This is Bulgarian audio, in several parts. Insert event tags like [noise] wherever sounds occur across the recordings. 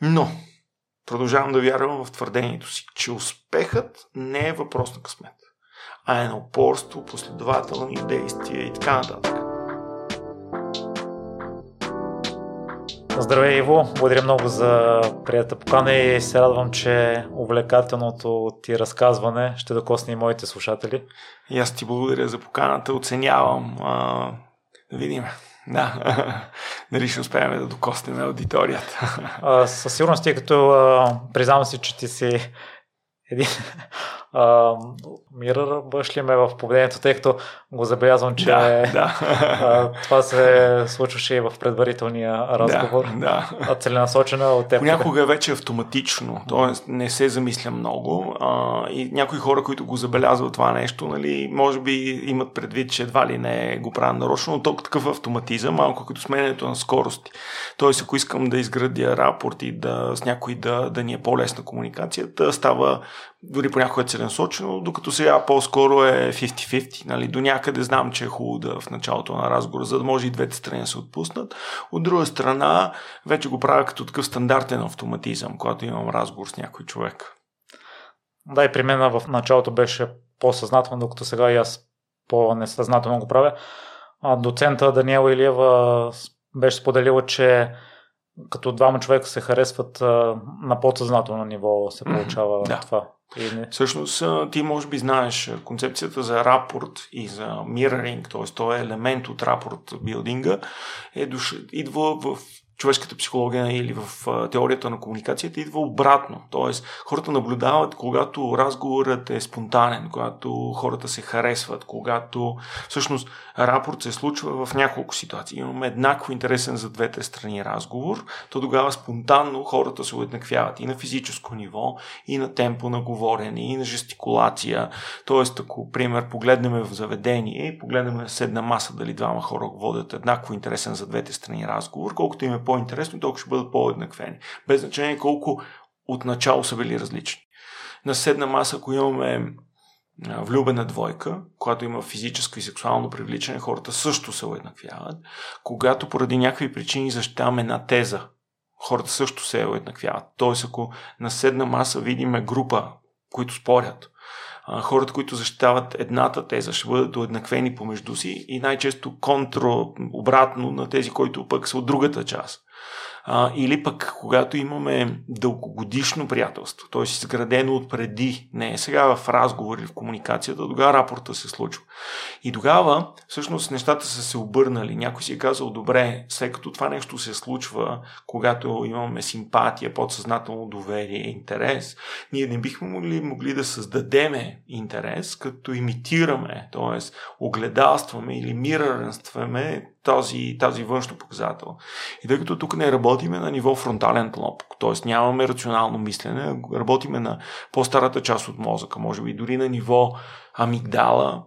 Но, продължавам да вярвам в твърдението си, че успехът не е въпрос на късмет, а е на упорство, последователни действия и така нататък. Здравей, Иво! Благодаря много за приятата покана и се радвам, че увлекателното ти разказване ще докосне и моите слушатели. И аз ти благодаря за поканата, оценявам. А, да видим. Да, дали [laughs] ще успеем да докоснем аудиторията. А, със сигурност, тъй като признавам си, че ти си един Мирър бъш ли ме в поведението, тъй като го забелязвам, че да, да. А, това се случваше и в предварителния разговор. Да, да. Целенасочена от теб. Понякога вече автоматично, т.е. не се замисля много а, и някои хора, които го забелязват това нещо, нали, може би имат предвид, че едва ли не го правя нарочно, но толкова такъв автоматизъм, малко като сменянето на скорости. Тоест, ако искам да изградя рапорт и да, с някой да, да ни е по-лесна комуникацията, става дори понякога е целенасочено, докато сега по-скоро е 50-50. Нали? До някъде знам, че е хубаво да в началото на разговора, за да може и двете страни да се отпуснат. От друга страна, вече го правя като такъв стандартен автоматизъм, когато имам разговор с някой човек. Да, и при мен в началото беше по-съзнателно, докато сега и аз по-несъзнателно го правя. А доцента Даниела Илиева беше споделила, че като двама човека се харесват на подсъзнателно ниво се получава да. това. И не. Всъщност ти може би знаеш концепцията за рапорт и за mirroring, т.е. той е елемент от рапорт билдинга, е душ... идва в човешката психология или в теорията на комуникацията идва обратно. Тоест, хората наблюдават, когато разговорът е спонтанен, когато хората се харесват, когато всъщност рапорт се случва в няколко ситуации. Имаме еднакво интересен за двете страни разговор, то тогава спонтанно хората се уеднаквяват и на физическо ниво, и на темпо на говорене, и на жестикулация. Тоест, ако, пример, погледнем в заведение и погледнем на седна маса, дали двама хора водят еднакво интересен за двете страни разговор, колкото им е по-интересно, толкова ще бъдат по-еднаквени. Без значение колко отначало са били различни. На седна маса, ако имаме влюбена двойка, която има физическо и сексуално привличане, хората също се уеднаквяват. Когато поради някакви причини защитаваме една теза, хората също се уеднаквяват. Тоест, ако на седна маса видиме група, които спорят, хората, които защитават едната теза, ще бъдат уеднаквени помежду си и най-често контро, обратно на тези, които пък са от другата част а, или пък когато имаме дългогодишно приятелство, т.е. изградено от преди, не сега в разговор или в комуникацията, тогава рапорта се случва. И тогава всъщност нещата са се обърнали. Някой си е казал, добре, след като това нещо се случва, когато имаме симпатия, подсъзнателно доверие, интерес, ние не бихме могли, могли да създадеме интерес, като имитираме, т.е. огледалстваме или миръренстваме тази, тази външно показател. И тъй като тук не работиме на ниво фронтален лоб, т.е. нямаме рационално мислене, работиме на по-старата част от мозъка, може би дори на ниво амигдала,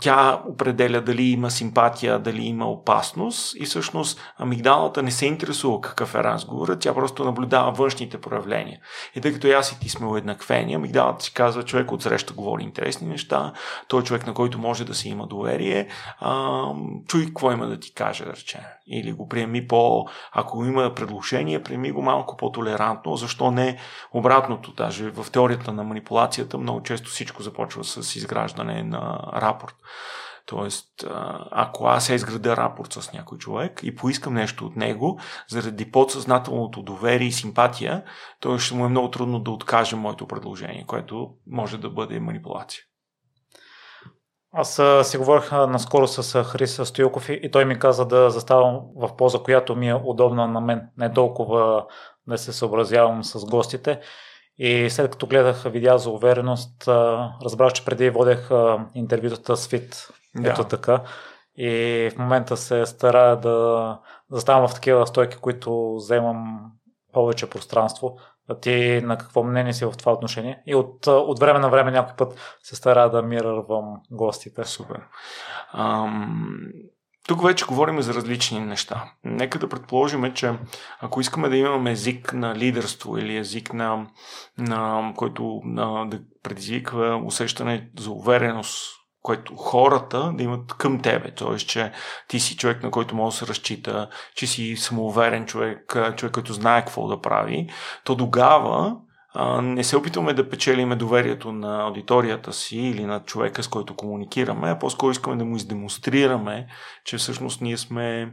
тя определя дали има симпатия, дали има опасност и всъщност амигдалната не се интересува какъв е разговорът, тя просто наблюдава външните проявления. И тъй като аз и ти сме уеднаквени, амигдалата си казва, човек от среща говори интересни неща, той е човек, на който може да се има доверие, а, чуй какво има да ти каже, да речем. Или го приеми по, ако има предложение, приеми го малко по-толерантно, защо не обратното, даже в теорията на манипулацията много често всичко започва с изграждане на рапорт. Тоест, ако аз се изграда рапорт с някой човек и поискам нещо от него, заради подсъзнателното доверие и симпатия, то ще му е много трудно да откаже моето предложение, което може да бъде манипулация. Аз си говорих наскоро с Хрис Стоилков и той ми каза да заставам в поза, която ми е удобна на мен, не толкова да се съобразявам с гостите. И след като гледах видео за увереност, разбрах, че преди водех интервютата с Фит. Да. Ето така. И в момента се старая да заставам в такива стойки, които вземам повече пространство. А ти на какво мнение си в това отношение? И от, от време на време някой път се стара да мирървам гостите. Супер. Ам, тук вече говорим за различни неща. Нека да предположим, че ако искаме да имаме език на лидерство или език на, на който на, да предизвиква усещане за увереност което хората да имат към тебе. Т.е. че ти си човек, на който може да се разчита, че си самоуверен човек, човек, който знае какво да прави, то тогава не се опитваме да печелиме доверието на аудиторията си или на човека, с който комуникираме, а по-скоро искаме да му издемонстрираме, че всъщност ние сме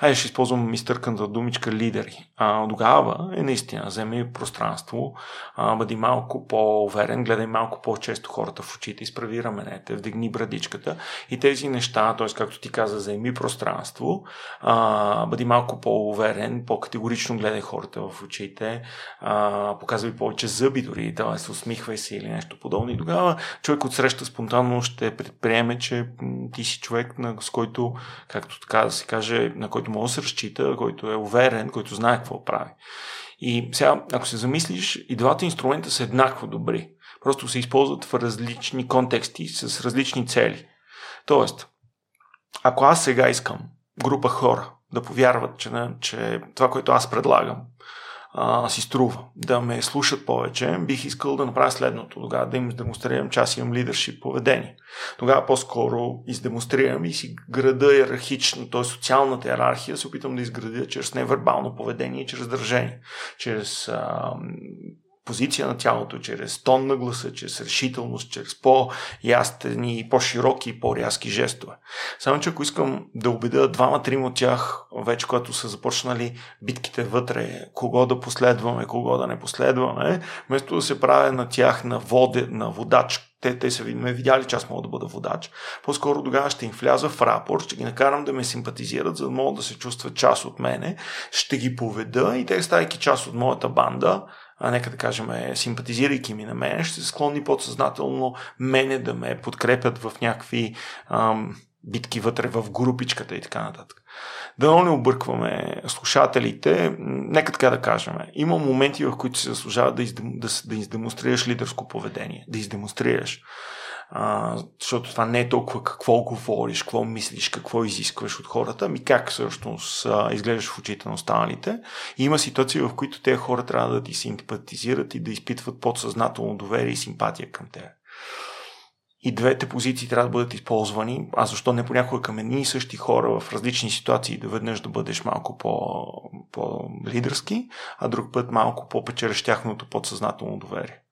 Айде ще използвам изтърканата думичка лидери. А, тогава е наистина, вземи пространство, а, бъди малко по-уверен, гледай малко по-често хората в очите, изправи раменете, вдигни брадичката и тези неща, т.е. както ти каза, вземи пространство, а, бъди малко по-уверен, по-категорично гледай хората в очите, а, показвай повече зъби дори, се усмихвай се или нещо подобно и тогава човек от среща спонтанно ще предприеме, че ти си човек, на, с който, както така да се каже, на който който може да се разчита, който е уверен, който знае какво прави. И сега, ако се замислиш, и двата инструмента са еднакво добри. Просто се използват в различни контексти, с различни цели. Тоест, ако аз сега искам група хора да повярват, че, че това, което аз предлагам, а, си струва да ме слушат повече, бих искал да направя следното. Тогава да им демонстрирам, че аз имам лидершип поведение. Тогава по-скоро издемонстрирам и си града иерархично, т.е. социалната иерархия се опитам да изградя чрез невербално поведение чрез държение, чрез а, позиция на тялото, чрез тон на гласа, чрез решителност, чрез по-ясни, по-широки и по-рязки жестове. Само, че ако искам да убедя двама-трима от тях, вече когато са започнали битките вътре, кого да последваме, кого да не последваме, вместо да се правя на тях на, воде, на водач, те, те са ме видяли, че аз мога да бъда водач. По-скоро тогава ще им вляза в рапорт, ще ги накарам да ме симпатизират, за да могат да се чувстват част от мене, ще ги поведа и те, ставайки част от моята банда, а нека да кажем, симпатизирайки ми на мен, ще се склонни подсъзнателно мене да ме подкрепят в някакви ам, битки вътре в групичката и така нататък. Да не объркваме слушателите, нека така да кажем. Има моменти, в които се заслужава да, издем, да, да издемонстрираш лидерско поведение, да издемонстрираш защото това не е толкова какво говориш, какво мислиш, какво изискваш от хората, ами как всъщност изглеждаш в очите на останалите. И има ситуации, в които тези хора трябва да ти симпатизират и да изпитват подсъзнателно доверие и симпатия към теб. И двете позиции трябва да бъдат използвани. А защо не понякога към едни и същи хора в различни ситуации да веднъж да бъдеш малко по, по-лидерски, а друг път малко по-печелещ тяхното подсъзнателно доверие.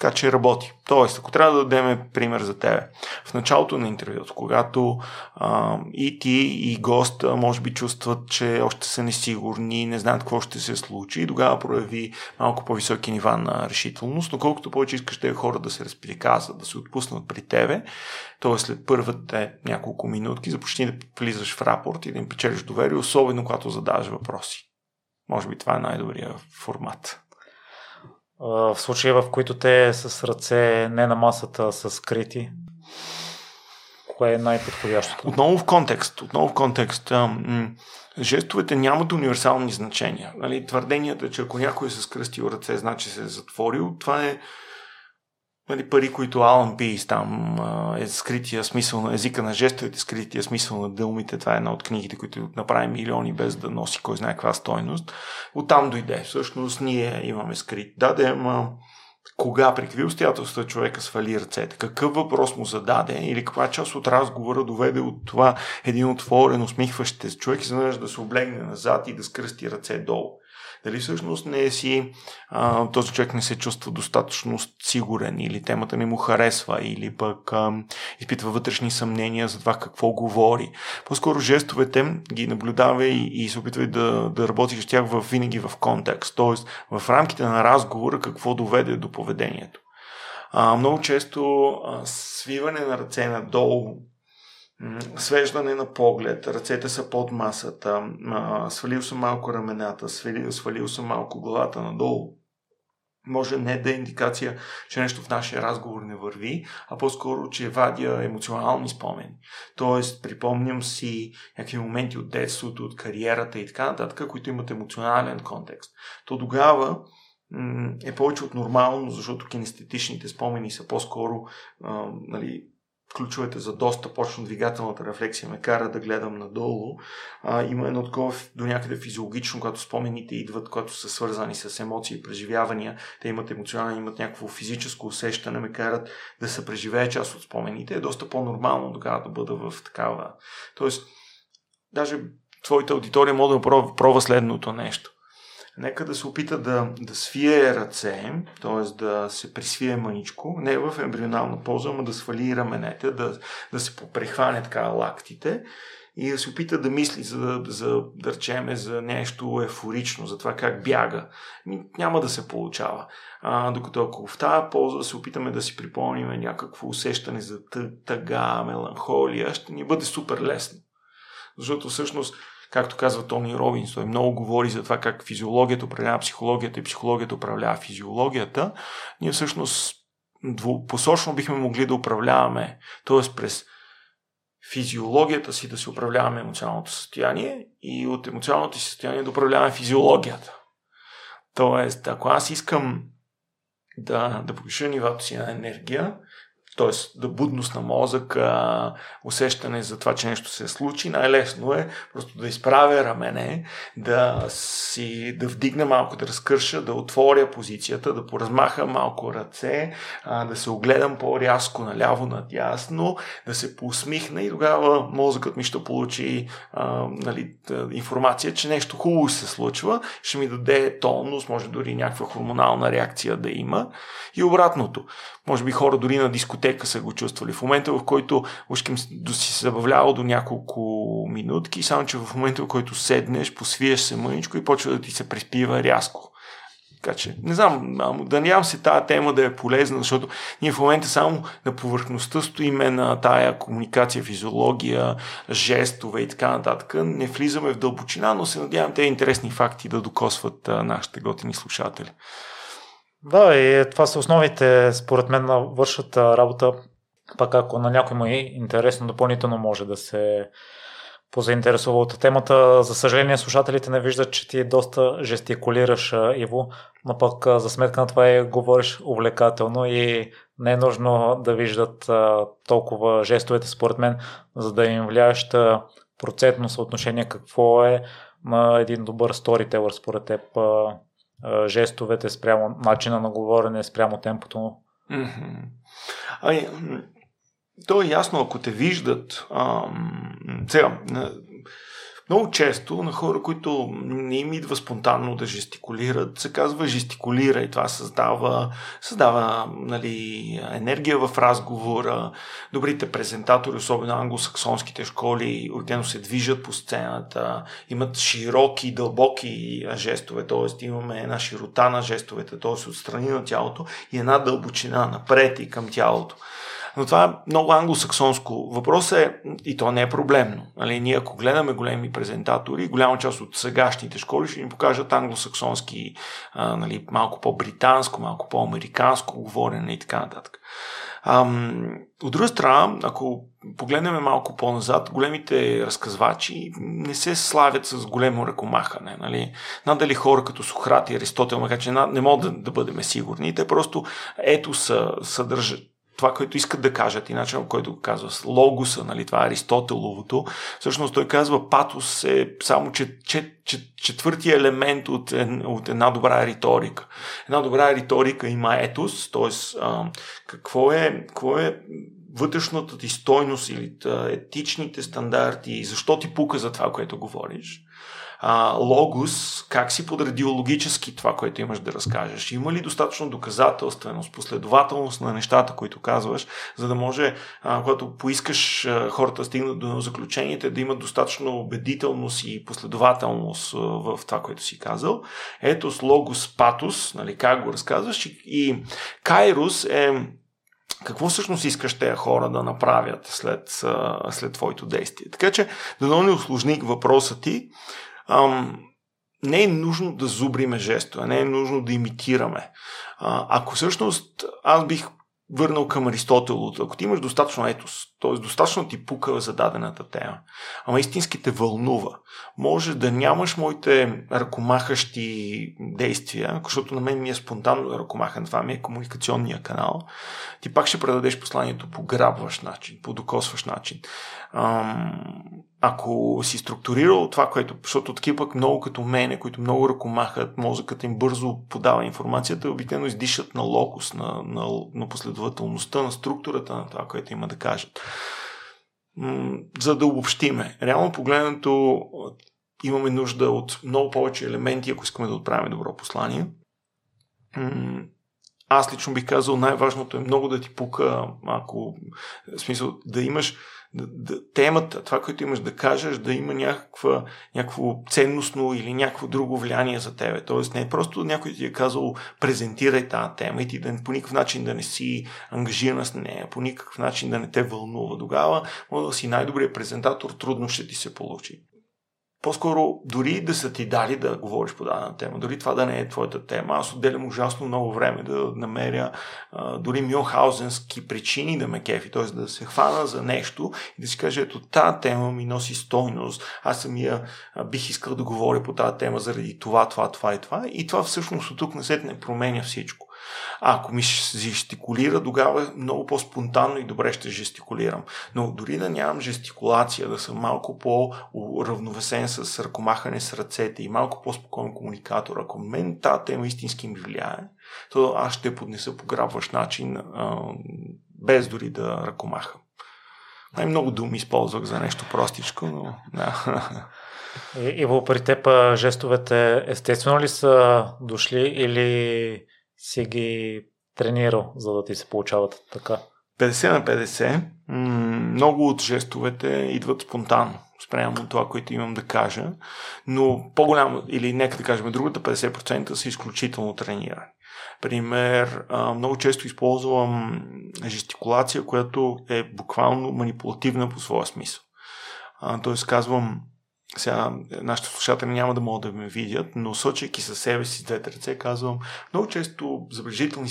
Така че работи. Тоест, ако трябва да дадем пример за тебе, в началото на интервюто, когато а, и ти, и госта, може би чувстват, че още са несигурни, не знаят какво ще се случи, и тогава прояви малко по-високи нива на решителност, но колкото повече искаш тези хора да се разприказват, да се отпуснат при тебе, т.е. след първите няколко минутки започни да влизаш в рапорт и да им печелиш доверие, особено когато задаваш въпроси. Може би това е най-добрият формат в случаи, в които те с ръце не на масата са скрити, кое е най-подходящото? Отново в контекст. Отново в контекст. Жестовете нямат универсални значения. Нали, твърденията, че ако някой е с кръстил ръце, значи се е затворил, това е нали, пари, които Алан Пис там е скрития смисъл на езика на жестовете, скрития смисъл на дълмите. Това е една от книгите, които направи милиони без да носи кой знае каква стойност. Оттам дойде. Всъщност ние имаме скрит. Да, да, ама кога, при какви обстоятелства човека свали ръцете, какъв въпрос му зададе или каква част от разговора доведе от това един отворен, усмихващ човек изведнъж да се облегне назад и да скръсти ръце долу. Дали всъщност не си, а, този човек не се чувства достатъчно сигурен или темата не му харесва или пък а, изпитва вътрешни съмнения за това какво говори. По-скоро жестовете ги наблюдава и, и се опитва да, да работиш с тях в, винаги в контекст, т.е. в рамките на разговора какво доведе до поведението. А, много често а, свиване на ръце надолу свеждане на поглед, ръцете са под масата, свалил съм малко рамената, свалил, свалил съм малко главата надолу. Може не да е индикация, че нещо в нашия разговор не върви, а по-скоро, че вадя емоционални спомени. Тоест, припомням си някакви моменти от детството, от кариерата и така нататък, които имат емоционален контекст. То тогава е повече от нормално, защото кинестетичните спомени са по-скоро нали, ключовете за доста почно двигателната рефлексия ме кара да гледам надолу. А, има едно такова до някъде физиологично, когато спомените идват, когато са свързани с емоции и преживявания, те имат емоционално, имат някакво физическо усещане, ме карат да се преживее част от спомените. Е доста по-нормално тогава да бъда в такава. Тоест, даже твоята аудитория може да пробва следното нещо. Нека да се опита да, да свие ръце, т.е. да се присвие мъничко, не в ембрионална поза, но да свали раменете, да, да се попрехване така лактите и да се опита да мисли, за за, да речеме, за нещо ефорично, за това как бяга. Няма да се получава. А, докато ако в тази полза се опитаме да си припомним някакво усещане за тъга, меланхолия, ще ни бъде супер лесно. Защото всъщност както казва Тони Робинс, той много говори за това как физиологията управлява психологията и психологията управлява физиологията, ние всъщност двупосочно бихме могли да управляваме, т.е. през физиологията си да си управляваме емоционалното състояние и от емоционалното си състояние да управляваме физиологията. Тоест, ако аз искам да, да повиша нивото си на енергия, т.е. да будност на мозъка, усещане за това, че нещо се случи, най-лесно е просто да изправя рамене, да си, да вдигна малко, да разкърша, да отворя позицията, да поразмаха малко ръце, да се огледам по-рязко наляво, надясно, да се поусмихна и тогава мозъкът ми ще получи нали, информация, че нещо хубаво се случва, ще ми даде тонус, може дори някаква хормонална реакция да има и обратното. Може би хора дори на дискотека са го чувствали. В момента, в който ушким си се забавлявал до няколко минутки, само че в момента, в който седнеш, посвиеш се мъничко и почва да ти се приспива рязко. Така че, не знам, да нямам се тази тема да е полезна, защото ние в момента само на повърхността стоиме на тая комуникация, физиология, жестове и така нататък. Не влизаме в дълбочина, но се надявам тези интересни факти да докосват нашите готини слушатели. Да, и това са основите, според мен, вършат работа. Пак ако на някой му е интересно, допълнително може да се позаинтересува от темата. За съжаление, слушателите не виждат, че ти доста жестикулираш, Иво, но пък за сметка на това и говориш увлекателно и не е нужно да виждат толкова жестовете, според мен, за да им влияеш процентно съотношение какво е на един добър сторителър, според теб жестовете спрямо начина на говорене, спрямо темпото? Mm-hmm. Ами, то е ясно, ако те виждат. Ам, сега, много често на хора, които не им идва спонтанно да жестикулират, се казва жестикулира и това създава, създава нали, енергия в разговора. Добрите презентатори, особено англосаксонските школи, обикновено се движат по сцената, имат широки, дълбоки жестове, т.е. имаме една широта на жестовете, т.е. отстрани на тялото и една дълбочина напред и към тялото. Но това е много англосаксонско. Въпросът е, и то не е проблемно. Нали, ние ако гледаме големи презентатори, голяма част от сегашните школи ще ни покажат англосаксонски, а, нали, малко по-британско, малко по-американско говорене и така нататък. Ам, от друга страна, ако погледнем малко по-назад, големите разказвачи не се славят с големо ръкомахане. Нали? Надали хора като Сократ и Аристотел, макар че не могат да, да бъдем сигурни, те просто ето са, съдържат това, което искат да кажат, и начинът, който го казва, логоса, нали, това е Аристотеловото, всъщност той казва, патос е само че, че, че, четвъртия елемент от, от една добра риторика. Една добра риторика има етос, т.е. какво е, какво е вътрешната ти стойност или етичните стандарти, защо ти пука за това, което говориш а, логос, как си подредил логически това, което имаш да разкажеш? Има ли достатъчно доказателственост, последователност на нещата, които казваш, за да може, а, когато поискаш а, хората стигнат до заключението, да имат достатъчно убедителност и последователност а, в това, което си казал? Ето с логос, патос, нали, как го разказваш и, и кайрус е какво всъщност искаш тези хора да направят след, след твоето действие. Така че, да не усложни въпроса ти, ам, не е нужно да зубриме жестове, не е нужно да имитираме. А, ако всъщност аз бих върнал към Аристотел, ако ти имаш достатъчно етос, т.е. достатъчно ти пука за дадената тема, ама истински те вълнува. Може да нямаш моите ръкомахащи действия, защото на мен ми е спонтанно ръкомахан, това ми е комуникационния канал. Ти пак ще предадеш посланието по грабващ начин, по докосващ начин. Ам, ако си структурирал това, което, защото такива пък много като мене, които много ръкомахат, мозъкът им бързо подава информацията, обикновено издишат на локус, на, на, на последователността, на структурата на това, което има да кажат. За да обобщиме, реално погледнато имаме нужда от много повече елементи, ако искаме да отправим добро послание. Аз лично бих казал, най-важното е много да ти пука, ако, в смисъл, да имаш темата, това, което имаш да кажеш, да има някаква, някакво ценностно или някакво друго влияние за тебе. Тоест не е просто някой ти е казал презентирай тази тема и ти да, по никакъв начин да не си ангажиран с нея, по никакъв начин да не те вълнува. Тогава може да си най-добрият презентатор, трудно ще ти се получи по-скоро дори да са ти дали да говориш по дадена тема, дори това да не е твоята тема, аз отделям ужасно много време да намеря а, дори мюнхаузенски причини да ме кефи, т.е. да се хвана за нещо и да си кажа, ето тази тема ми носи стойност, аз самия а, бих искал да говоря по тази тема заради това, това, това и това и това всъщност от тук не променя всичко. Ако ми жестикулира, тогава много по-спонтанно и добре ще жестикулирам. Но дори да нямам жестикулация, да съм малко по-равновесен с ръкомахане с ръцете и малко по-спокоен комуникатор, ако мен тази тема истински ми влияе, то аз ще поднеса по грабващ начин, без дори да ръкомахам. Най-много думи използвах за нещо простичко, но да. Иво, при теб жестовете естествено ли са дошли или си ги тренирал, за да ти се получават така? 50 на 50. Много от жестовете идват спонтанно спрямо това, което имам да кажа, но по-голямо, или нека да кажем другата, 50% са изключително тренирани. Пример, много често използвам жестикулация, която е буквално манипулативна по своя смисъл. Тоест казвам, сега нашите слушатели няма да могат да ме видят, но сочейки със себе си двете ръце, казвам, много често забележителни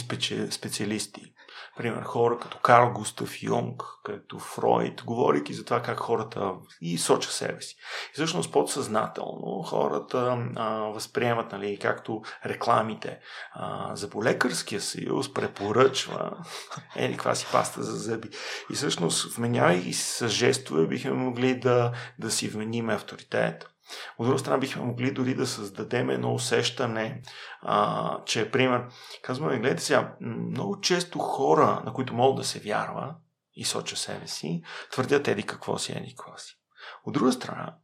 специалисти, Пример, хора като Карл Густав Юнг, като Фройд, говорейки за това как хората и соча себе си. И всъщност подсъзнателно хората а, възприемат, нали, както рекламите а, за полекарския съюз препоръчва [laughs] ели каква си паста за зъби. И всъщност, вменявайки с жестове, бихме могли да, да си вмениме авторитет от друга страна бихме могли дори да създадем едно усещане, а, че, пример, казваме, гледайте сега, много често хора, на които могат да се вярва и соча себе си, твърдят еди какво си, еди какво си. От друга страна,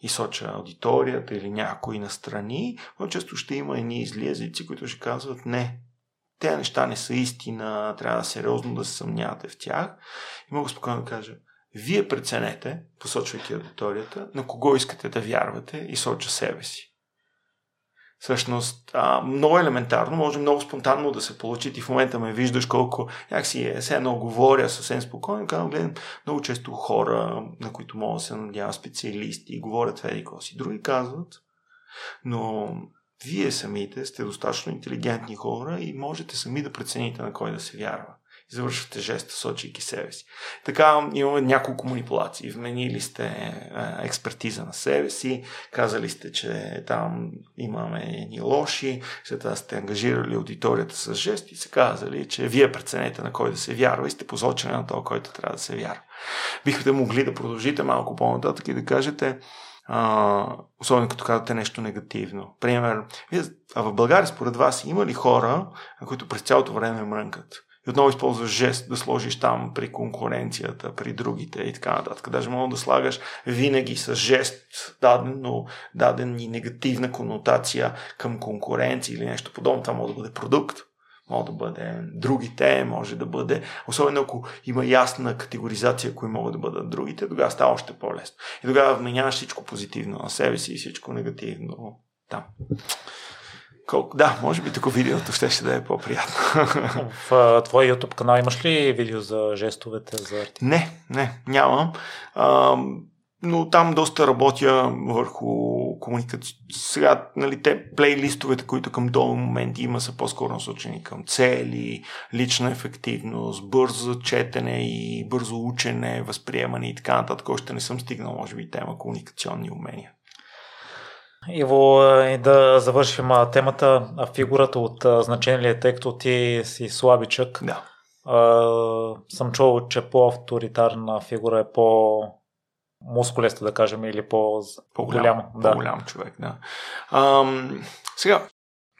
и соча аудиторията или някои настрани, много често ще има едни езици, които ще казват не, те неща не са истина, трябва сериозно да се съмнявате в тях. И мога спокойно да кажа, вие преценете, посочвайки аудиторията, на кого искате да вярвате и соча себе си. Всъщност, а, много елементарно, може много спонтанно да се получи. Ти в момента ме виждаш колко някакси е, все едно говоря съвсем спокойно, казвам, гледам много често хора, на които мога да се надява специалисти, говорят това и си. Други казват, но вие самите сте достатъчно интелигентни хора и можете сами да прецените на кой да се вярва завършвате жеста, сочейки себе си. Така имаме няколко манипулации. Вменили сте а, експертиза на себе си, казали сте, че там имаме ни лоши, след това сте ангажирали аудиторията с жест и се казали, че вие преценете на кой да се вярва и сте посочени на това, който трябва да се вярва. Бихте могли да продължите малко по-нататък и да кажете, Uh, особено като казвате нещо негативно. Пример, а в България според вас има ли хора, които през цялото време мрънкат? Отново използваш жест да сложиш там при конкуренцията, при другите и така нататък. Даже мога да слагаш винаги с жест дадено, даден и негативна конотация към конкуренция или нещо подобно. Това може да бъде продукт, може да бъде другите, може да бъде, особено ако има ясна категоризация, кои могат да бъдат другите, тогава става още по-лесно. И тогава вменяваш всичко позитивно на себе си и всичко негативно там. Колко? Да, може би тук видеото ще, ще да е по-приятно. [laughs] В твой YouTube канал имаш ли видео за жестовете за арти? Не, не, нямам. А, но там доста работя върху комуникация. Сега, нали, те плейлистовете, които към този момент има, са по-скоро насочени към цели, лична ефективност, бързо четене и бързо учене, възприемане и така нататък. Още не съм стигнал, може би, тема комуникационни умения. Иво, и да завършим темата. Фигурата от значение ли е, тъй като ти си слабичък? Да. А, съм чувал, че по-авторитарна фигура е по мускулеста, да кажем, или по- по-голям, по-голям да. човек. Да. Ам, сега,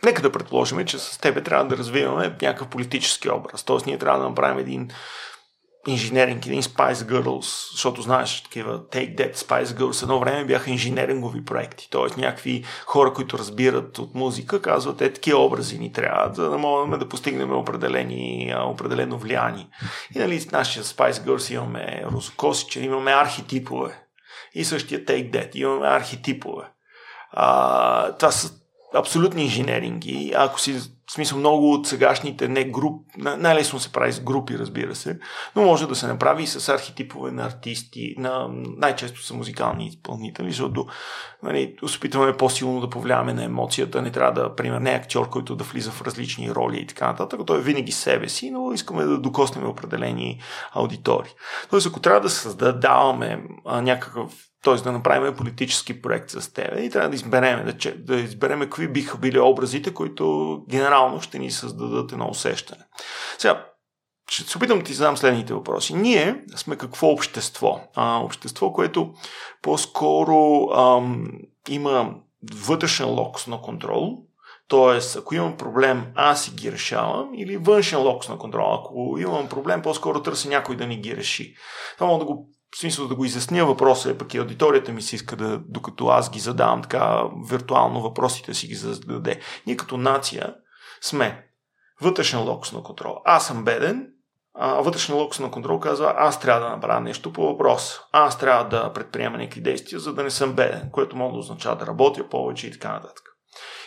нека да предположим, че с тебе трябва да развиваме някакъв политически образ. Тоест, ние трябва да направим един инженеринг, един Spice Girls, защото знаеш, такива Take That Spice Girls едно време бяха инженерингови проекти, т.е. някакви хора, които разбират от музика, казват, е, такива образи ни трябва, за да можем да постигнем определени, определено влияние. И нали, нашия Spice Girls имаме розокосиче, имаме архетипове. И същия Take That, имаме архетипове. А, това са абсолютни инженеринги. Ако си в смисъл много от сегашните не груп, най-лесно се прави с групи, разбира се, но може да се направи и с архетипове на артисти, на най-често са музикални изпълнители, защото нали, опитваме по-силно да повлияваме на емоцията, не трябва да, пример, не е актьор, който да влиза в различни роли и така нататък, той е винаги себе си, но искаме да докоснем определени аудитори. Тоест, ако трябва да създаваме някакъв т.е. да направим политически проект с теб и трябва да изберем, да, да изберем какви биха били образите, които генерално ще ни създадат едно усещане. Сега, ще се опитам да ти задам следните въпроси. Ние сме какво общество? А, общество, което по-скоро ам, има вътрешен локс на контрол, т.е. ако имам проблем, аз си ги решавам, или външен локс на контрол. Ако имам проблем, по-скоро търся някой да ни ги реши. Това мога да го в смисъл да го изясня въпроса, е пък и аудиторията ми се иска да, докато аз ги задавам така виртуално въпросите си ги зададе. Ние като нация сме вътрешен локус на контрол. Аз съм беден, а вътрешен локус на контрол казва, аз трябва да направя нещо по въпрос. Аз трябва да предприема някакви действия, за да не съм беден, което може да означава да работя повече и така нататък.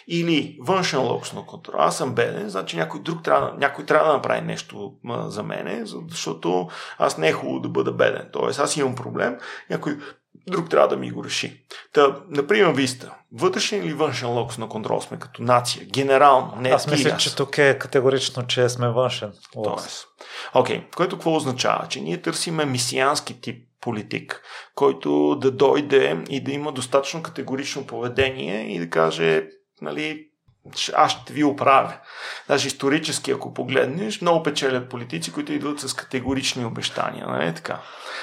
Или външен локус на контрол. Аз съм беден, значи някой друг трябва, някой трябва да направи нещо за мене, защото аз не е хубаво да бъда беден. Тоест аз имам проблем, някой друг трябва да ми го реши. Та, например, ви сте, вътрешен или външен локус на контрол сме като нация? Генерално, не Аз мисля, че тук е категорично, че сме външен локус. Окей, okay. което какво означава? Че ние търсиме мисиански тип политик, който да дойде и да има достатъчно категорично поведение и да каже нали, аз ще ви оправя. Даже исторически, ако погледнеш, много печелят политици, които идват с категорични обещания. Нали? Така.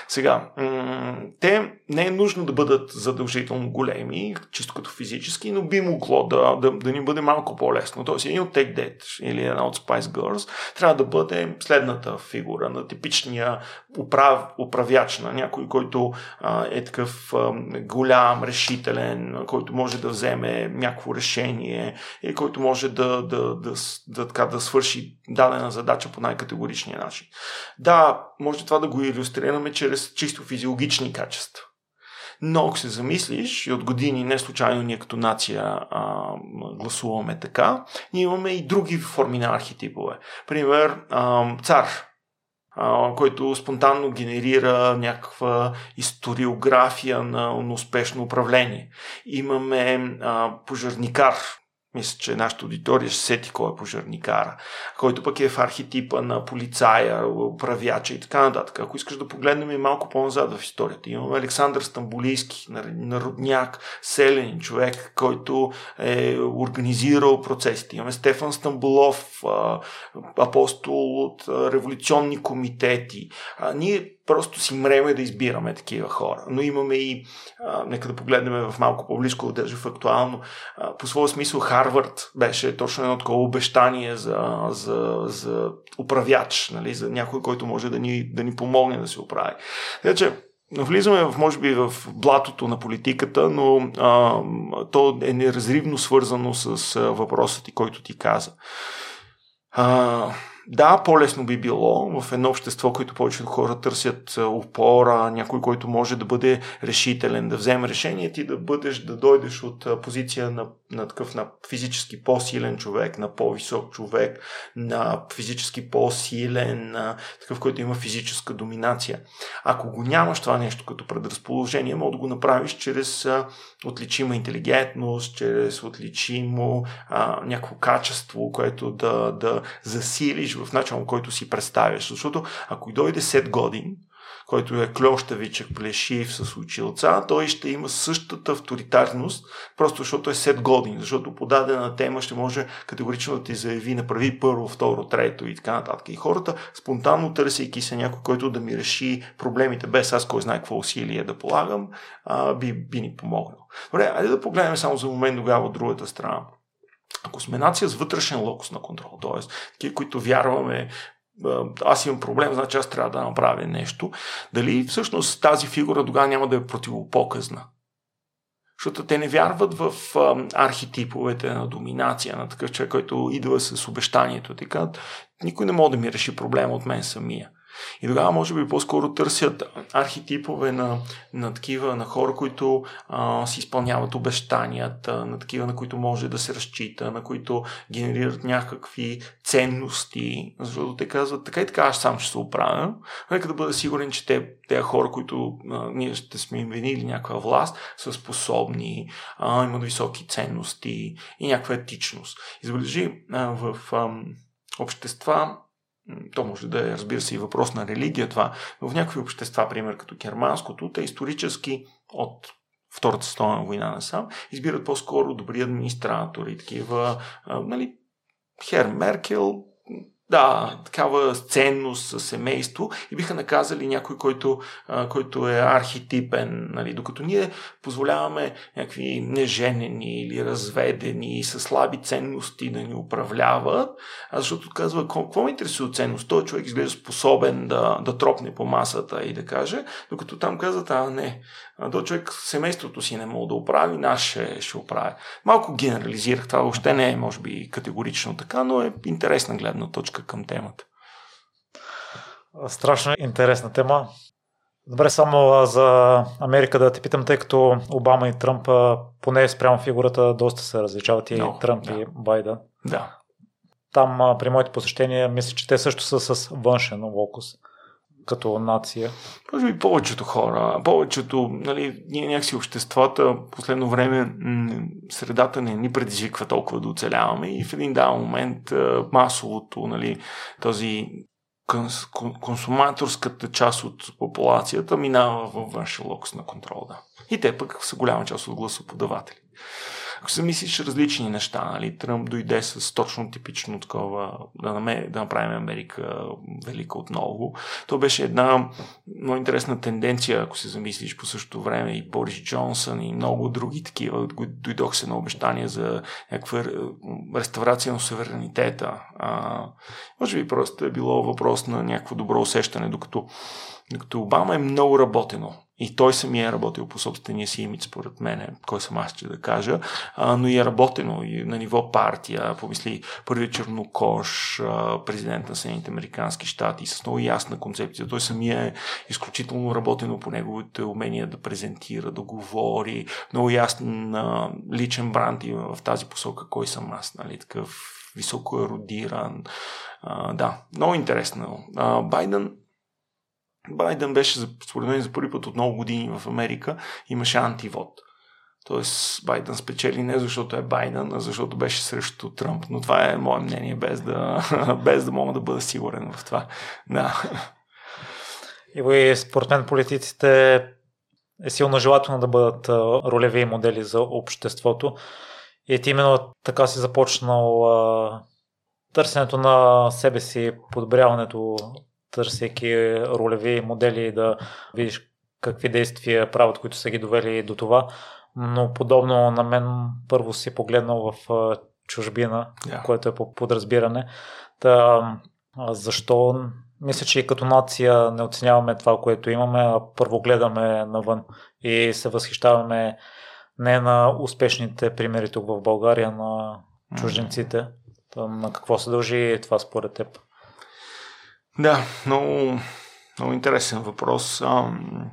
Сега, м- те не е нужно да бъдат задължително големи, чисто като физически, но би могло да, да, да ни бъде малко по-лесно. Тоест, един от Take That или една от Spice Girls трябва да бъде следната фигура на типичния управ, управяч на някой, който а, е такъв а, голям, решителен, който може да вземе някакво решение и който може да, да, да, да, да, да свърши дадена задача по най-категоричния начин. Да, може това да го иллюстрираме чрез чисто физиологични качества. Но ако се замислиш, и от години не случайно ние като нация а, гласуваме така, ние имаме и други форми на архетипове. Пример, а, цар, а, който спонтанно генерира някаква историография на, на успешно управление. Имаме а, пожарникар, мисля, че нашата аудитория ще сети кой е пожарникара, който пък е в архетипа на полицая, управяча и така нататък. Ако искаш да погледнем и малко по-назад в историята, имаме Александър Стамбулийски, народняк, селен човек, който е организирал процесите. Имаме Стефан Стамбулов, апостол от революционни комитети. Ние просто си мреме да избираме такива хора. Но имаме и, а, нека да погледнем в малко по-близко, даже в актуално, а, по своя смисъл Харвард беше точно едно такова обещание за, за, за управяч, нали, за някой, който може да ни, да ни помогне да се оправи. Така че, Влизаме в, може би, в блатото на политиката, но а, то е неразривно свързано с а, въпросът който ти каза. А, да, по-лесно би било в едно общество, което повечето хора търсят опора, някой, който може да бъде решителен, да вземе решение, ти да бъдеш, да дойдеш от позиция на, на такъв на физически по-силен човек, на по-висок човек, на физически по-силен, на такъв, който има физическа доминация. Ако го нямаш това нещо като предразположение, може да го направиш чрез отличима интелигентност, чрез отличимо а, някакво качество, което да, да засилиш в началом, който си представяш. Защото ако дойде 7 години, който е клещавичък, плешив с училца, той ще има същата авторитарност, просто защото е 7 години, защото по дадена тема ще може категорично да ти заяви, направи първо, второ, трето и така нататък. И хората, спонтанно търсейки се някой, който да ми реши проблемите, без аз кой знае какво усилие да полагам, би, би ни помогнал. Добре, айде да погледнем само за момент тогава от другата страна. Ако сме нация с вътрешен локус на контрол, т.е. такива, които вярваме, аз имам проблем, значи аз трябва да направя нещо, дали всъщност тази фигура тогава няма да е противопоказна? Защото те не вярват в архетиповете на доминация на такъв човек, който идва с обещанието. Така, никой не може да ми реши проблема от мен самия. И тогава, може би, по-скоро търсят архетипове на, на такива, на хора, които а, си изпълняват обещанията, на такива, на които може да се разчита, на които генерират някакви ценности, защото те казват, така и така аз сам ще се оправя. Нека да бъда сигурен, че те, те хора, които а, ние ще сме им винили някаква власт, са способни, а, имат високи ценности и някаква етичност. Избележи в а, общества, то може да е, разбира се, и въпрос на религия това, но в някакви общества, пример като германското, те исторически от Втората световна война насам, избират по-скоро добри администратори, такива, нали, Хер Меркел, да, такава ценност със семейство и биха наказали някой, който, който е архетипен, нали, докато ние позволяваме някакви неженени или разведени с слаби ценности да ни управляват, защото казва, какво ме интересува ценност? Той човек изглежда способен да, да тропне по масата и да каже, докато там казват, а не, то човек семейството си не мога да оправи, наш ще, ще оправи. Малко генерализирах, това въобще не е, може би, категорично така, но е интересна гледна точка към темата. Страшно интересна тема. Добре, само за Америка да те питам, тъй като Обама и Тръмп, поне спрямо фигурата, доста се различават и no, Тръмп да. и Байден. Да. Там при моите посещения, мисля, че те също са с външен локус като нация? Може би повечето хора, повечето, нали, ние някакси обществата, последно време средата не ни предизвиква толкова да оцеляваме и в един даден момент масовото, нали, този консуматорската част от популацията минава във външен локус на контрол. Да. И те пък са голяма част от гласоподаватели. Ако се мислиш различни неща, нали, Тръмп дойде с точно типично такова да, намер, да направим Америка велика отново, то беше една много интересна тенденция, ако се замислиш по същото време и Борис Джонсън и много други такива, дойдох се на обещания за някаква реставрация на суверенитета. А, може би просто е било въпрос на някакво добро усещане, докато, докато Обама е много работено и той самия е работил по собствения си имидж, според мен, кой съм аз, че да кажа, а, но и е работено и на ниво партия, помисли първи чернокош, президент на Съединените Американски щати, с много ясна концепция. Той самия е изключително работено по неговите умения да презентира, да говори, много ясен личен бранд и в тази посока кой съм аз, нали, такъв високо еродиран. А, да, много интересно. А, Байден Байден беше, според мен, за първи път от много години в Америка имаше антивод. Тоест Байден спечели не защото е Байден, а защото беше срещу Тръмп. Но това е мое мнение, без да, [laughs] без да мога да бъда сигурен в това. Да. И според мен политиците е силно желателно да бъдат ролеви модели за обществото. И ти именно така си започнал търсенето на себе си, подобряването търсейки ролеви модели да видиш какви действия правят, които са ги довели до това. Но подобно на мен първо си погледнал в чужбина, yeah. което е по подразбиране. Та, защо мисля, че и като нация не оценяваме това, което имаме, а първо гледаме навън и се възхищаваме не на успешните примери тук в България, на чужденците. на какво се дължи това според теб? Да, много, много интересен въпрос. Ам,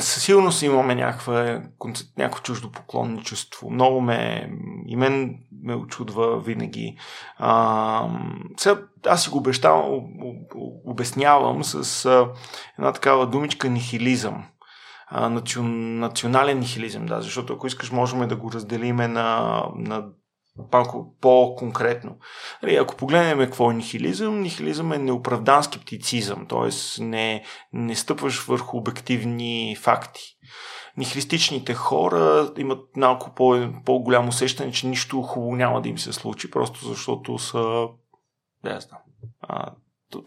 със сигурност имаме някаква, някакво чуждо поклонничество. Много ме, и мен ме очудва винаги. А, сега, аз си го обещавам, обяснявам с а, една такава думичка нихилизъм. А, национален нихилизъм, да, защото ако искаш, можем да го разделиме на, на малко по-конкретно. Нали, ако погледнем какво е нихилизъм, нихилизъм е неоправдан скептицизъм, т.е. Не, не стъпваш върху обективни факти. Нихилистичните хора имат малко по, по-голямо усещане, че нищо хубаво няма да им се случи, просто защото са... Не знам. А,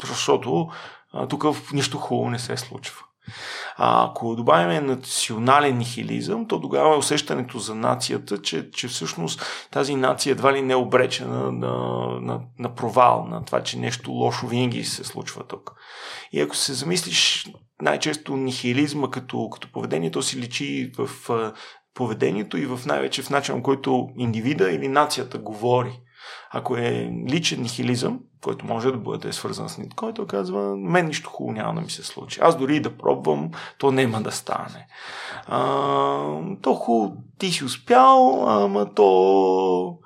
защото а, тук нищо хубаво не се случва. А ако добавим национален нихилизъм, то тогава е усещането за нацията, че, че всъщност тази нация едва ли не е обречена на, на, на провал, на това, че нещо лошо винаги се случва тук. И ако се замислиш най-често нихилизма като, като поведение, то си личи в поведението и в най-вече в начин, който индивида или нацията говори. Ако е личен нихилизъм, който може да бъде свързан с нит, който казва, мен нищо хубаво няма да ми се случи. Аз дори да пробвам, то няма да стане. А, то хубаво, ти си успял, ама то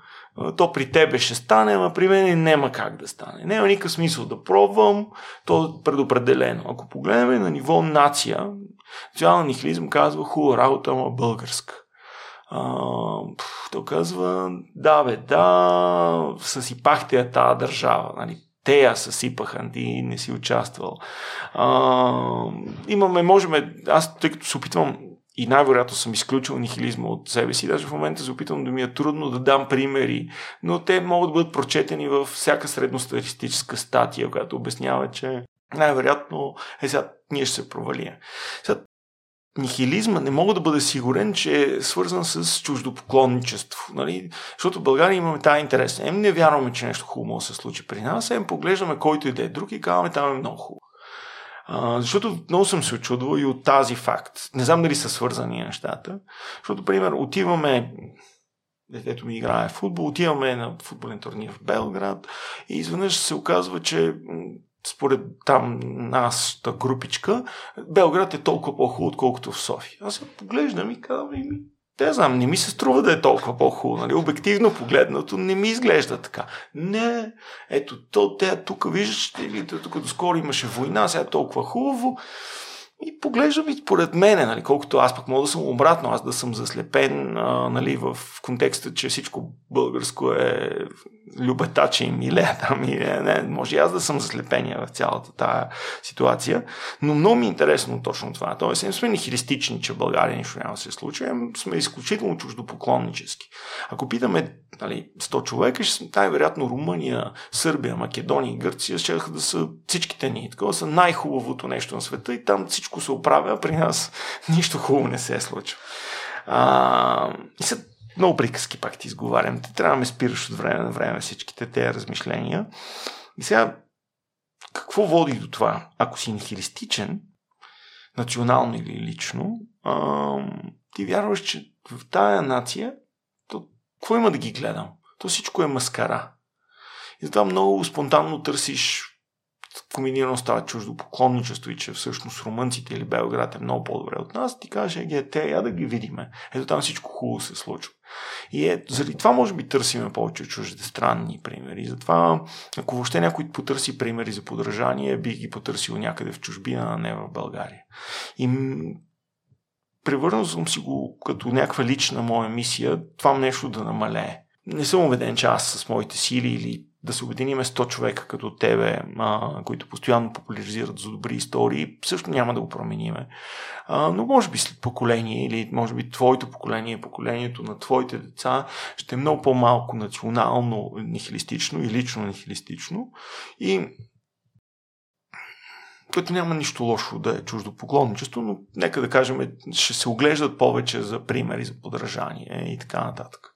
то при тебе ще стане, ама при мен няма как да стане. Няма никакъв смисъл да пробвам, то е предопределено. Ако погледнем на ниво нация, национален нихилизъм казва хубава работа, ама българска. А, той казва, да бе, да, съсипахте я тази държава. Нали? Те я съсипаха, ти не си участвал. А, имаме, можем, аз тъй като се опитвам и най-вероятно съм изключил нихилизма от себе си. Даже в момента се опитвам да ми е трудно да дам примери, но те могат да бъдат прочетени във всяка средностатистическа статия, която обяснява, че най-вероятно е сега ние ще се провалим. Нихилизма не мога да бъда сигурен, че е свързан с чуждопоклонничество. Нали? Защото в България имаме тази интерес. Ем не вярваме, че нещо хубаво се случи при нас, ем поглеждаме който и да е друг и казваме там е много хубаво. А, защото много съм се очудвал и от тази факт. Не знам дали са свързани нещата. Защото, пример, отиваме детето ми играе в футбол, отиваме на футболен турнир в Белград и изведнъж се оказва, че според там нашата групичка, Белград е толкова по-хубаво, отколкото в София. Аз се поглеждам и казвам, ми, те знам, не ми се струва да е толкова по-хубаво. Нали? Обективно погледнато не ми изглежда така. Не, ето, то, те тук виждаш, или тук доскоро имаше война, сега е толкова хубаво. И поглеждам и според мене, нали, колкото аз пък мога да съм обратно, аз да съм заслепен а, нали, в контекста, че всичко българско е любета, че миле [laughs] там и не, не, може и аз да съм заслепения в цялата тази ситуация, но много ми е интересно точно това. Тоест, не сме нихилистични, че в България нищо няма да се случи, сме изключително чуждопоклоннически. Ако питаме нали, 100 човека, ще най-вероятно Румъния, Сърбия, Македония и Гърция ще да са всичките ни. Такова са най-хубавото нещо на света и там всичко се оправя, а при нас [laughs] нищо хубаво не се е случва. А, и са много приказки пак ти изговарям. Те трябва да ме спираш от време на време всичките тези размишления. И сега, какво води до това? Ако си нихилистичен, национално или лично, а, ти вярваш, че в тая нация, то какво има да ги гледам? То всичко е маскара. И затова много спонтанно търсиш комбинирано с това чуждо поклонничество и че всъщност румънците или Белград е много по-добре от нас, ти каже, е, те, я да ги видиме. Ето там всичко хубаво се случва. И е, заради това може би търсиме повече чуждите странни примери. Затова, ако въобще някой потърси примери за подражание, бих ги потърсил някъде в чужбина, а не в България. И превърнал съм си го като някаква лична моя мисия, това нещо да намалее. Не съм убеден, че аз с моите сили или да се обединиме 100 човека като тебе, а, които постоянно популяризират за добри истории, също няма да го промениме. А, но може би след поколение или може би твоето поколение, поколението на твоите деца ще е много по-малко национално нихилистично и лично нихилистично. И което няма нищо лошо да е чуждо поклонничество, но нека да кажем, ще се оглеждат повече за примери, за подражание и така нататък.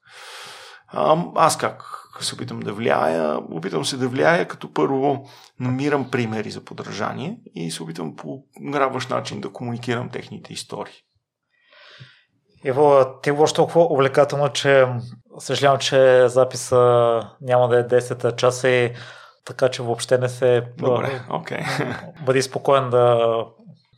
А, аз как се опитам да влияя? Опитам се да влияя, като първо намирам примери за подражание и се опитам по грабващ начин да комуникирам техните истории. Иво, ти го толкова увлекателно, че съжалявам, че записа няма да е 10 часа и така че въобще не се... Добре, окей. Okay. Бъди спокоен да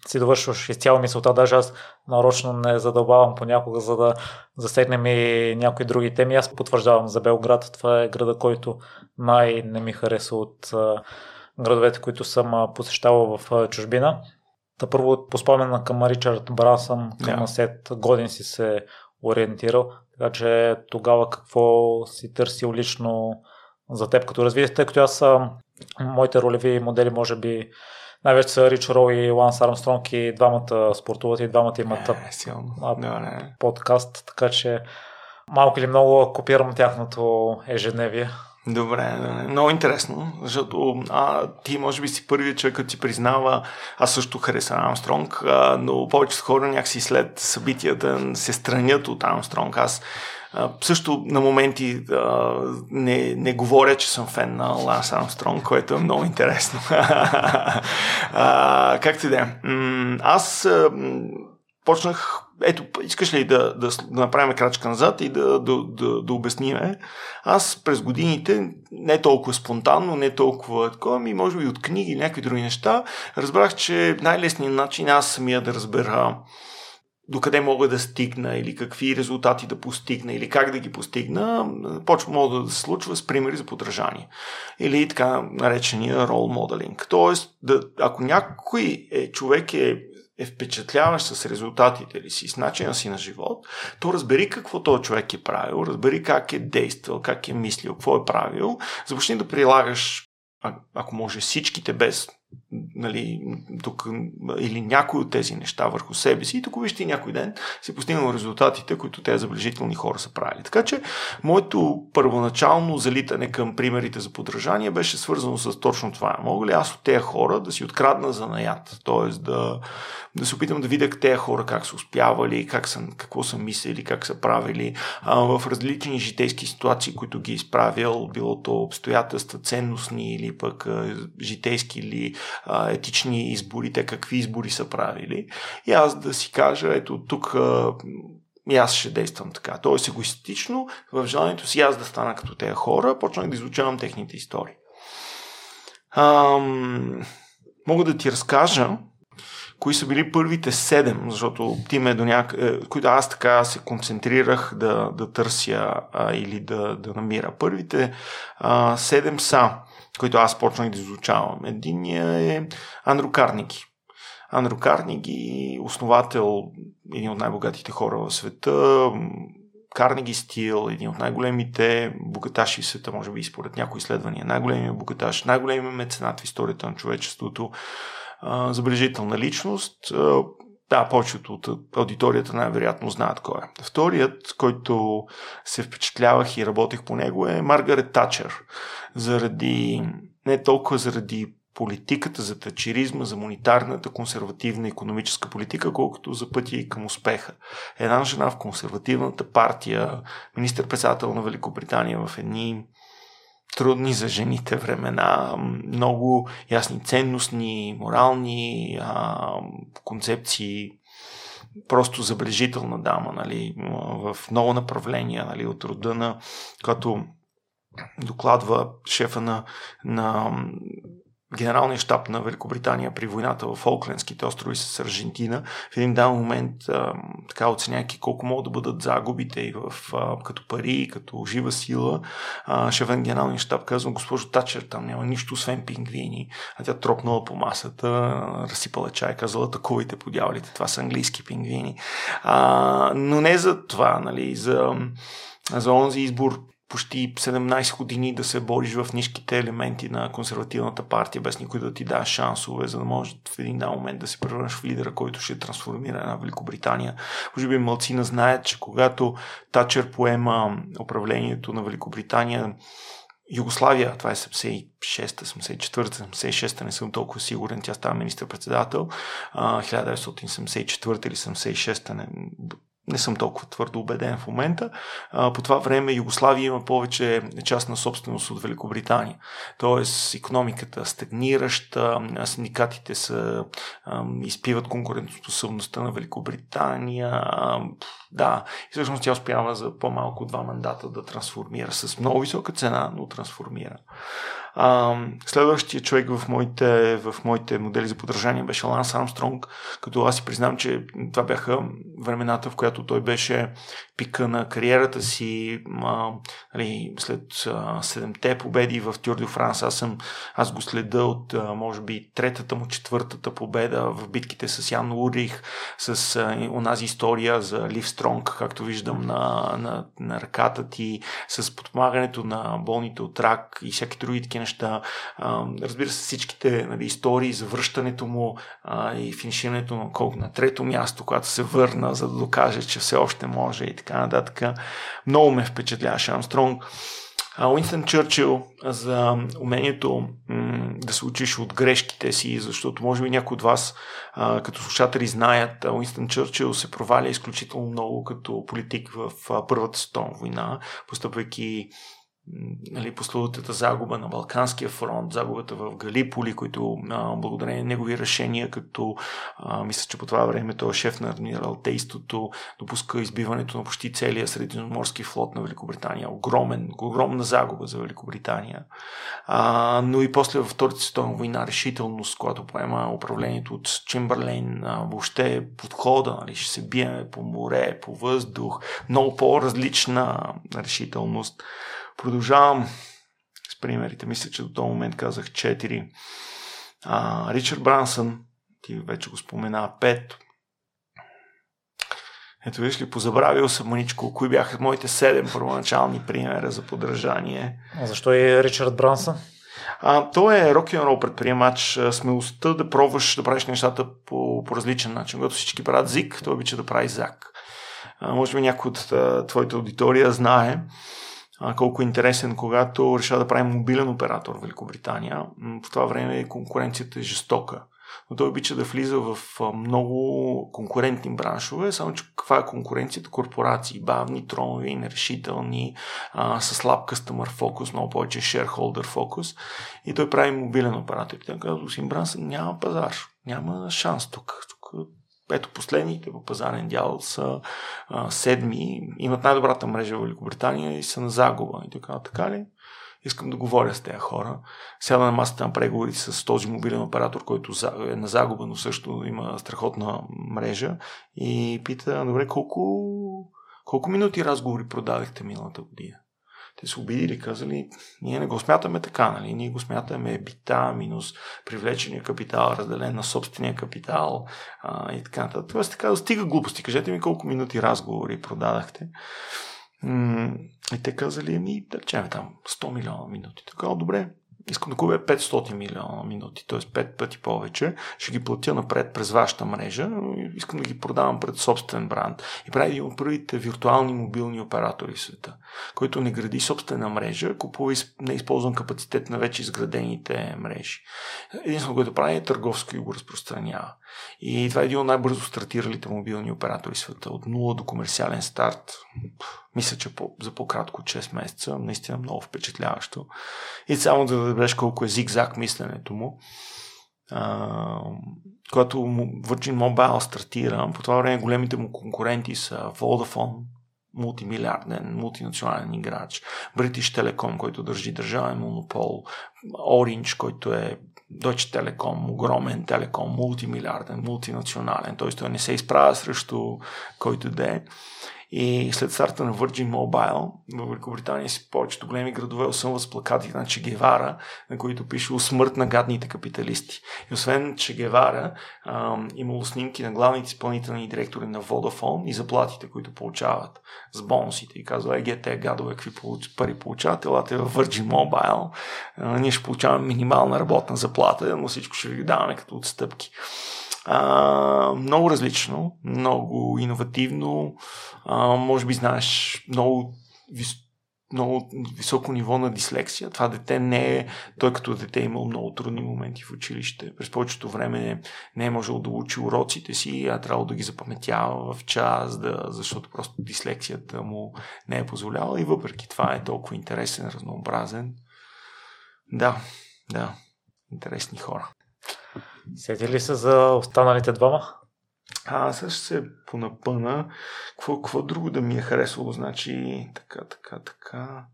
си довършваш изцяло мисълта. Даже аз нарочно не задълбавам понякога, за да засегнем и някои други теми. Аз потвърждавам за Белград. Това е града, който най- не ми хареса от градовете, които съм посещавал в чужбина. Та първо по спомена към Ричард Брасън, към yeah. Сет Годин си се ориентирал, така че тогава какво си търсил лично за теб като развитие, тъй като аз моите ролеви модели може би най-вече са Рич Роу и Ланс Армстронг и двамата спортуват и двамата имат е, силно. Да, не. подкаст, така че малко или много копирам тяхното ежедневие. Добре, много интересно, защото а, ти може би си първият човек, който си признава, аз също харесвам Амстронг, а, но повечето хора някакси след събитията се странят от Амстронг. Аз също на моменти а, не, не говоря, че съм фен на Ланс Армстронг, което е много интересно. [laughs] а, както и да е. Аз а, почнах ето, искаш ли да, да, да направим крачка назад и да, да, да, да обясниме? Аз през годините, не толкова спонтанно, не толкова такова, ми може би от книги или някакви други неща, разбрах, че най-лесният начин аз самия да разбера докъде мога да стигна или какви резултати да постигна или как да ги постигна, почва мога да се случва с примери за подражание. Или така наречения рол моделинг. Тоест, да, ако някой е, човек е е впечатляващ с резултатите ли си, с начина си на живот, то разбери какво този човек е правил, разбери как е действал, как е мислил, какво е правил, започни да прилагаш, ако може всичките без нали, тук, или някои от тези неща върху себе си и тук вижте някой ден си постигнал резултатите, които тези забележителни хора са правили. Така че моето първоначално залитане към примерите за подражание беше свързано с точно това. Мога ли аз от тези хора да си открадна за наят? Т.е. да, да се опитам да видя тези хора как са успявали, как са, какво са мислили, как са правили а, в различни житейски ситуации, които ги е изправил, било то обстоятелства, ценностни или пък а, житейски или а, етични избори, те какви избори са правили. И аз да си кажа, ето тук а, и аз ще действам така. Тоест егоистично, в желанието си аз да стана като тези хора, почнах да изучавам техните истории. Ам, мога да ти разкажа кои са били първите седем, защото ти ме до няк... Е, които аз така се концентрирах да, да търся а, или да, да намира. Първите а, седем са които аз почнах да изучавам. Единият е Андрю Карниги. Андрю Карниги, основател, един от най-богатите хора в света, Карнеги Стил, един от най-големите богаташи в света, може би според някои изследвания, най-големият богаташ, най-големият меценат в историята на човечеството, забележителна личност. Да, повечето от аудиторията най-вероятно знаят кой е. Вторият, който се впечатлявах и работех по него е Маргарет Тачер. Заради, не толкова заради политиката, за тачеризма, за монетарната консервативна економическа политика, колкото за пътя към успеха. Една жена в консервативната партия, министър-председател на Великобритания в едни трудни за жените времена, много ясни ценностни, морални а, концепции, просто забележителна дама, нали, в много направления, нали, от рода на, като докладва шефа на, на генералния щаб на Великобритания при войната в Фолклендските острови с Аржентина, в един дан момент, така оценяйки колко могат да бъдат загубите и в, като пари, като жива сила, на генералния щаб казва, госпожо Тачер, там няма нищо освен пингвини, а тя тропнала по масата, разсипала чай, казала, таковите по дяволите, това са английски пингвини. А, но не за това, нали, за, за онзи избор почти 17 години да се бориш в ниските елементи на консервативната партия, без никой да ти даде шансове, за да може в един момент да се превърнеш в лидера, който ще трансформира една Великобритания. Може би малцина знаят, че когато Тачер поема управлението на Великобритания, Югославия, това е 76-та, 74-та, 76-та, не съм толкова сигурен, тя става министър-председател, 1974 или 76-та, не, не съм толкова твърдо убеден в момента. По това време Югославия има повече частна собственост от Великобритания. Тоест, економиката стагнираща, синдикатите са, изпиват конкурентоспособността на Великобритания. Да, и всъщност тя успява за по-малко два мандата да трансформира с много висока цена, но трансформира. А, следващия човек в моите, в моите модели за подражание беше Ланс Армстронг, като аз си признам, че това бяха времената, в която той беше пика на кариерата си а, нали, след седемте победи в Тюр де Франс. Аз, съм, аз го следа от, а, може би, третата му, четвъртата победа в битките с Ян Урих, с а, онази история за Лив Стронг, както виждам на, на, на ръката ти, с подпомагането на болните от рак и всяки други такива неща. А, разбира се, всичките нали, истории за връщането му а, и финиширането на колко на трето място, когато се върна, за да докаже, че все още може и така нататък. Много ме впечатляваше Армстронг. Уинстън Чърчил за умението м- да се учиш от грешките си, защото може би някои от вас а, като слушатели знаят, Уинстън Чърчил се проваля изключително много като политик в а, Първата световна война, постъпвайки нали, пословутата загуба на Балканския фронт, загубата в Галиполи, които а, благодарение на негови решения, като а, мисля, че по това време той е шеф на адмиралтейството, допуска избиването на почти целия средиземноморски флот на Великобритания. Огромен, огромна загуба за Великобритания. А, но и после във Втората световна война решителност, която поема управлението от Чемберлейн, а, въобще подхода, нали, ще се биеме по море, по въздух, много по-различна решителност. Продължавам с примерите. Мисля, че до този момент казах 4. А, Ричард Брансън, ти вече го спомена, 5. Ето виж ли, позабравил съм маничко, кои бяха моите 7 първоначални примера за подражание. А защо е Ричард Брансън? А, той е рок н рол предприемач. Смелостта да пробваш да правиш нещата по, по различен начин. Когато всички правят зик, той обича да прави зак. А, може би някой от а, твоята аудитория знае, колко е интересен, когато решава да прави мобилен оператор в Великобритания. В това време конкуренцията е жестока. Но той обича да влиза в много конкурентни браншове, само че каква е конкуренцията? Корпорации, бавни, тронови, нерешителни, а, с слаб customer focus, много повече shareholder focus. И той прави мобилен оператор. И той казва, Сим Брансън няма пазар, няма шанс тук. Тук ето последните по пазарен дял са а, седми, имат най-добрата мрежа в Великобритания и са на загуба. И така, така ли? Искам да говоря с тези хора. Сяда на масата на преговори с този мобилен оператор, който е на загуба, но също има страхотна мрежа и пита, добре, колко, колко минути разговори продадахте миналата година? Те са обидили, казали, ние не го смятаме така, нали? Ние го смятаме бита минус привлечения капитал, разделен на собствения капитал а, и така нататък. Тоест така, стига глупости. Кажете ми колко минути разговори продадахте. и те казали, ми, да речем там 100 милиона минути. Така, добре, искам да купя 500 милиона минути, т.е. 5 пъти повече, ще ги платя напред през вашата мрежа, искам да ги продавам пред собствен бранд. И прави един от първите виртуални мобилни оператори в света, който не гради собствена мрежа, купува неизползван капацитет на вече изградените мрежи. Единствено, което прави е търговско и го разпространява. И това е един от най-бързо стартиралите мобилни оператори в света. От нула до комерциален старт. Мисля, че по, за по-кратко 6 месеца. Наистина много впечатляващо. И само да разбереш колко е зигзаг мисленето му. А, когато Virgin Mobile стартира, по това време големите му конкуренти са Vodafone, мултимилиарден, мултинационален играч, British Telecom, който държи държавен монопол, Orange, който е Deutsche Telekom, огромен телеком, мултимилиарден, мултинационален, т.е. той не се изправя срещу който да е. И след старта на Virgin Mobile в Великобритания си повечето големи градове осъмват с плакати на Че Гевара, на които пише смърт на гадните капиталисти. И освен Че Гевара, имало снимки на главните изпълнителни директори на Vodafone и заплатите, които получават с бонусите. И казва, еге, те гадове, какви пари получават, елате в Virgin Mobile, а, ние ще получаваме минимална работна заплата, но всичко ще ви даваме като отстъпки. А, много различно, много иновативно. А, може би знаеш много, вис, много високо ниво на дислексия. Това дете не е, той като дете е имал много трудни моменти в училище. През повечето време не, е можел да учи уроците си, а трябва да ги запаметява в час, да, защото просто дислексията му не е позволяла и въпреки това е толкова интересен, разнообразен. Да, да, интересни хора. Сети ли се за останалите двама? А, аз ще се понапъна. Какво, какво друго да ми е харесало? Значи, така, така, така.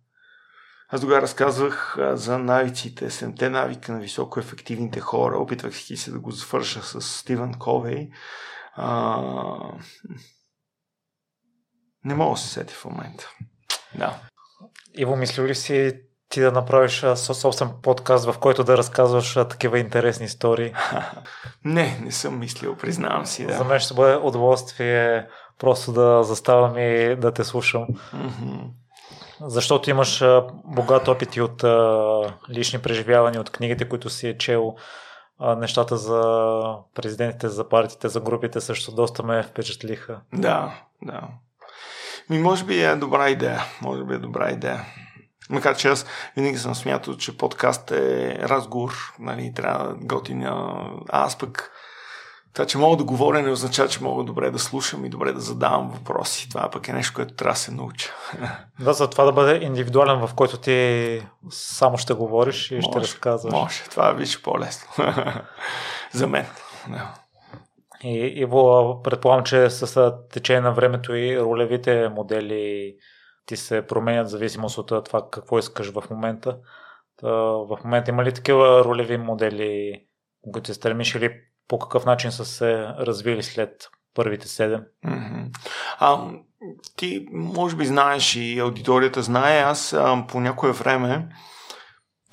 Аз тогава разказвах за навиците, седемте навика на високо ефективните хора. Опитвах се да го завърша с Стивен Ковей. А... Не мога да се сети в момента. Да. Иво, мисли ли си ти да направиш собствен подкаст, в който да разказваш такива интересни истории? [laughs] не, не съм мислил, признавам си. Да. За мен ще бъде удоволствие просто да заставам и да те слушам. Mm-hmm. Защото имаш богат опит и от лични преживявания, от книгите, които си е чел. Нещата за президентите, за партиите, за групите също доста ме впечатлиха. Да, да. Ми, може би е добра идея. Може би е добра идея. Макар че аз винаги съм смятал, че подкаст е разговор, нали, трябва да готиня. Аз пък това, че мога да говоря, не означава, че мога добре да слушам и добре да задавам въпроси. Това пък е нещо, което трябва да се науча. [laughs] Да, за това да бъде индивидуален, в който ти само ще говориш и може, ще разказваш. Може, това беше по-лесно. [laughs] за мен. Да. И, Иво, предполагам, че с течение на времето и ролевите модели ти се променят в зависимост от това какво искаш в момента. В момента има ли такива ролеви модели, които се стремиш или по какъв начин са се развили след първите седем? А, ти може би знаеш и аудиторията знае, аз а, по някое време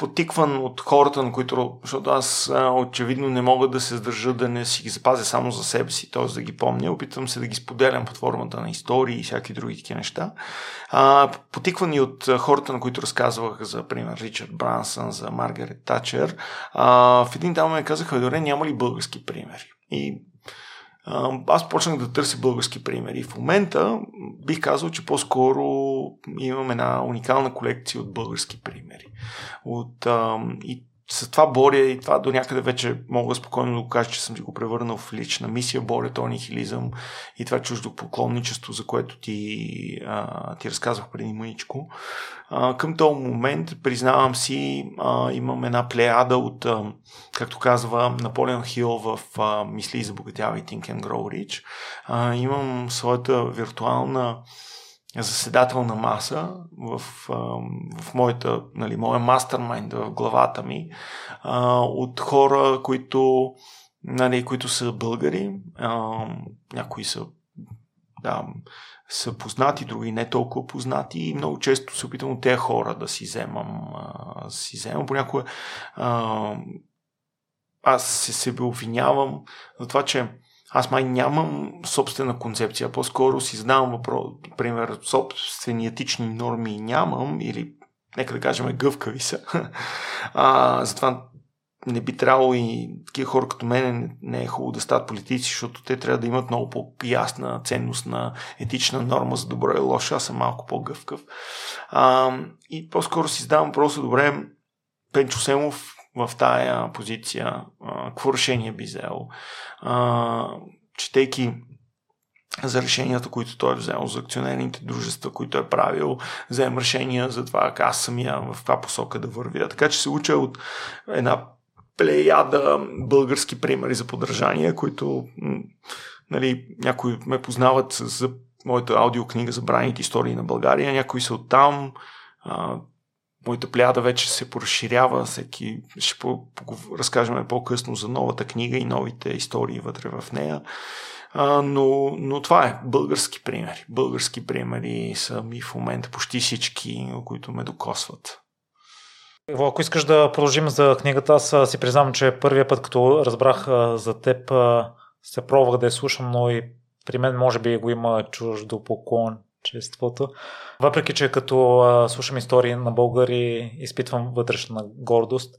потикван от хората, на които, защото аз а, очевидно не мога да се сдържа да не си ги запазя само за себе си, т.е. да ги помня. Опитвам се да ги споделям под формата на истории и всяки други такива неща. А, потиквани от хората, на които разказвах, за пример Ричард Брансън, за Маргарет Тачер, а, в един там ме казаха, добре, няма ли български примери? И аз почнах да търся български примери. В момента бих казал, че по-скоро имам една уникална колекция от български примери. От, и с това боря и това до някъде вече мога спокойно да го кажа, че съм си го превърнал в лична мисия, боря този нихилизъм и това чуждо поклонничество, за което ти, а, ти разказвах преди мъничко. А, към този момент, признавам си, а, имам една плеяда от, а, както казва Наполеон Хил в а, Мисли и забогатявай Think and Grow Rich. А, имам своята виртуална заседателна маса в, в моята, нали, моя мастермайнд в главата ми от хора, които, нали, които са българи, някои са да, са познати, други не толкова познати и много често се опитвам от тези хора да си вземам, да си вземам. Понякога аз се себе обвинявам за това, че аз май нямам собствена концепция, по-скоро си знам въпрос, пример, собствени етични норми нямам или нека да кажем гъвкави са. [laughs] А, затова не би трябвало и такива хора като мен не е хубаво да стават политици, защото те трябва да имат много по-ясна ценност на етична норма за добро и лошо. Аз съм малко по-гъвкав. А, и по-скоро си задавам въпроса, добре, Пенчо Семов в тая позиция, какво решение би взел, четейки за решенията, които той е взел, за акционерните дружества, които е правил, взем решения за това аз самия в каква посока да вървя. Така че се уча от една плеяда български примери за поддържание, които нали, някои ме познават за моята аудиокнига за браните истории на България, някои са оттам, моята плеяда вече се поразширява, всеки ще по, по, разкажем по-късно за новата книга и новите истории вътре в нея. А, но, но това е български примери. Български примери са ми в момента почти всички, които ме докосват. Ако искаш да продължим за книгата, аз си признавам, че първият път, като разбрах за теб, се пробвах да я слушам, но и при мен може би го има чуждо поклон чеството. Въпреки, че като а, слушам истории на българи, изпитвам вътрешна гордост,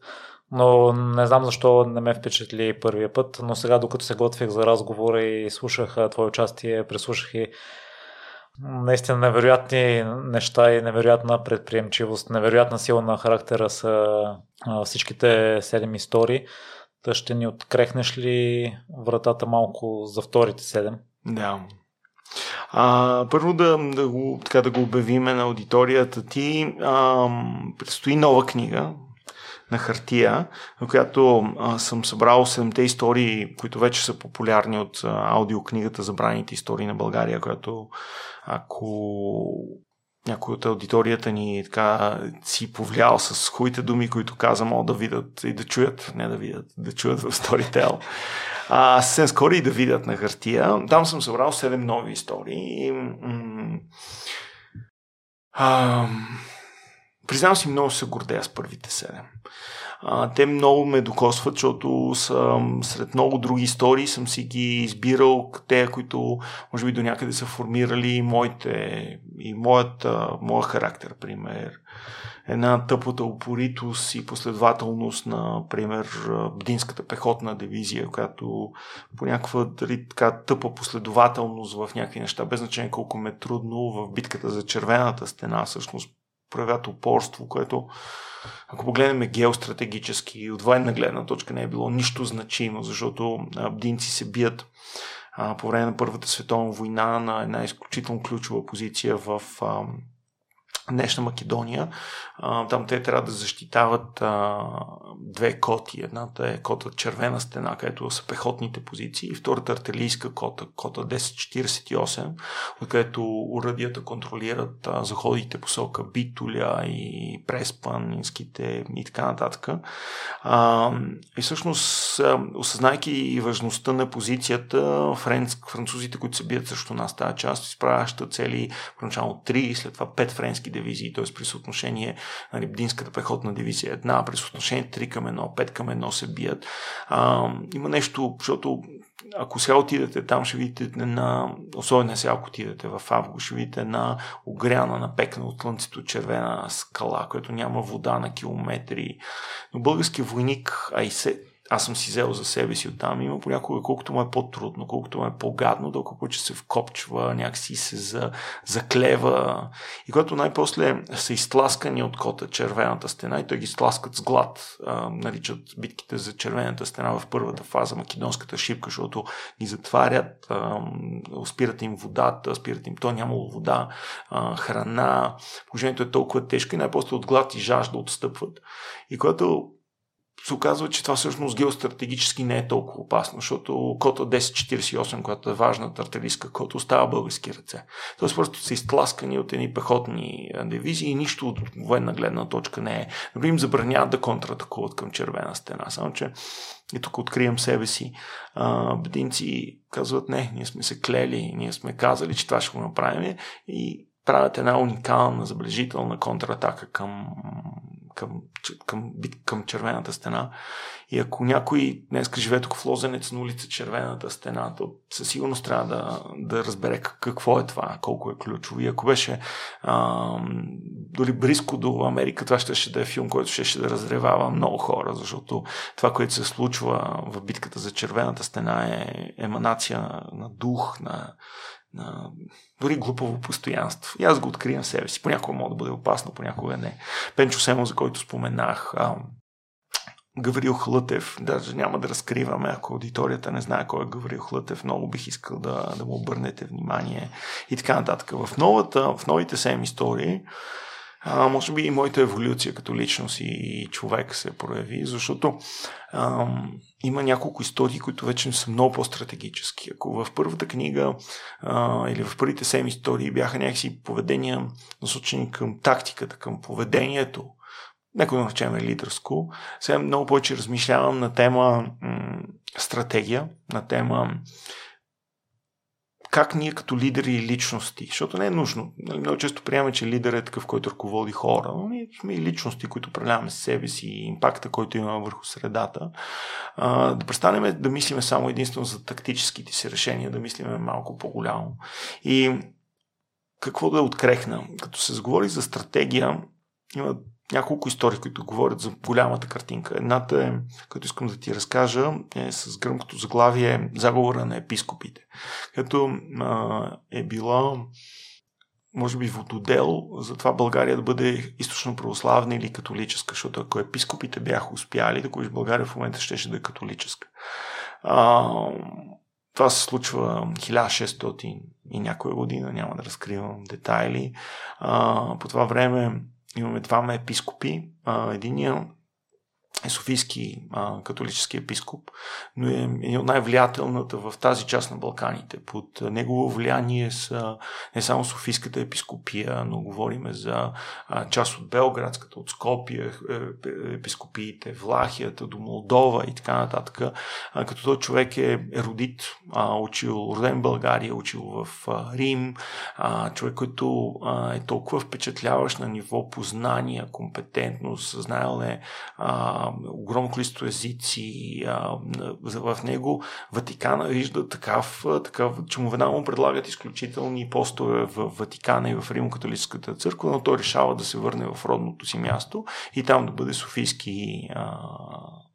но не знам защо не ме впечатли първия път, но сега докато се готвих за разговора и слушах твое участие, преслушах и наистина невероятни неща и невероятна предприемчивост, невероятна сила на характера са всичките седем истории. Та ще ни открехнеш ли вратата малко за вторите седем? Да, а, първо да, да, го, така, да го обявиме на аудиторията ти. А, предстои нова книга на хартия, в която а, съм събрал 7-те истории, които вече са популярни от а, аудиокнигата Забраните истории на България, която ако някой от аудиторията ни така си повлиял с хубавите думи, които каза, могат да видят и да чуят, не да видят, да чуят в Storytel. А, съвсем скоро и да видят на хартия. Там съм събрал 7 нови истории. Признавам си, много се гордея с първите 7. А, те много ме докосват, защото съм, сред много други истории съм си ги избирал, те, които може би до някъде са формирали моите и моят, моят характер, пример. Една тъпата упоритост и последователност на, пример, Бдинската пехотна дивизия, която по някаква дали, така, тъпа последователност в някакви неща, без значение колко ме е трудно, в битката за червената стена, всъщност проявят упорство, което ако погледнем геостратегически и от военна гледна точка не е било нищо значимо, защото бдинци се бият а, по време на Първата световна война на една изключително ключова позиция в а, днешна Македония. Там те трябва да защитават а, две коти. Едната е кота Червена стена, където са пехотните позиции, и втората артилерийска кота, кота 1048, откъдето уръдията контролират а, заходите посока Битуля и Преспанинските и така нататък. А, и всъщност, осъзнайки важността на позицията, френц, французите, които се бият срещу нас тази част, изправяща цели, поначално 3, след това 5 френски дивизии, т.е. при съотношение нали, Бдинската пехотна дивизия една, при съотношение 3 към 1, 5 към 1 се бият. А, има нещо, защото ако сега отидете там, ще видите на, особено сега ако отидете в август, ще видите на огряна, напекна от слънцето червена скала, която няма вода на километри. Но българският войник, а и се, аз съм си взел за себе си оттам. Има понякога, колкото му е по-трудно, колкото му е по-гадно, толкова повече се вкопчва, някакси се за, заклева. И когато най-после са изтласкани от кота червената стена и той ги сласкат с глад, а, наричат битките за червената стена в първата фаза, македонската шипка, защото ги затварят, а, спират им водата, спират им, то нямало вода, а, храна, положението е толкова тежко и най-после от глад и жажда отстъпват. И когато се оказва, че това всъщност геостратегически не е толкова опасно, защото кота 1048, която е важната артилерийска кота, остава български ръце. Тоест просто са изтласкани от едни пехотни дивизии и нищо от военна гледна точка не е. Дори им забраняват да контратакуват към червена стена. Само, че и тук открием себе си. А, бединци казват, не, ние сме се клели, ние сме казали, че това ще го направим и правят една уникална, забележителна контратака към към, към, към червената стена. И ако някой днес живее тук в Лозенец на улица Червената стена, то със сигурност трябва да, да разбере какво е това, колко е ключово. И ако беше а, дори близко до Америка, това ще, ще да е филм, който ще, ще да разревава много хора, защото това, което се случва в битката за Червената стена е еманация на дух, на, на дори глупаво постоянство. И аз го откривам себе си. Понякога мога да бъде опасно, понякога не. Пенчо Семо, за който споменах, а, Гаврил Хлътев, даже няма да разкриваме, ако аудиторията не знае кой е Гаврил Хлътев, много бих искал да, да му обърнете внимание и така нататък. В, новата, в новите сем истории а, може би и моята еволюция като личност и човек се прояви, защото а, има няколко истории, които вече са много по-стратегически. Ако в първата книга а, или в първите семи истории бяха някакси поведения насочени към тактиката, към поведението, некой да наречем лидерско, сега много повече размишлявам на тема м- стратегия, на тема как ние като лидери и личности, защото не е нужно. Нали, много често приемаме, че лидер е такъв, който ръководи хора, но ние сме и личности, които управляваме себе си и импакта, който имаме върху средата. Да престанем да мислиме само единствено за тактическите си решения, да мислиме малко по-голямо. И какво да открехна? Като се заговори за стратегия, има няколко истории, които говорят за голямата картинка. Едната е, като искам да ти разкажа, е с гръмкото заглавие Заговора на епископите. Като е била може би вододел за това България да бъде източно православна или католическа, защото ако епископите бяха успяли, да в България в момента щеше да е католическа. А, това се случва 1600 и някоя година, няма да разкривам детайли. А, по това време имаме двама епископи. А, единия е Софийски а, католически епископ, но е един от най-влиятелната в тази част на Балканите. Под негово влияние са не само Софийската епископия, но говориме за а, част от Белградската, от Скопия, е, е, епископиите, Влахията до Молдова и така нататък. А, като този човек е еродит, а, учил, роден в България, учил в а, Рим, а, човек, който а, е толкова впечатляващ на ниво познания, компетентност, знаел е а, огромно количество езици. А, в него Ватикана вижда такав, такав че му предлагат изключителни постове в Ватикана и в Римо-католическата църква, но той решава да се върне в родното си място и там да бъде софийски а,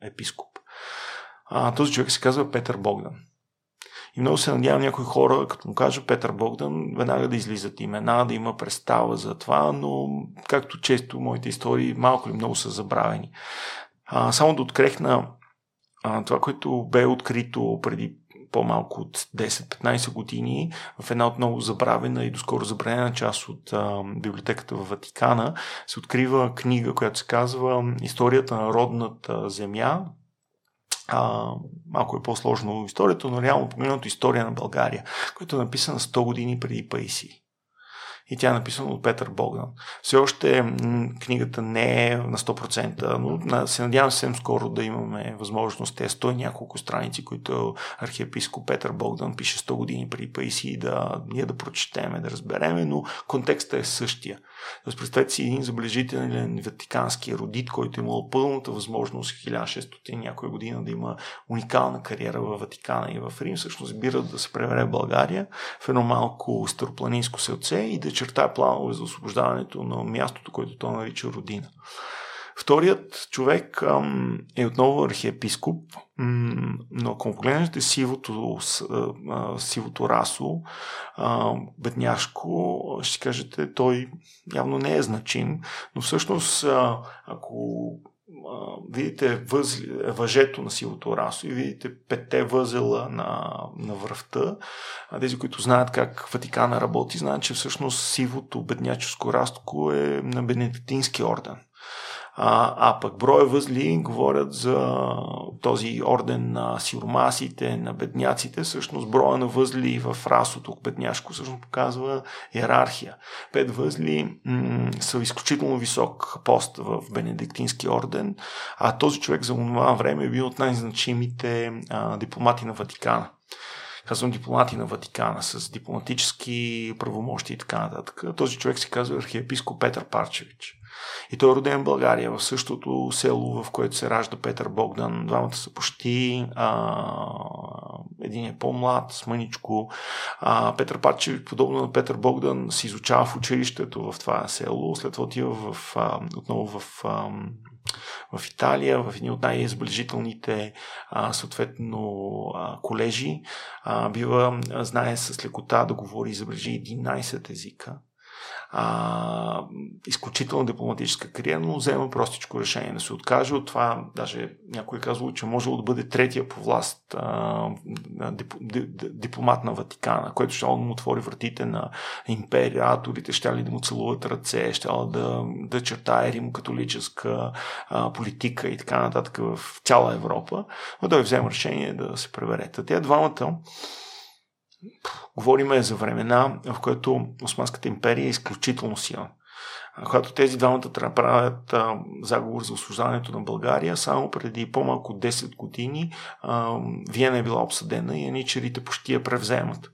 епископ. А, този човек се казва Петър Богдан. И много се надявам някои хора, като му кажа Петър Богдан, веднага да излизат имена, да има представа за това, но както често моите истории малко или много са забравени. А, само да открехна а, това, което бе открито преди по-малко от 10-15 години в една от много забравена и доскоро забранена част от а, библиотеката в Ватикана се открива книга, която се казва Историята на родната земя. А, малко е по-сложно историята, но реално погледнато история на България, която е написана 100 години преди Паиси и тя е написана от Петър Богдан. Все още книгата не е на 100%, но се надявам съвсем скоро да имаме възможност тези 100 няколко страници, които архиепископ Петър Богдан пише 100 години преди Паиси да ние да прочетеме, да разбереме, но контекстът е същия. Тоест, представете си един забележителен ватикански родит, който е имал пълната възможност 1600 някоя година да има уникална кариера в Ватикана и в Рим, всъщност избира да се превере в България в едно малко старопланинско селце и да чертая планове за освобождаването на мястото, което той нарича родина. Вторият човек ам, е отново архиепископ, но ако погледнете сивото, сивото расо, бедняшко, ще кажете, той явно не е значим, но всъщност, ако видите възли, въжето на сивото расо и видите петте възела на, на връвта, тези, които знаят как Ватикана работи, знаят, че всъщност сивото бедняческо растко е на Бенедиктински орден. А, а пък броя възли говорят за този орден на сиромасите, на бедняците. Всъщност броя на възли в расото бедняшко всъщност показва иерархия. Пет възли м- са изключително висок пост в Бенедиктински орден, а този човек за това време е бил от най-значимите а, дипломати на Ватикана казвам дипломати на Ватикана, с дипломатически правомощи и така нататък. Този човек се казва архиепископ Петър Парчевич. И той е роден в България, в същото село, в което се ражда Петър Богдан. Двамата са почти. А, един е по-млад, с мъничко. А, Петър Пачев, подобно на Петър Богдан, се изучава в училището в това село. След това отива в, а, отново в а, в Италия, в едни от най-изближителните съответно колежи. А, бива, знае с лекота да говори и забележи 11 езика а, изключително дипломатическа кариера, но взема простичко решение да се откаже от това. Даже някой е казал, че може да бъде третия по власт а, дип, дипломат на Ватикана, който ще да му отвори вратите на империаторите, ще ли да му целуват ръце, ще да, да чертае римокатолическа а, политика и така нататък в цяла Европа. Но той взема решение да се пребере. Те двамата Говориме за времена, в които Османската империя е изключително силна. Когато тези двамата трябва правят а, заговор за освобождането на България, само преди по-малко 10 години а, Виена е била обсъдена и еничерите почти я превземат.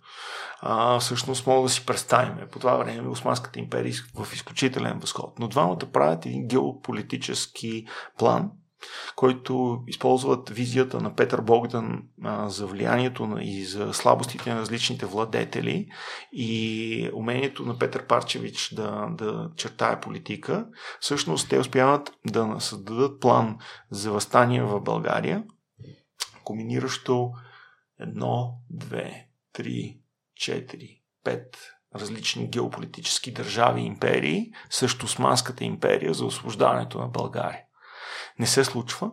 А, всъщност мога да си представим. По това време Османската империя е в изключителен възход. Но двамата правят един геополитически план, който използват визията на Петър Богдан а, за влиянието на, и за слабостите на различните владетели и умението на Петър Парчевич да, да чертае политика, всъщност те успяват да създадат план за възстание в България, комбиниращо едно, две, три, четири, пет различни геополитически държави и империи, също Османската империя за освобождаването на България не се случва.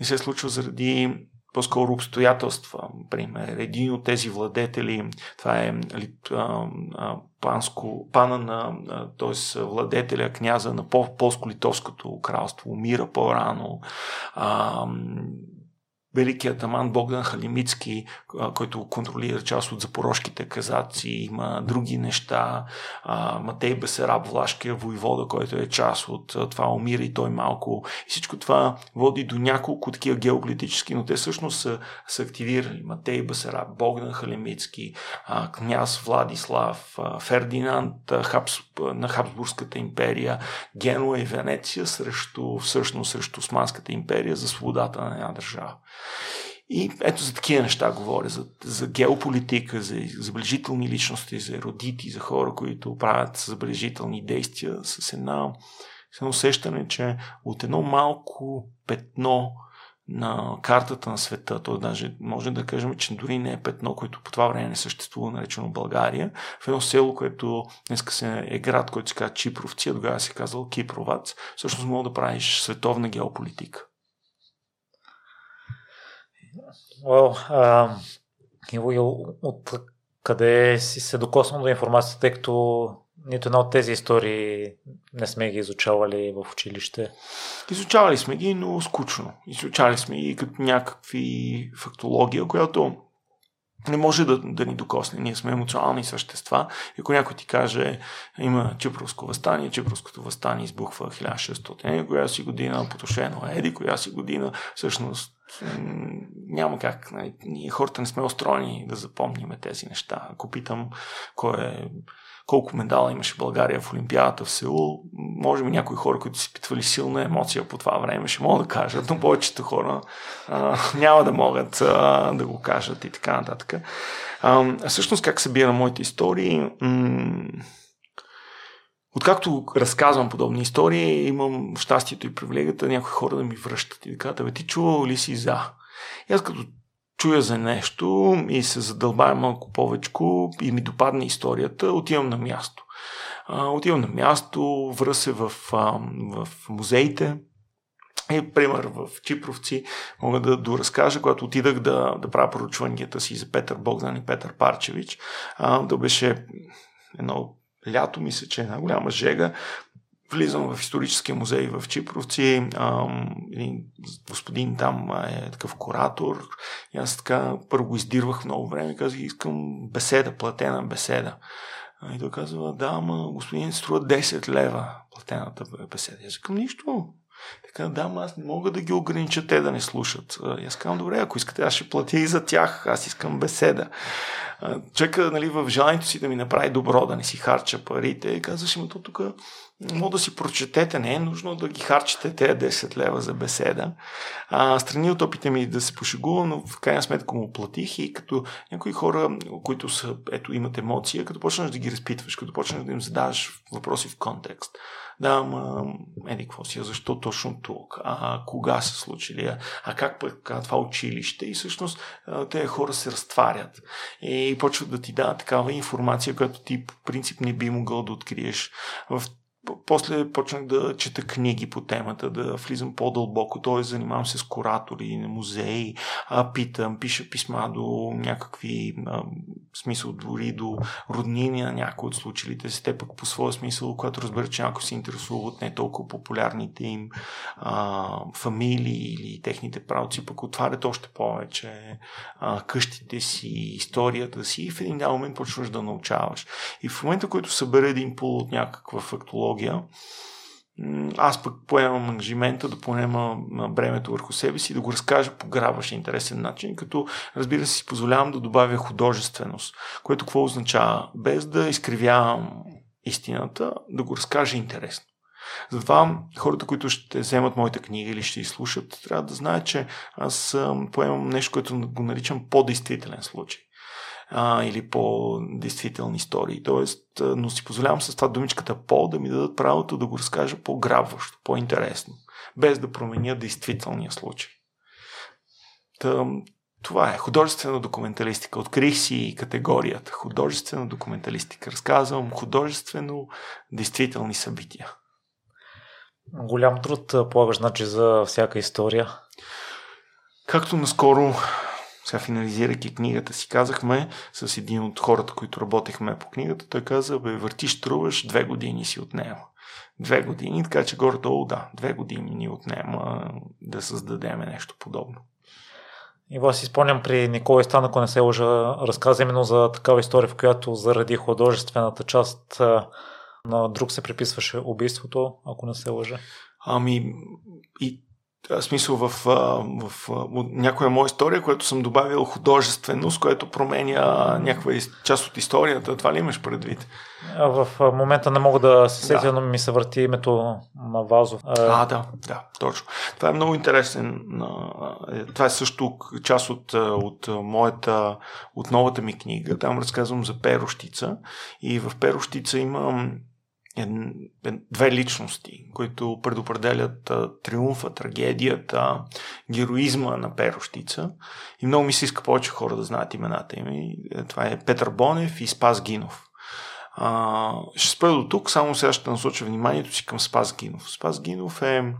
Не се случва заради по-скоро обстоятелства. Пример, един от тези владетели, това е панско, пана на, т.е. владетеля, княза на Полско-Литовското кралство, умира по-рано. Великият аман Богдан Халимицки, който контролира част от запорожките казаци, има други неща. Матей Бесераб, влашкия войвода, който е част от това, умира и той малко. И всичко това води до няколко такива геополитически, но те всъщност са, са активирали. Матей Бесераб, Богдан Халимицки, княз Владислав, Фердинанд Хабс, на Хабсбургската империя, Генуа и Венеция срещу, всъщност срещу Османската империя за свободата на една държава. И ето за такива неща говоря, за, за геополитика, за забележителни личности, за еродити, за хора, които правят забележителни действия с една с едно усещане, че от едно малко петно на картата на света, то даже може да кажем, че дори не е петно, което по това време не съществува, наречено България, в едно село, което днес се е град, който се казва Чипровци, а тогава се казал Кипровац, всъщност мога да правиш световна геополитика. Well, uh, от къде си се докоснал до информацията, тъй като нито една от тези истории не сме ги изучавали в училище? Изучавали сме ги, но скучно. Изучавали сме ги като някакви фактология, която не може да, да ни докосне. Ние сме емоционални същества. И ако някой ти каже, има Чипровско възстание, Чипровското възстание избухва 1600, коя си година, потушено еди, коя си година, всъщност няма как. Нали, ние хората не сме устроени да запомниме тези неща. Ако питам кой е колко медала имаше България в Олимпиадата в Сеул. Може би някои хора, които си питвали силна емоция по това време, ще могат да кажат, но повечето хора а, няма да могат а, да го кажат и така нататък. А, всъщност как събира моите истории? М- Откакто разказвам подобни истории, имам щастието и привилегията някои хора да ми връщат и да кажат, бе, ти чувал ли си за? И аз като чуя за нещо и се задълбая малко повече и ми допадне историята, отивам на място. А, отивам на място, връз в, в музеите, и, пример, в Чипровци мога да доразкажа, когато отидах да, да правя поручванията си за Петър Богдан и Петър Парчевич. А, да беше едно лято, мисля, че една голяма жега. Влизам в историческия музей в Чипровци. един господин там е такъв куратор. И аз така първо издирвах много време и казах, искам беседа, платена беседа. И той казва, да, ама господин струва 10 лева платената беседа. Аз казвам, нищо, така, да, ама аз не мога да ги огранича те да не слушат. И аз казвам, добре, ако искате, аз ще платя и за тях. Аз искам беседа. Човека, нали, в желанието си да ми направи добро, да не си харча парите, казваше, ма то тук мога да си прочетете, не е нужно да ги харчите тези 10 лева за беседа. А, страни от опита ми да се пошегувам, но в крайна сметка му платих и като някои хора, които са, ето, имат емоция, като почнеш да ги разпитваш, като почнеш да им задаваш въпроси в контекст. Да, ама, еди, какво си, защо точно тук? А кога се случили? А, а как пък това училище? И всъщност тези хора се разтварят и почват да ти дадат такава информация, която ти по принцип не би могъл да откриеш в после почнах да чета книги по темата, да влизам по-дълбоко, т.е. занимавам се с куратори на музеи, питам, пиша писма до някакви, смисъл дори до роднини на някои от случилите си, те пък по своя смисъл, когато разберат, че някои се интересуват не толкова популярните им а, фамилии или техните правци, пък отварят още повече а, къщите си, историята си и в един момент почваш да научаваш. И в момента, който събере един пул от някаква фактология, технология, аз пък поемам ангажимента да поема бремето върху себе си и да го разкажа по грабващ интересен начин, като разбира се си позволявам да добавя художественост, което какво означава? Без да изкривявам истината, да го разкажа интересно. Затова хората, които ще вземат моята книга или ще изслушат, трябва да знаят, че аз поемам нещо, което го наричам по-действителен случай а, или по-действителни истории. Тоест, но си позволявам с това думичката по да ми дадат правото да го разкажа по-грабващо, по-интересно, без да променя действителния случай. Та, това е художествена документалистика. Открих си категорията художествена документалистика. Разказвам художествено действителни събития. Голям труд полагаш, значи, за всяка история. Както наскоро, сега финализирайки книгата си, казахме с един от хората, които работехме по книгата, той каза, бе, въртиш, струваш, две години си отнема. Две години, така че горе-долу, да, две години ни отнема да създадем нещо подобно. И вас си спомням при Николай Стан, ако не се лъжа, разказа именно за такава история, в която заради художествената част на друг се приписваше убийството, ако не се лъжа. Ами, и смисъл в, в, в, в някоя моя история, която съм добавил художественост, което променя някаква част от историята. Това ли имаш предвид? В момента не мога да се сетя, да. но ми се върти името на Вазов. А, да, да, точно. Това е много интересен. Е, това е също част от, от моята, от новата ми книга. Там разказвам за перощица. И в перощица имам две личности, които предопределят триумфа, трагедията, героизма на Перощица. И много ми се иска повече хора да знаят имената им. Е, това е Петър Бонев и Спас Гинов. А, ще спра до тук, само сега ще насоча вниманието си към Спас Гинов. Спас Гинов е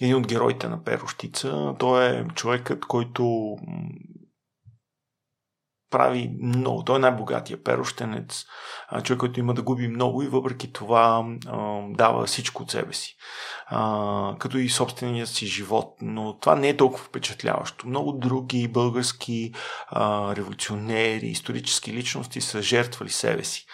един от героите на Перощица. Той е човекът, който прави много. Той е най-богатия перощенец, човек, който има да губи много и въпреки това дава всичко от себе си. Като и собствения си живот. Но това не е толкова впечатляващо. Много други български революционери, исторически личности са жертвали себе си.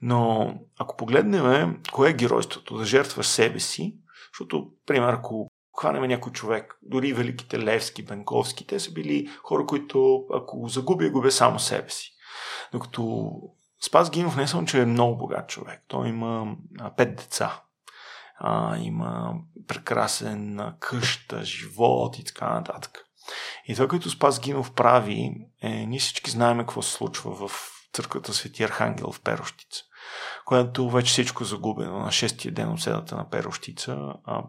Но ако погледнем кое е геройството, да жертваш себе си, защото, пример, ако хванеме някой човек, дори великите Левски, Бенковски, те са били хора, които ако загубя, губя само себе си. Докато Спас Гинов не само, че е много богат човек. Той има пет деца. А, има прекрасен къща, живот и така нататък. И това, което Спас Гинов прави, е, ние всички знаем какво се случва в църквата Свети Архангел в Перощица, която вече всичко загубено на шестия ден от седата на Перощица. А,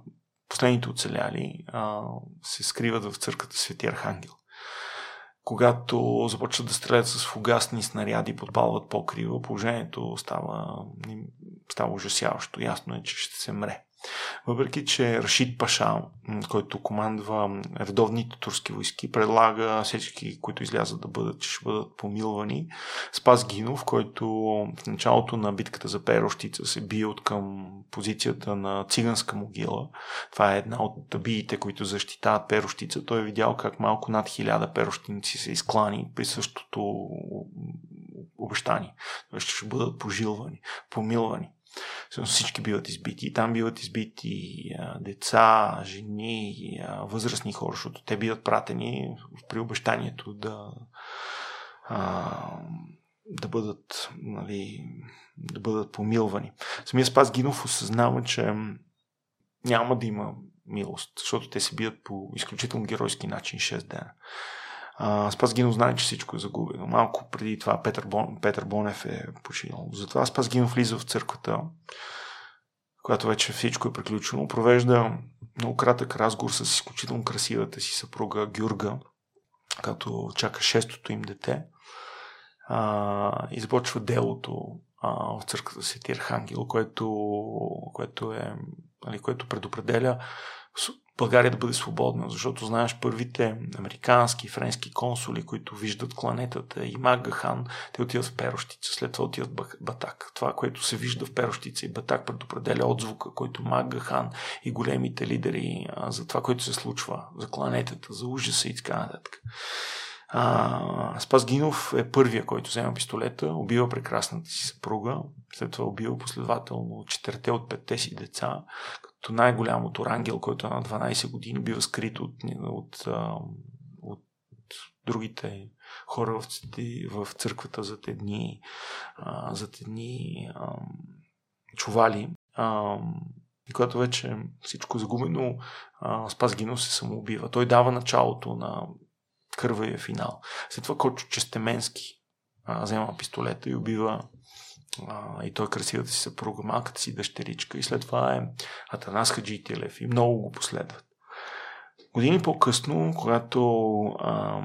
последните оцеляли а, се скриват в църквата Свети Архангел. Когато започват да стрелят с фугасни снаряди, подпалват покрива, положението става, става ужасяващо. Ясно е, че ще се мре. Въпреки, че Рашид Паша, който командва редовните турски войски, предлага всички, които излязат да бъдат, ще бъдат помилвани. Спас Гинов, който в началото на битката за Перощица се бие от към позицията на циганска могила. Това е една от биите, които защитават Перощица. Той е видял как малко над хиляда перощиници се изклани при същото обещание. Ще бъдат пожилвани, помилвани всички биват избити. И там биват избити деца, жени, възрастни хора, защото те биват пратени при обещанието да, да бъдат нали, да бъдат помилвани. Самия Спас Гинов осъзнава, че няма да има милост, защото те се бият по изключително геройски начин 6 дена. А, Спас Гинов знае, че всичко е загубено. Малко преди това Петър, Бон, Петър Бонев е починал. Затова Спас Гинов влиза в църквата, когато вече всичко е приключено. Провежда много кратък разговор с изключително красивата си съпруга Гюрга, като чака шестото им дете. А, започва делото а, в църквата Свети Архангел, което, което, е, нали, което предопределя България да бъде свободна, защото знаеш първите американски и френски консули, които виждат планетата и Магахан, те отиват в Перощица, след това отиват в Батак. Това, което се вижда в Перощица и Батак, предопределя отзвука, който Магахан и големите лидери за това, което се случва, за планетата, за ужаса и така нататък. А, Спас Гинов е първия, който взема пистолета, убива прекрасната си съпруга, след това убива последователно четирите от петте си деца, като най-голямото рангел, който е на 12 години, бива скрит от, от, от, другите хора в, църквата за те дни, за те дни чували. И когато вече всичко е загубено, Спас Гинов се самоубива. Той дава началото на кървавия финал. След това Кочо Честеменски взема пистолета и убива и той е красивата си съпруга, малката си дъщеричка. И след това е Атанас Хаджителев и много го последват. Години по-късно, когато а,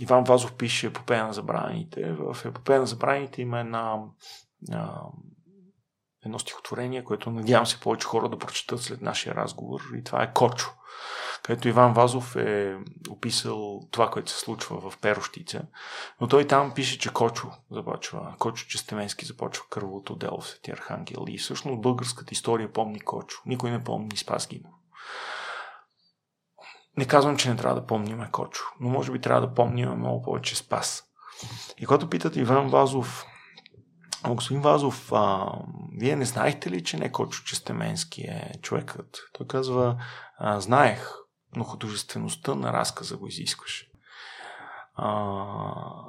Иван Вазов пише Епопея на забраните, в Епопея на забраните има една, а, едно стихотворение, което надявам се повече хора да прочитат след нашия разговор. И това е Кочо където Иван Вазов е описал това, което се случва в Перощица. Но той там пише, че Кочо започва, Кочо Честеменски започва кървото дело в Свети Архангел. И всъщност българската история помни Кочо. Никой не помни Спас Гинов. Не казвам, че не трябва да помним Кочо, но може би трябва да помним много повече Спас. И когато питат Иван Вазов, господин Вазов, а, вие не знаехте ли, че не Кочо Честеменски е човекът? Той казва, а, знаех, но художествеността на разказа го изискваше. А,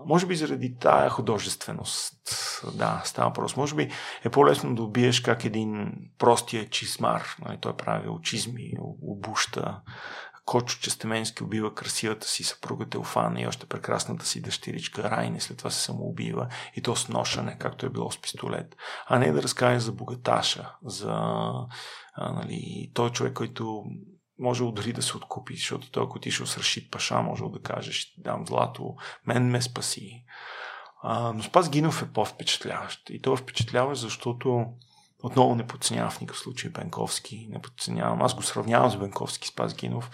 може би заради тая художественост. Да, става въпрос. Може би е по-лесно да убиеш как един простия чизмар, нали, той прави чизми, обуща, Кочо Честеменски убива красивата си съпруга Теофана и още прекрасната си дъщеричка Райне, след това се самоубива и то с ношане, както е било с пистолет. А не да разкаже за богаташа, за а, нали, той човек, който може дори да се откупи, защото той, ако ти ще с Рашид Паша, може да кажеш, ще дам злато, мен ме спаси. А, но Спас Гинов е по-впечатляващ. И той е впечатляващ, защото отново не подценявам в никакъв случай Бенковски. Не подценявам. Аз го сравнявам с Бенковски, Спас Гинов.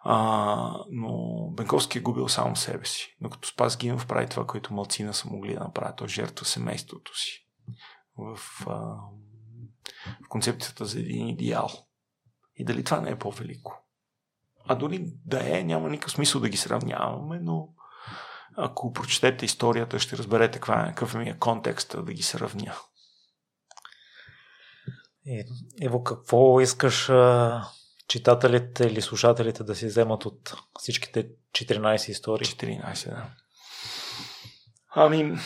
А, но Бенковски е губил само себе си. Но като Спас Гинов прави това, което малцина са могли да направят. Той жертва семейството си. В, а, в концепцията за един идеал. И дали това не е по-велико? А дори да е, няма никакъв смисъл да ги сравняваме, но ако прочетете историята, ще разберете какъв е ми е контекста да ги сравня. Ево, какво искаш а, читателите или слушателите да си вземат от всичките 14 истории? 14, да. Ами,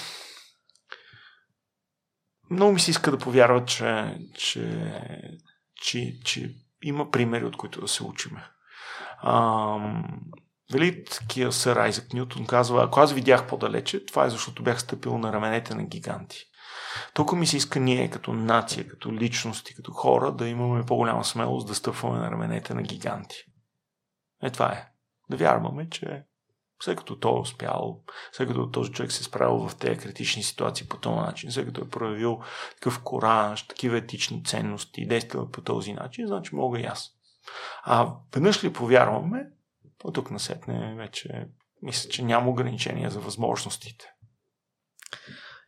много ми се иска да повярват, че, че, че, че примери, от които да се учиме. великият сър Айзек Нютон казва, ако аз видях по-далече, това е защото бях стъпил на раменете на гиганти. Толкова ми се иска ние като нация, като личности, като хора да имаме по-голяма смелост да стъпваме на раменете на гиганти. Е, това е. Да вярваме, че след като той е успял, след като този човек се е справил в тези критични ситуации по този начин, след като е проявил такъв кораж, такива етични ценности и действал по този начин, значи мога и аз. А веднъж ли повярваме, от тук насетне вече мисля, че няма ограничения за възможностите.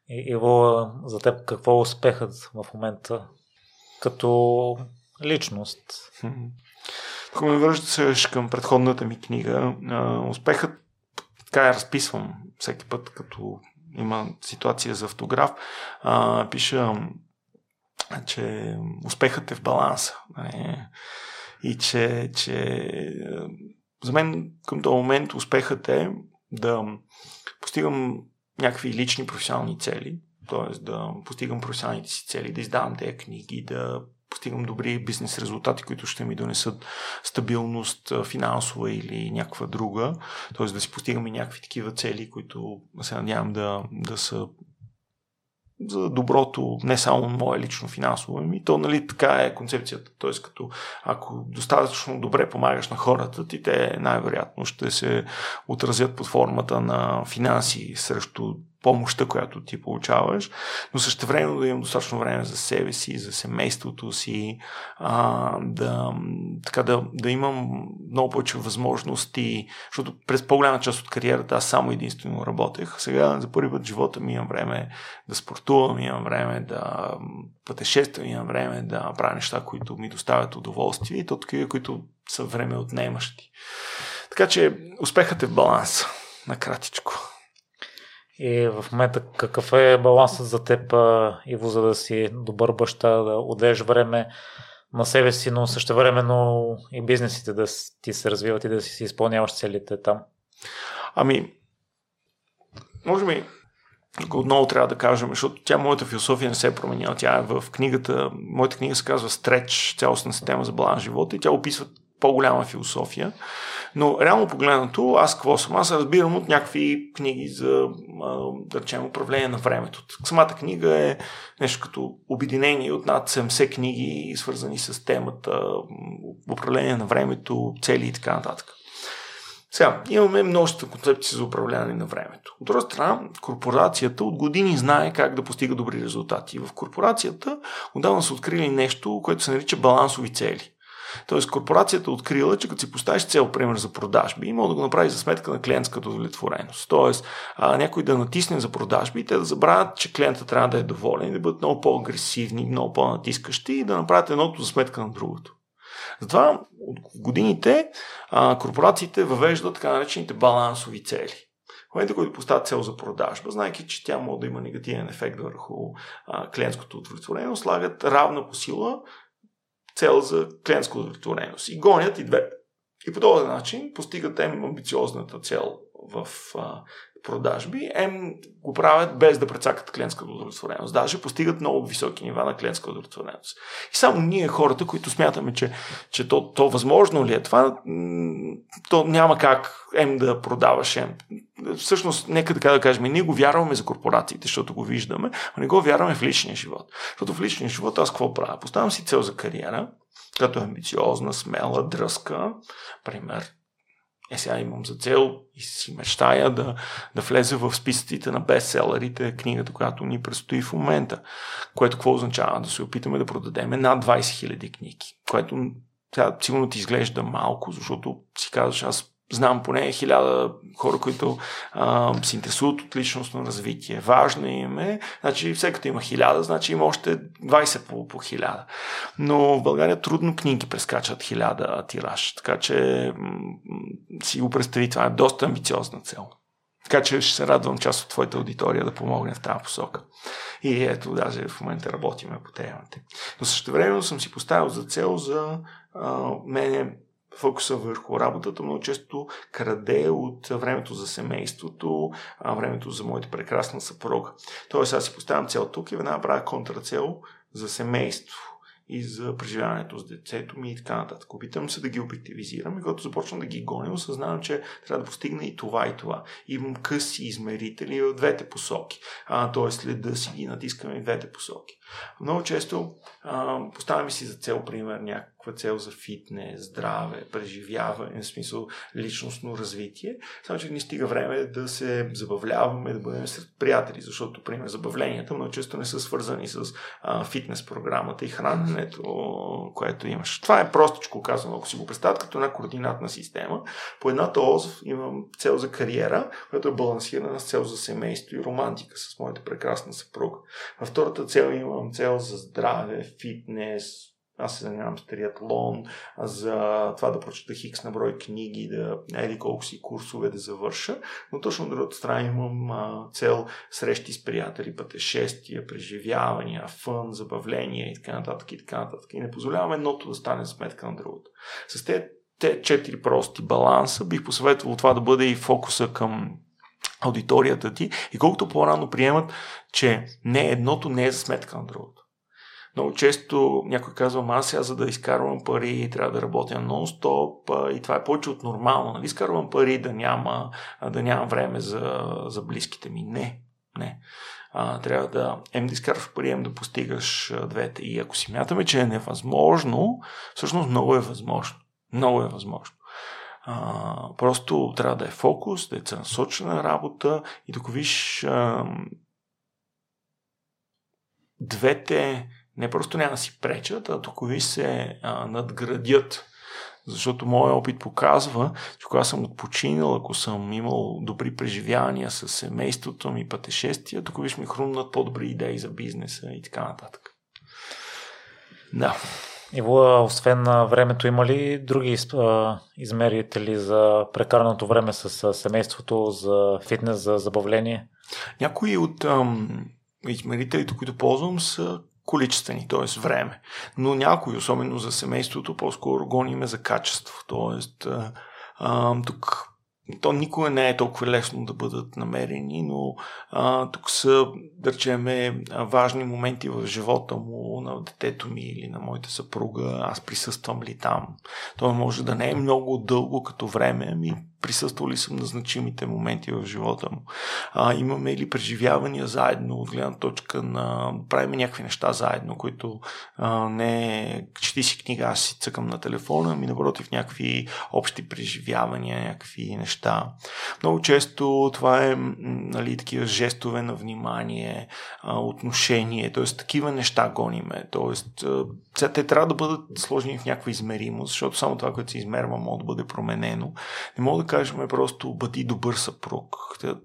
Иво, за теб какво е успехът в момента като личност? Ако ме връщаш към предходната ми книга, успехът, така я разписвам всеки път, като има ситуация за автограф, пиша, че успехът е в баланса. Нали? И че, че за мен към този момент успехът е да постигам някакви лични професионални цели, т.е. да постигам професионалните си цели, да издавам тези книги, да постигам добри бизнес резултати, които ще ми донесат стабилност финансова или някаква друга. Т.е. да си постигаме някакви такива цели, които се надявам да, да са за доброто, не само мое лично финансово, ами то нали така е концепцията. Тоест, като ако достатъчно добре помагаш на хората, ти те най-вероятно ще се отразят под формата на финанси срещу помощта, която ти получаваш, но също време да имам достатъчно време за себе си, за семейството си, а, да, така да, да имам много повече възможности, защото през по-голяма част от кариерата аз само единствено работех. Сега за първи път в живота ми имам време да спортувам, имам време да пътешествам, имам време да правя неща, които ми доставят удоволствие и то такива, които са време отнемащи. Така че успехът е в баланс, накратичко. И в момента какъв е балансът за теб, Иво, за да си добър баща, да отдеш време на себе си, но също времено и бизнесите да ти се развиват и да си изпълняваш целите там? Ами, може би отново трябва да кажем, защото тя моята философия не се е променила. Тя е в книгата, моята книга се казва Стреч, цялостна система за баланс живота и тя описва по-голяма философия. Но реално погледнато, аз какво съм? Аз разбирам от някакви книги за, да речем, управление на времето. Самата книга е нещо като обединение от над 70 книги, свързани с темата управление на времето, цели и така нататък. Сега, имаме множество концепции за управление на времето. От друга страна, корпорацията от години знае как да постига добри резултати. В корпорацията отдавна са открили нещо, което се нарича балансови цели. Тоест, корпорацията е открила, че като си поставиш цел, пример за продажби, може да го направи за сметка на клиентската удовлетвореност. Тоест, а, някой да натисне за продажби и те да забравят, че клиента трябва да е доволен и да бъдат много по-агресивни, много по-натискащи и да направят едното за сметка на другото. Затова от годините а, корпорациите въвеждат така наречените балансови цели. В момента, който поставят цел за продажба, знайки, че тя може да има негативен ефект върху а, клиентското удовлетворение, слагат равна по сила цел за клиентска удовлетвореност и гонят и двете. И по този начин постигат амбициозната цел в а, продажби, М го правят без да прецакат клиентска удовлетвореност. Даже постигат много високи нива на клиентска удовлетвореност. И само ние, хората, които смятаме, че, че то, то възможно ли е това, то няма как М да продаваш М. Всъщност, нека така да кажем, ние го вярваме за корпорациите, защото го виждаме, а не го вярваме в личния живот. Защото в личния живот аз какво правя? Поставям си цел за кариера, като е амбициозна, смела, дръзка, пример, е, сега имам за цел и си мечтая да, да влезе в списъците на бестселерите, книгата, която ни предстои в момента. Което какво означава? Да се опитаме да продадем над 20 000 книги, което сега сигурно ти изглежда малко, защото си казваш, аз знам поне хиляда хора, които а, се интересуват от личностно развитие. Важно им е, значи всеки като има хиляда, значи има още 20 по, по хиляда. Но в България трудно книги прескачат хиляда тираж, така че м- си го представи, това е доста амбициозна цел. Така че ще се радвам част от твоята аудитория да помогне в тази посока. И ето, даже в момента работиме по темата. Но също време съм си поставил за цел за а, мене фокуса върху работата много често краде от времето за семейството, времето за моята прекрасна съпруга. Тоест аз си поставям цел тук и веднага правя контрацел за семейство и за преживяването с децето ми и така нататък. Опитам се да ги обективизирам и когато започвам да ги гоня, осъзнавам, че трябва да постигна и това и това. Имам къси измерители от двете посоки. А, т.е. следа си ги натискаме в двете посоки. Много често а, поставяме си за цел, пример, някаква цел за фитнес, здраве, преживяване, в смисъл личностно развитие. Само, че ни стига време да се забавляваме, да бъдем сред приятели, защото, пример, забавленията много често не са свързани с а, фитнес програмата и храненето, което имаш. Това е простичко казано, ако си го представят като една координатна система. По едната ос имам цел за кариера, която е балансирана с цел за семейство и романтика с моята прекрасна съпруга. Във втората цел имам цел за здраве, фитнес, аз се занимавам с триатлон, за това да прочета хикс на брой книги, да еди колко си курсове да завърша, но точно от другата страна имам а, цел срещи с приятели, пътешествия, преживявания, фън, забавления и така нататък и така нататък. И не позволявам едното да стане сметка на другото. С те, те четири прости баланса бих посъветвал това да бъде и фокуса към аудиторията ти и колкото по-рано приемат, че не едното не е за сметка на другото. Много често някой казва, аз сега за да изкарвам пари трябва да работя нон-стоп и това е повече от нормално. Нали? Изкарвам пари да няма, да нямам време за, за близките ми. Не, не. А, трябва да ем да изкарваш пари, ем да постигаш двете. И ако си мятаме, че е невъзможно, всъщност много е възможно. Много е възможно. А, просто трябва да е фокус, да е целенасочена работа и да виж а, двете не просто няма да си пречат, а тук ви се а, надградят. Защото моят опит показва, че когато съм отпочинал, ако съм имал добри преживявания с семейството ми, пътешествия, тук виж ми хрумнат по-добри идеи за бизнеса и така нататък. Да. Иво, освен на времето, има ли други измерители за прекараното време с семейството, за фитнес, за забавление? Някои от ам, измерителите, които ползвам, са количествени, т.е. време. Но някои, особено за семейството, по-скоро гониме за качество. Т.е. тук то никога не е толкова лесно да бъдат намерени, но а, тук са, да речеме, важни моменти в живота му, на детето ми или на моята съпруга, аз присъствам ли там. То може да не е много дълго като време, ами присъствал ли съм на значимите моменти в живота му. А, имаме ли преживявания заедно от гледна точка на правим някакви неща заедно, които а, не чети си книга, аз си цъкам на телефона, ми напротив някакви общи преживявания, някакви неща. Много често това е нали, такива жестове на внимание, а, отношение, т.е. такива неща гониме. Тоест, а, те трябва да бъдат сложени в някаква измеримост, защото само това, което се измерва, може да бъде променено. Не мога да кажем просто бъди добър съпруг.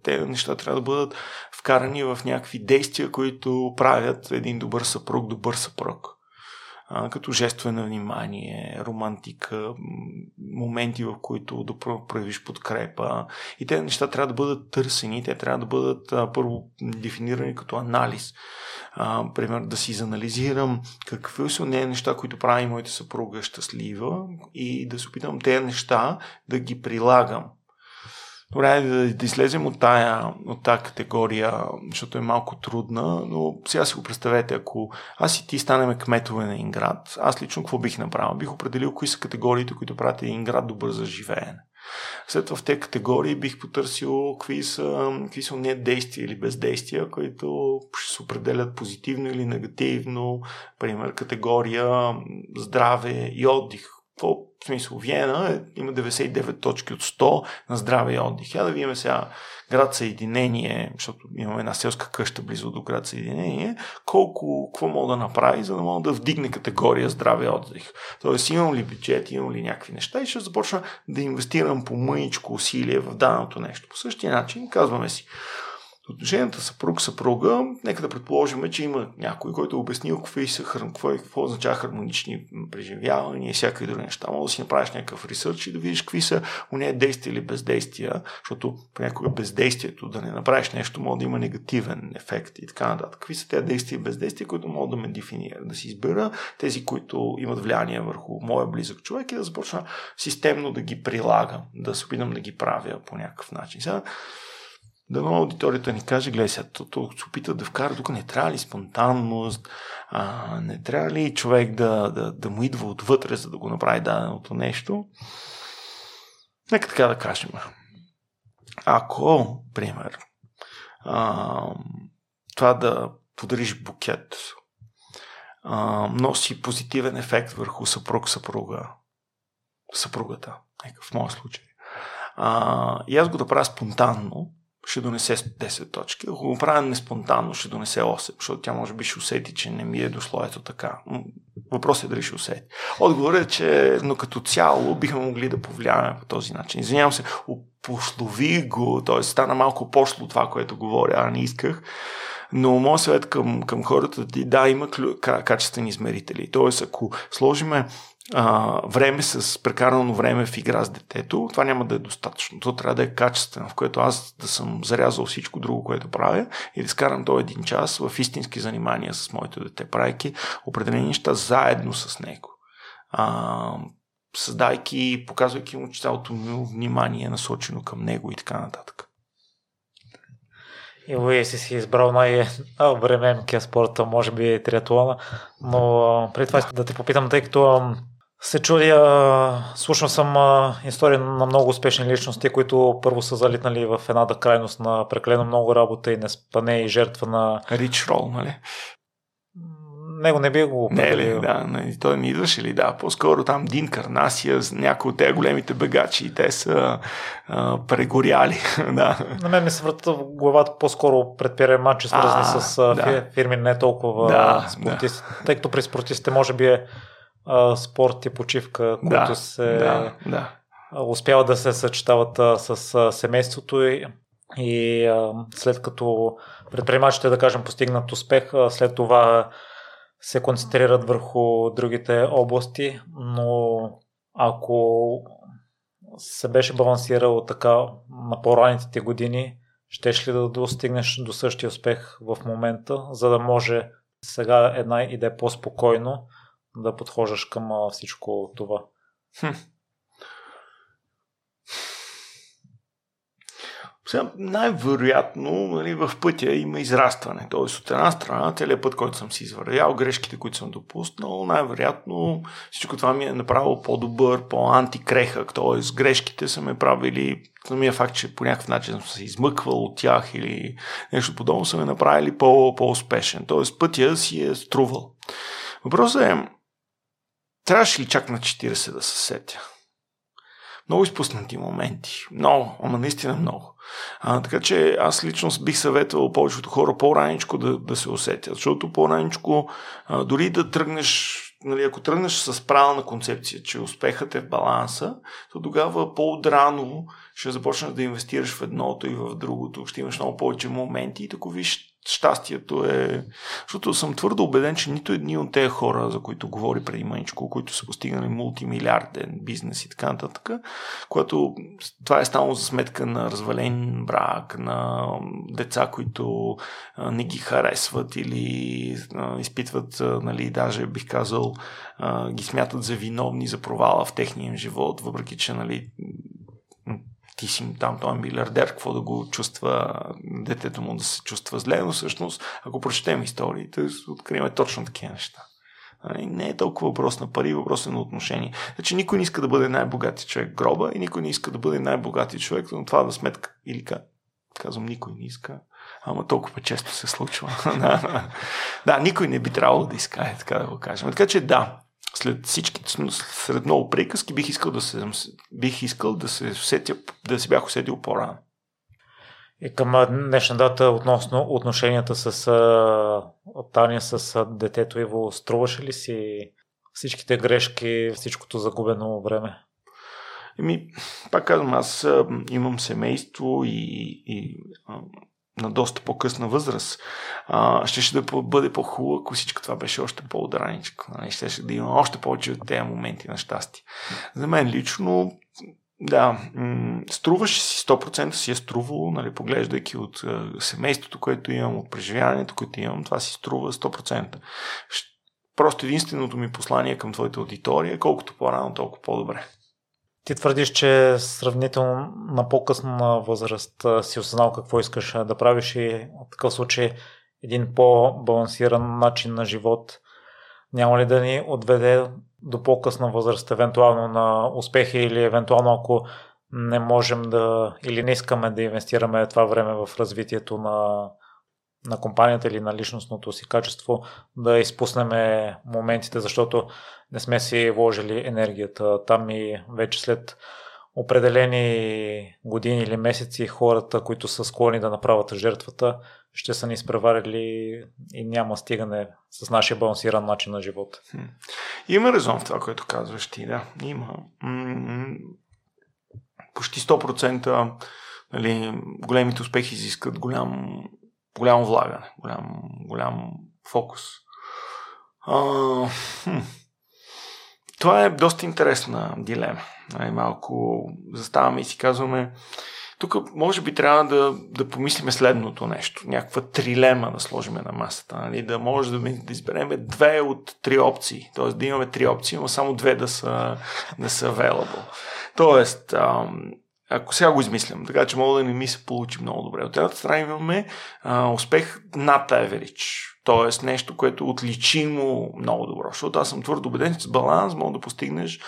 Те неща трябва да бъдат вкарани в някакви действия, които правят един добър съпруг, добър съпруг като жестове на внимание, романтика, моменти, в които да проявиш подкрепа. И тези неща трябва да бъдат търсени, те трябва да бъдат първо дефинирани като анализ. А, пример, да си изанализирам какви са не неща, които прави моята съпруга щастлива и да се опитам тези неща да ги прилагам Добре, да, да излезем от тая, от тая категория, защото е малко трудна, но сега си го представете, ако аз и ти станем кметове на един град, аз лично какво бих направил? Бих определил кои са категориите, които правят един град добър за живеене. След това в тези категории бих потърсил какви са, какви са не действия или бездействия, които ще се определят позитивно или негативно. Пример, категория здраве и отдих какво в смисъл Виена е, има 99 точки от 100 на здраве и отдих. Я да видим сега град Съединение, защото имаме една селска къща близо до град Съединение, колко, какво мога да направи, за да мога да вдигне категория здраве и отдих. Тоест имам ли бюджет, имам ли някакви неща и ще започна да инвестирам по мъничко усилие в даденото нещо. По същия начин казваме си, отношенията съпруг-съпруга, нека да предположим, че има някой, който е обяснил какви са, какво, какво означава хармонични преживявания и всякакви други неща. Мога да си направиш някакъв ресърч и да видиш какви са у нея действия или бездействия, защото понякога бездействието, да не направиш нещо, може да има негативен ефект и така нататък. Какви са тези действия и бездействия, които могат да ме дефинират, да си избера тези, които имат влияние върху моя близък човек и да започна системно да ги прилагам, да се опитам да ги правя по някакъв начин. Сега, Дано аудиторията ни каже, гледай сега, то, то се опита да вкара, тук не трябва ли спонтанност, а, не трябва ли човек да, да, да му идва отвътре, за да го направи даденото нещо. Нека така да кажем. Ако, пример, а, това да подариш букет а, носи позитивен ефект върху съпруг-съпруга, съпругата, нека в моя случай. А, и аз го да правя спонтанно, ще донесе 10 точки. Ако го правя неспонтанно, ще донесе 8, защото тя може би ще усети, че не ми е дошло ето така. Въпросът е дали ще усети. Отговорът е, че но като цяло бихме могли да повлияем по този начин. Извинявам се, опошлови го, т.е. стана малко пошло това, което говоря, а не исках. Но моят съвет към, към хората е, да, има качествени измерители. Тоест, ако сложиме а, време с прекарано време в игра с детето, това няма да е достатъчно. То трябва да е качествено, в което аз да съм зарязал всичко друго, което правя и да скарам този един час в истински занимания с моето дете, правейки определени неща заедно с него. А, създайки, показвайки му, цялото ми внимание е насочено към него и така нататък. И вие си си избрал най-временкия спорт, може би триатлона, но преди това да те попитам, тъй като се чудя, слушал съм история на много успешни личности, които първо са залитнали в едната крайност на прекалено много работа и не спане и жертва на... Рич рол, нали? Него не би го Не ли, да, не, той не идваше ли, да. По-скоро там Дин Карнасия, някои от тези големите бегачи, те са а, прегоряли. [laughs] да. На мен ми се врата в главата по-скоро предприемачи, свързани а, с да. фирми, не толкова да, спортисти. Да. Тъй като при спортистите може би е а, спорт и почивка, които да, се да, да. успяват да се съчетават а, с а, семейството и, и а, след като предприемачите, да кажем, постигнат успех, а, след това се концентрират върху другите области, но ако се беше балансирал така на по-ранните години, щеш ли да достигнеш до същия успех в момента, за да може сега една и да е по-спокойно да подхождаш към всичко това? Сега, най-вероятно нали, в пътя има израстване. Тоест, от една страна, целият път, който съм си извървял, грешките, които съм допуснал, най-вероятно всичко това ми е направило по-добър, по-антикрехък. Тоест, грешките са ме правили, самия факт, че по някакъв начин съм се измъквал от тях или нещо подобно, са ме направили по- по-успешен. Тоест, пътя си е струвал. Въпросът е, трябваше ли чак на 40 да се сетя? Много изпуснати моменти. Много, ама наистина много. А, така че аз лично бих съветвал повечето хора по-раничко да, да се усетят, защото по-раничко а, дори да тръгнеш нали, ако тръгнеш с правилна концепция, че успехът е в баланса, то тогава по-отрано ще започнеш да инвестираш в едното и в другото. Ще имаш много повече моменти и тако виж щастието е... Защото съм твърдо убеден, че нито едни от тези хора, за които говори преди мъничко, които са постигнали мултимилиарден бизнес и така нататък, което това е станало за сметка на развален брак, на деца, които не ги харесват или изпитват, нали, даже бих казал, ги смятат за виновни за провала в техния живот, въпреки че нали, ти си там, той е милиардер, какво да го чувства детето му да се чувства зле, но всъщност, ако прочетем историите, откриваме точно такива неща. Не е толкова въпрос на пари, въпрос е на отношение. Значи никой не иска да бъде най-богати човек гроба и никой не иска да бъде най-богати човек, но това да сметка. Или казвам, никой не иска. Ама толкова често се случва. [laughs] да, никой не би трябвало да иска, е, така да го кажем. Така че да, след всички, сред много приказки, бих искал да се, бих искал да се усетя, да се бях усетил по-рано. И към днешна дата относно отношенията с Таня, с детето Иво, струваше ли си всичките грешки, всичкото загубено време? Еми, пак казвам, аз имам семейство и, и на доста по-късна възраст, а, ще, ще да бъде по-хубаво, ако всичко това беше още по-удраничко. Нали? Ще, ще да има още повече от тези моменти на щастие. За мен лично, да, м- струваше си 100% си е струвало, нали, поглеждайки от а, семейството, което имам, от преживяването, което имам, това си струва 100%. Просто единственото ми послание към твоята аудитория, колкото по-рано, толкова по-добре. Ти твърдиш, че сравнително на по-късна възраст си осъзнал какво искаш да правиш и в такъв случай един по-балансиран начин на живот няма ли да ни отведе до по-късна възраст, евентуално на успехи или евентуално ако не можем да или не искаме да инвестираме това време в развитието на на компанията или на личностното си качество да изпуснем моментите, защото не сме си вложили енергията. Там и вече след определени години или месеци хората, които са склонни да направят жертвата, ще са ни изпреварили и няма стигане с нашия балансиран начин на живот. Има резон в това, което казваш ти, да. Има. Почти 100% нали, големите успехи изискат голям голямо влагане, голям, голям фокус. А, хм. Това е доста интересна дилема. Най-малко заставаме и си казваме, тук може би трябва да, да помислиме следното нещо. Някаква трилема да сложим на масата. Нали? Да може да, да избереме две от три опции. Тоест да имаме три опции, но само две да са, да са available. Тоест, ам, ако сега го измислям, така че мога да не ми се получи много добре. От едната страна имаме а, успех над average, т.е. нещо, което е отличимо много добро, защото аз съм твърдо убеден, че с баланс мога да постигнеш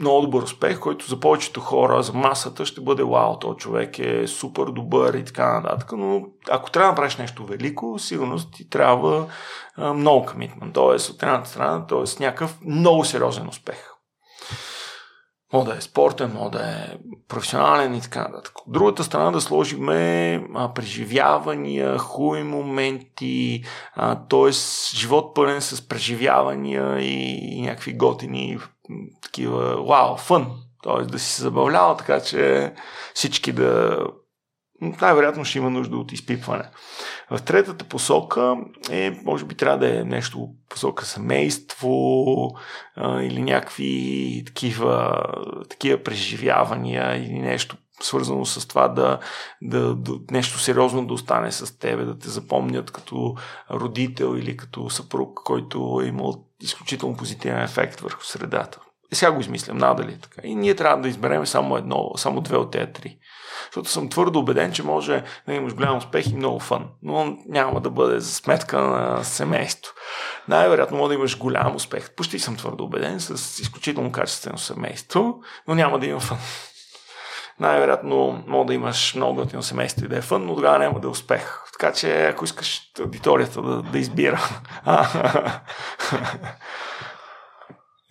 много добър успех, който за повечето хора, за масата ще бъде вау, този човек е супер добър и така нататък, но ако трябва да направиш нещо велико, сигурно ти трябва а, много комитмент, т.е. от едната страна, т.е. някакъв много сериозен успех. Мога да е спортен, мога да е професионален и така нататък. От другата страна да сложим преживявания, хубави моменти, т.е. живот пълен с преживявания и, и някакви готини такива, вау, фън. Т.е. да си се забавлява, така че всички да най-вероятно ще има нужда от изпипване. В третата посока е, може би трябва да е нещо посока семейство а, или някакви такива, такива преживявания или нещо свързано с това да, да, да нещо сериозно да остане с тебе, да те запомнят като родител или като съпруг, който е имал изключително позитивен ефект върху средата. Сега го измислям, надали така. И ние трябва да изберем само едно, само две от тези три. Защото съм твърдо убеден, че може да имаш голям успех и много фън, но няма да бъде за сметка на семейство. Най-вероятно може да имаш голям успех. Почти съм твърдо убеден с изключително качествено семейство, но няма да има фън. Най-вероятно мога да имаш много готино семейство и да е фън, но тогава няма да е успех. Така че ако искаш аудиторията да, да избира. [laughs]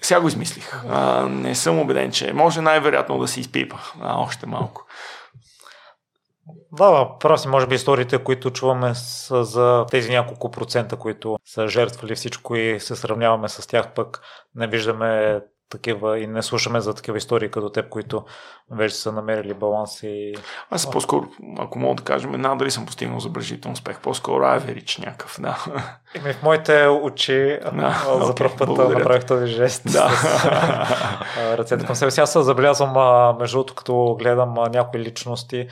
Сега го измислих. А, не съм убеден, че може най-вероятно да се изпипа. А, още малко. Да, просто може би историите, които чуваме са за тези няколко процента, които са жертвали всичко и се сравняваме с тях, пък не виждаме такива и не слушаме за такива истории като теб, които вече са намерили баланс и... Аз по-скоро, ако мога да кажем, надали съм постигнал забележителен успех, по-скоро аверич някакъв, да. Еми, в моите очи да, [laughs] за първ път направих този жест да. [laughs] с ръцете към себе си. Аз забелязвам, между другото, като гледам някои личности,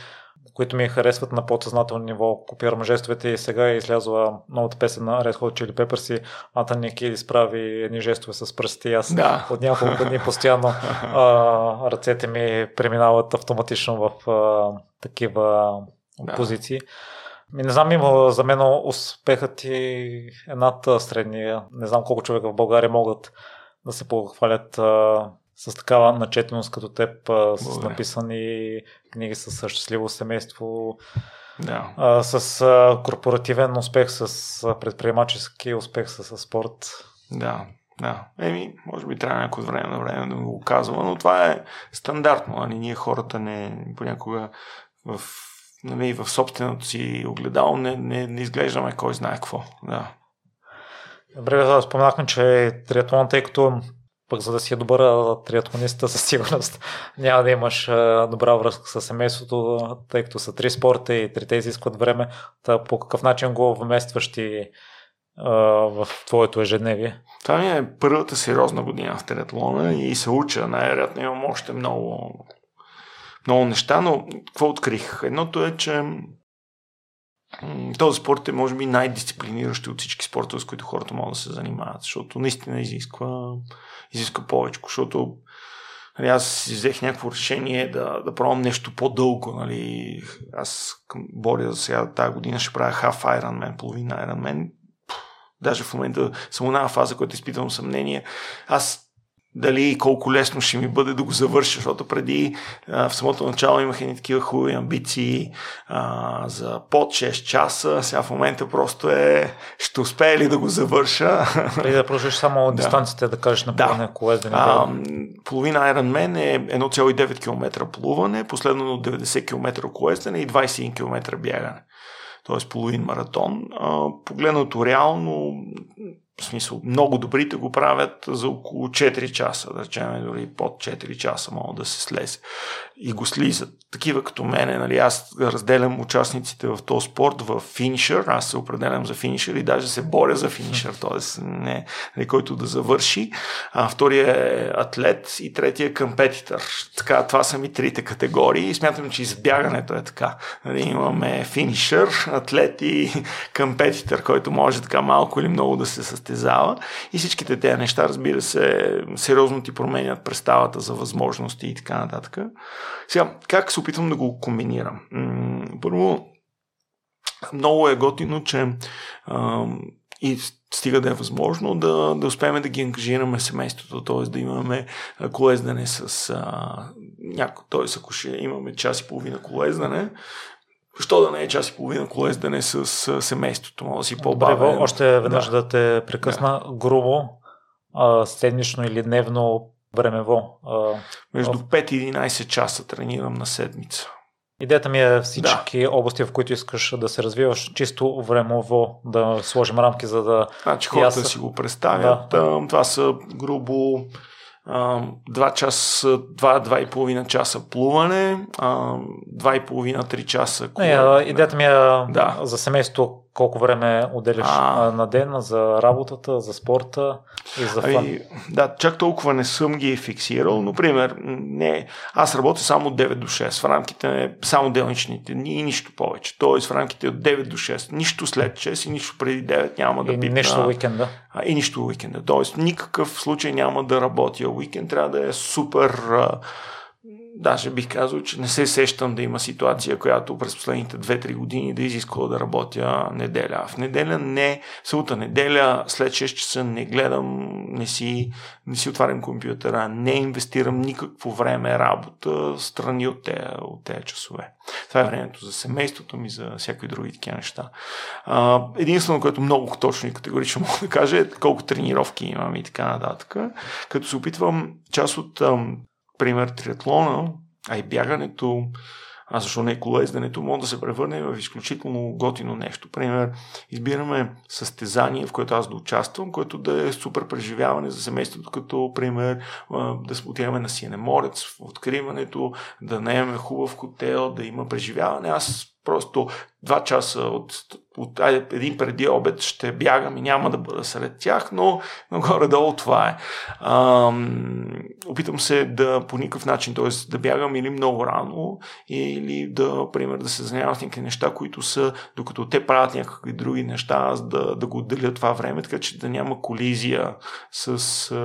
които ми харесват на подсъзнателно ниво. Копирам жестовете и сега е излязла новата песен на Red Hot Chili Peppers и Антони Кидис прави едни жестове с пръсти. Аз да. от няколко дни постоянно а, ръцете ми преминават автоматично в а, такива да. позиции. Ми не знам, има за мен успехът и е над средния. Не знам колко човека в България могат да се похвалят а, с такава начетеност като теб, а, с написани книги с щастливо семейство, да. а, с а, корпоративен успех, с а, предприемачески успех, с, с спорт. Да, да. Еми, може би трябва някое време на време да го казвам, но това е стандартно. Али ние хората не понякога в, нали, в собственото си огледало не, не, не изглеждаме кой знае какво. Да. Добре, споменахме, че триатлон, тъй като пък за да си е добър триатлонист, със сигурност [laughs] няма да имаш добра връзка с семейството, тъй като са три спорта и трите изискват време. Та по какъв начин го вместваш ти в твоето ежедневие? Това ми е първата сериозна година в триатлона и се уча. Най-вероятно имам още много, много неща, но какво открих? Едното е, че този спорт е, може би, най-дисциплиниращи от всички спортове, с които хората могат да се занимават, защото наистина изисква, изисква повече, защото нали, аз взех някакво решение да, да пробвам нещо по-дълго. Нали. Аз боря за сега тази година ще правя half Ironman, половина Ironman. Даже в момента съм на фаза, която изпитвам съмнение. Аз дали колко лесно ще ми бъде да го завърша, защото преди а, в самото начало имах едни такива хубави амбиции а, за под 6 часа, сега в момента просто е ще успее ли да го завърша. Преди да продължиш само [laughs] да. дистанцията, да кажеш на да. колездене. А, половина Ironman е 1,9 км плуване, последно от 90 км колездене и 21 км бягане т.е. половин маратон. Погледнато реално, в смисъл, много добрите го правят за около 4 часа, да речем, дори под 4 часа могат да се слезе и го слизат. Такива като мене, нали, аз разделям участниците в този спорт в финишър, аз се определям за финишър и даже се боря за финишър, т.е. не, нали, който да завърши. А втория е атлет и третия е компетитър. Така, това са ми трите категории и смятам, че избягането е така. Нали, имаме финишър, атлет и компетитър, който може така малко или много да се състезава и всичките тези неща, разбира се, сериозно ти променят представата за възможности и така нататък. Сега, как се опитвам да го комбинирам? Първо, много е готино, че и стига да е възможно да, да успеем да ги ангажираме семейството, т.е. да имаме колездане с а, някой, т.е. ако ще имаме час и половина колездане, Що да не е час и половина колездане с, с семейството, може да си по-бавен. Още веднъж да, да те прекъсна да. грубо, а, седмично или дневно времево. А, Между 5 и 11 часа тренирам на седмица. Идеята ми е всички да. области, в които искаш да се развиваш, чисто времево да сложим рамки, за да... Значи хората аз... си го представят. Да. Това са грубо 2 часа, 2 половина часа плуване, 2,5-3 часа Не, идеята ми е да. за семейство колко време отделяш а... на ден за работата, за спорта и за фан? Ами, да, чак толкова не съм ги фиксирал. Например, не, аз работя само от 9 до 6 в рамките само делничните дни и нищо повече. Тоест в рамките от 9 до 6. Нищо след 6 и нищо преди 9 няма да. И нищо уикенда. А, и нищо уикенда. Тоест никакъв случай няма да работя. Уикенд трябва да е супер даже бих казал, че не се сещам да има ситуация, която през последните 2-3 години да изисква да работя неделя. В неделя не, събота неделя, след 6 часа не гледам, не си, не си отварям компютъра, не инвестирам никакво време работа страни от тези, от тези часове. Това е времето за семейството ми, за всякакви други такива неща. единствено, което много точно и категорично [laughs] мога да кажа е колко тренировки имам и така нататък. Като се опитвам част от пример триатлона, а и бягането, а защо не колезденето, може да се превърне в изключително готино нещо. Пример, избираме състезание, в което аз да участвам, което да е супер преживяване за семейството, като, пример, да отиваме на Сиенеморец в откриването, да наемем хубав хотел, да има преживяване. Аз просто два часа от, от един преди обед ще бягам и няма да бъда сред тях, но, но горе-долу това е. А, опитам се да по никакъв начин, т.е. да бягам или много рано, или да, пример, да се занимавам с някакви неща, които са, докато те правят някакви други неща, аз да, да го отделя това време, така че да няма колизия с...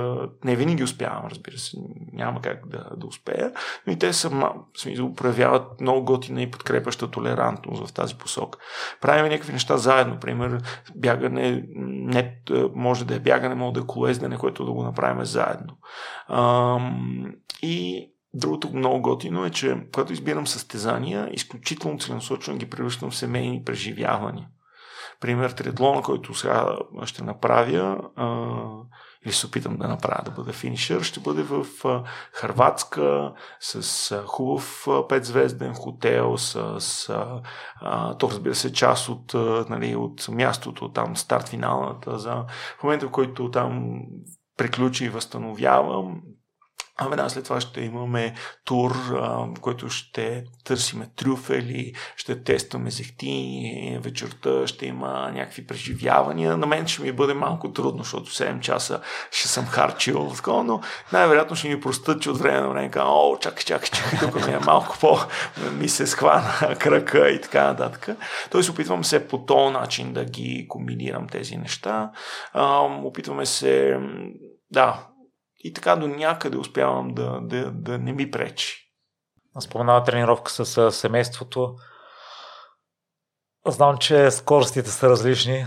Не винаги успявам, разбира се, няма как да, да успея, но и те са, смисъл, проявяват много готина и подкрепаща толерантност в тази посока. Правим някакви неща заедно, пример, бягане, не, може да е бягане, може да е колездене, което да го направим заедно. и Другото много готино е, че когато избирам състезания, изключително целенасочено ги превръщам в семейни преживявания. Пример, триатлона, който сега ще направя, или се опитам да направя да бъда финишър, ще бъде в Харватска с хубав петзвезден хотел, с, с то разбира се част от, нали, от мястото там, старт финалната, за в момента в който там приключи и възстановявам, а веднага след това ще имаме тур, в който ще търсиме трюфели, ще тестваме зехтини, вечерта ще има някакви преживявания. На мен ще ми бъде малко трудно, защото 7 часа ще съм харчил, но най-вероятно ще ми простат, че от време на време казвам, о, чакай, чакай, чакай, тук ми е малко по... ми се схвана кръка и така нататък. Тоест опитвам се по този начин да ги комбинирам тези неща. опитваме се да, и така до някъде успявам да, да, да не ми пречи. Споменава тренировка с семейството. Знам, че скоростите са различни.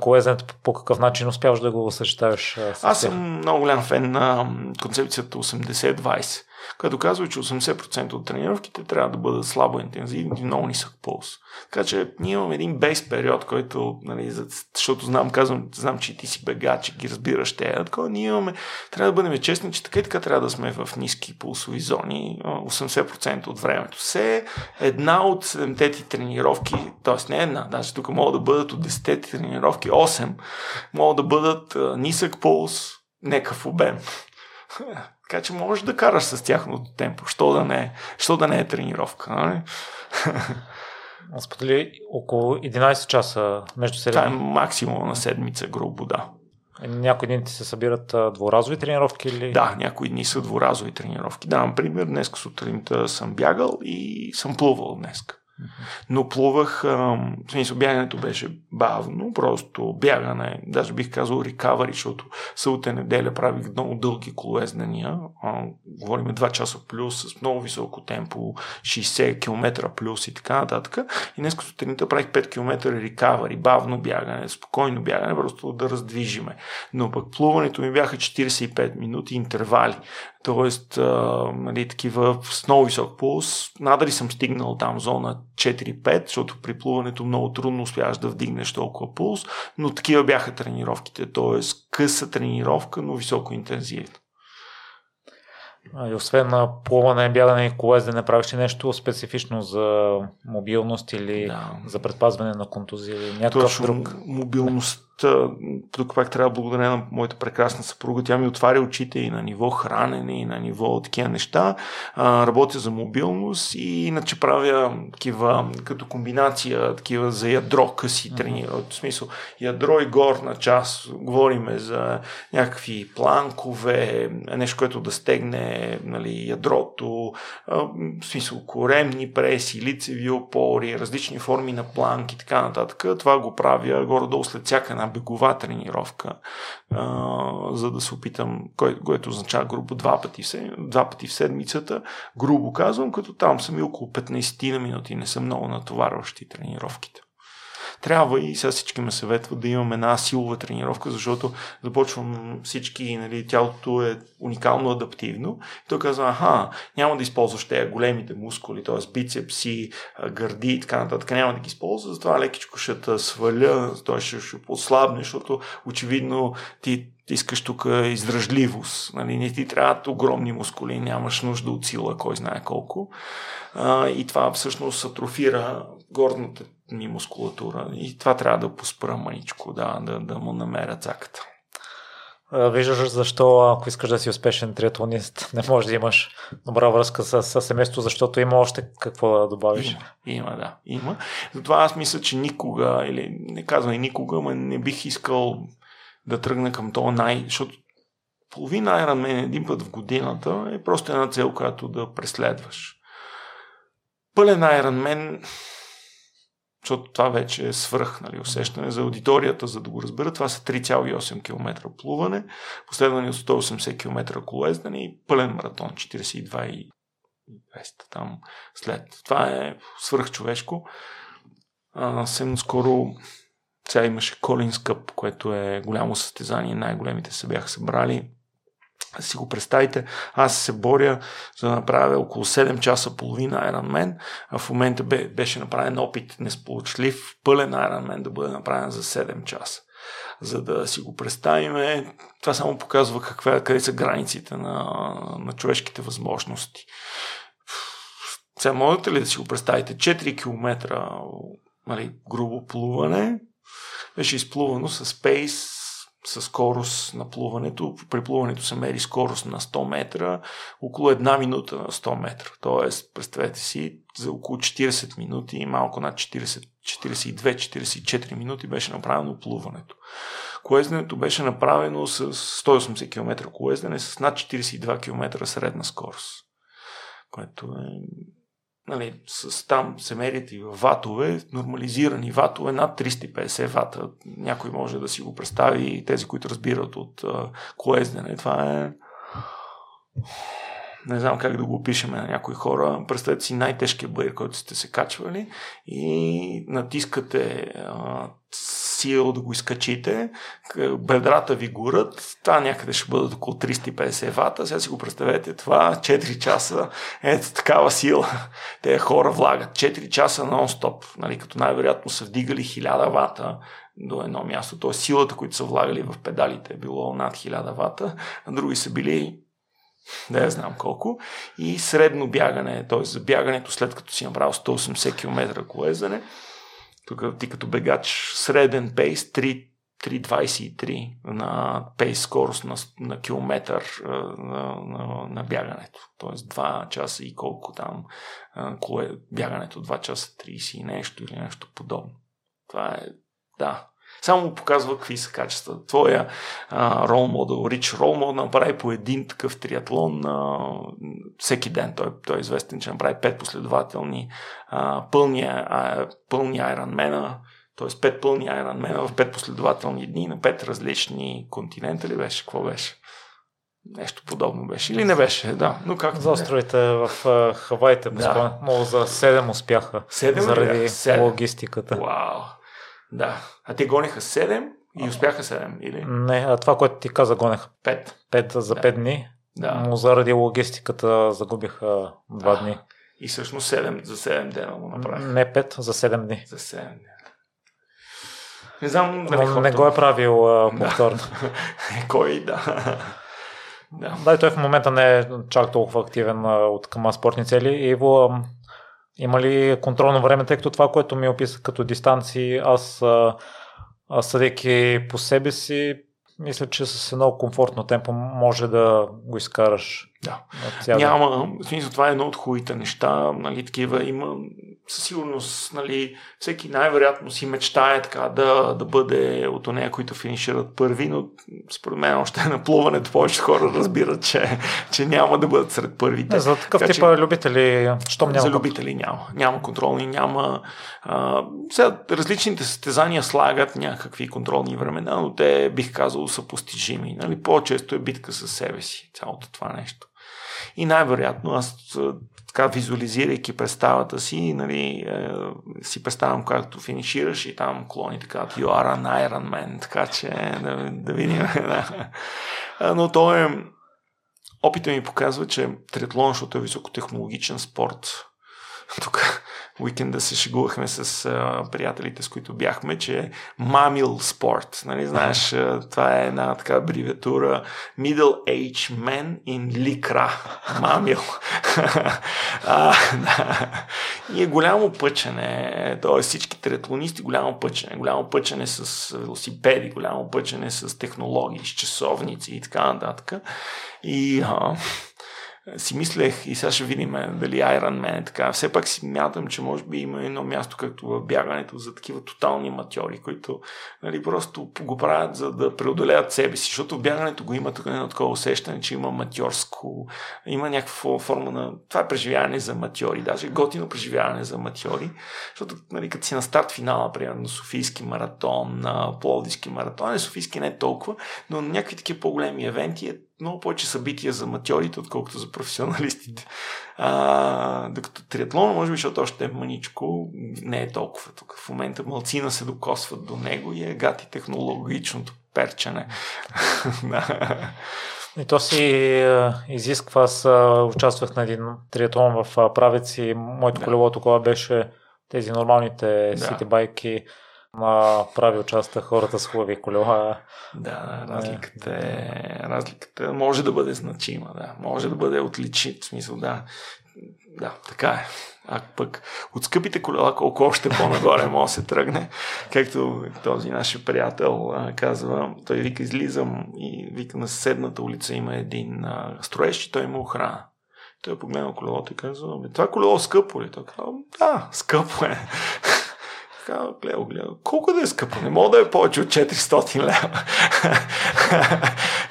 Колезенето по какъв начин успяваш да го съчетаваш? Аз съм много голям фен на концепцията 80-20 като казва, че 80% от тренировките трябва да бъдат слабо интензивни и много нисък пулс. Така че ние имаме един бейс период, който, нали, защото знам, казвам, знам, че ти си бегач и ги разбираш те. Такова, ние имаме, трябва да бъдем честни, че така и така трябва да сме в ниски пулсови зони 80% от времето. Все една от 7-те ти тренировки, т.е. не една, даже тук могат да бъдат от 10-те тренировки 8, могат да бъдат нисък пулс, некъв обем. Така че можеш да караш с тяхното темпо. Що да не, що да не е тренировка. Нали? [laughs] Сподели около 11 часа между 7. Това е максимум на седмица, грубо, да. Някои дни ти се събират дворазови тренировки или? Да, някои дни са дворазови тренировки. Да, например, днес сутринта съм бягал и съм плувал днес. Но плувах, в смисъл бягането беше бавно, просто бягане, даже бих казал рекавари, защото събота неделя правих много дълги колезнения, говорим 2 часа плюс, с много високо темпо, 60 км плюс и така нататък. И днес сутринта правих 5 км рекавари, бавно бягане, спокойно бягане, просто да раздвижиме. Но пък плуването ми бяха 45 минути интервали. Тоест, а, нали, такива с много висок пулс. Надали съм стигнал там зона 4-5, защото при плуването много трудно успяваш да вдигнеш толкова пулс, но такива бяха тренировките. Тоест, къса тренировка, но високо интензивна. И освен на плуване, бягане и колездене, правиш ли нещо специфично за мобилност или да. за предпазване на контузия или някакъв Точно, друг? Мобилност тук пак трябва да благодаря на моята прекрасна съпруга. Тя ми отваря очите и на ниво хранене, и на ниво такива неща. А, работя за мобилност и иначе правя такива, като комбинация, такива за ядро къси тренира. В смисъл, ядро и горна част. Говориме за някакви планкове, нещо, което да стегне нали, ядрото, а, в смисъл коремни преси, лицеви опори, различни форми на планки и така нататък. Това го правя горе-долу след всяка една бегова тренировка, а, за да се опитам, кой, което означава грубо два пъти, в, два пъти в седмицата, грубо казвам, като там съм и около 15 на минути, не са много натоварващи тренировките трябва и сега всички ме съветват да имам една силова тренировка, защото започвам всички, нали, тялото е уникално адаптивно. И той казва, аха, няма да използваш тези големите мускули, т.е. бицепси, гърди и така нататък, няма да ги използва, затова лекичко ще те сваля, той ще, ще послабне, защото очевидно ти искаш тук издръжливост. Нали? Не ти трябват огромни мускули, нямаш нужда от сила, кой знае колко. А, и това всъщност атрофира горната ми мускулатура. И това трябва да поспра маничко, да, да, да му намеря цаката. Виждаш защо, ако искаш да си успешен триатлонист, не можеш да имаш добра връзка с, с семейството, защото има още какво да добавиш. Има, има, да, има. Затова аз мисля, че никога, или не казвам и никога, но не бих искал да тръгна към това най... Защото половина Ironman един път в годината е просто една цел, която да преследваш. Пълен Ironman защото това вече е свръх нали, усещане за аудиторията, за да го разбера. Това са 3,8 км плуване, последвани от 180 км колоездане и пълен маратон, 42 и 200 там след. Това е свръхчовешко. Съвсем скоро сега имаше Колинс Къп, което е голямо състезание, най-големите се бяха събрали си го представите, аз се боря за да направя около 7 часа половина Ironman, а в момента беше направен опит несполучлив, пълен Ironman да бъде направен за 7 часа. За да си го представим, това само показва каква, къде са границите на, на човешките възможности. Сега можете ли да си го представите? 4 км нали, грубо плуване, беше изплувано с пейс с скорост на плуването. При плуването се мери скорост на 100 метра, около една минута на 100 метра. Тоест, представете си, за около 40 минути малко над 40, 42-44 минути беше направено плуването. Колезденето беше направено с 180 км колездене с над 42 км средна скорост. Което е нали, с там се мерят и ватове, нормализирани ватове над 350 вата. Някой може да си го представи и тези, които разбират от а. Това е не знам как да го опишем на някои хора. Представете си най-тежкия бър, който сте се качвали и натискате а, сила да го изкачите, бедрата ви горят, това някъде ще бъдат около 350 вата. Сега си го представете това, 4 часа, ето такава сила. [laughs] Те хора влагат 4 часа нон-стоп, нали, като най-вероятно са вдигали 1000 вата до едно място. Тоест силата, които са влагали в педалите е било над 1000 вата, а други са били да я знам колко, и средно бягане, т.е. за бягането след като си направил 180 км колезане, тук ти като бегач среден пейс 3, 3.23 на пейс скорост на, на километър на, на, на бягането. Тоест 2 часа и колко там коле, бягането 2 часа 30 и нещо или нещо подобно. Това е, да, само показва какви са качества. Твоя рол модел, Рич рол модел, направи по един такъв триатлон а, всеки ден. Той, той е известен, че направи пет последователни а, пълни, а, пълни т.е. пет пълни Ironman в пет последователни дни на пет различни континента ли беше? Какво беше? Нещо подобно беше. Или не беше, да. Но как За островите в Хавайте, да. много за 7 успяха. 7 заради 7. логистиката. Вау. Да. А те гониха 7 и успяха 7, или? Не, а това, което ти каза, гонеха 5. 5 за 5 да. дни. Да. Но заради логистиката загубиха 2 дни. И всъщност 7 за 7 дена го направиха. Не 5, за 7 дни. За 7 дни. Не знам дали Но, не го е правил повторно. Да. [laughs] Кой, да. да. Да, и той в момента не е чак толкова активен от към спортни цели. Иво, има ли контрол на време, тъй като това, което ми описа като дистанции, аз а, а съдейки по себе си, мисля, че с едно комфортно темпо може да го изкараш. Да. Няма, смисъл, това е едно от хубавите неща, нали, такива има със сигурност, нали, всеки най-вероятно си мечтае така да, да бъде от нея, които финишират първи, но според мен още е наплуването повече хора разбират, че, че няма да бъдат сред първите. Не, за такъв така, тип че, любители, щом няма? За любители няма. Няма контролни, няма... А, сега различните състезания слагат някакви контролни времена, но те, бих казал, са постижими. Нали? По-често е битка с себе си, цялото това нещо. И най-вероятно аз така визуализирайки представата си, нали, е, си представям както финишираш и там клони така, you are an Iron Man, така че да, да видим. [laughs] Да. Но то е, опита ми показва, че триатлон, защото е високотехнологичен спорт, [laughs] тук уикенда се шегувахме с а, приятелите, с които бяхме, че е мамил спорт. Нали, знаеш, а, това е една така абревиатура Middle Age Men in Lycra. Мамил. [laughs] а, да. И е голямо пъчене. Т.е. всички триатлонисти голямо пъчене. Голямо пъчене с велосипеди, голямо пъчене с технологии, с часовници и така нататък. И а, си мислех и сега ще видим дали Iron Man е така. Все пак си мятам, че може би има едно място, както в бягането, за такива тотални матьори, които нали, просто го правят за да преодолеят себе си, защото в бягането го има едно такова усещане, че има матьорско, има някаква форма на... Това е преживяване за матьори, даже готино преживяване за матьори, защото нали, като си на старт финала, примерно Софийски маратон, на Пловдивски маратон, не Софийски не е толкова, но на някакви такива по-големи евенти е много повече събития за матьорите, отколкото за професионалистите. А, докато триатлон, може би, защото още е маничко, не е толкова тук. В момента малцина се докосват до него и е гати технологичното перчане. [laughs] И то си е, изисква. Аз е, участвах на един триатлон в е, Правец и моето да. колело тогава беше тези нормалните да. ситибайки Ма прави участа хората с хубави колела. Да, разликата е, разликата може да бъде значима, да. Може да бъде отличи, в смисъл, да. Да, така е. А пък от скъпите колела колко още по-нагоре може да се тръгне. Както този наш приятел а, казва, той вика излизам и вика на съседната улица има един а, строеж и той има охрана. Той е погледнал колелото и казва, това колело скъпо ли? Той казва, да, скъпо е. Така, гледа, гледа. Колко да е скъпо? Не мога да е повече от 400 лева. [laughs]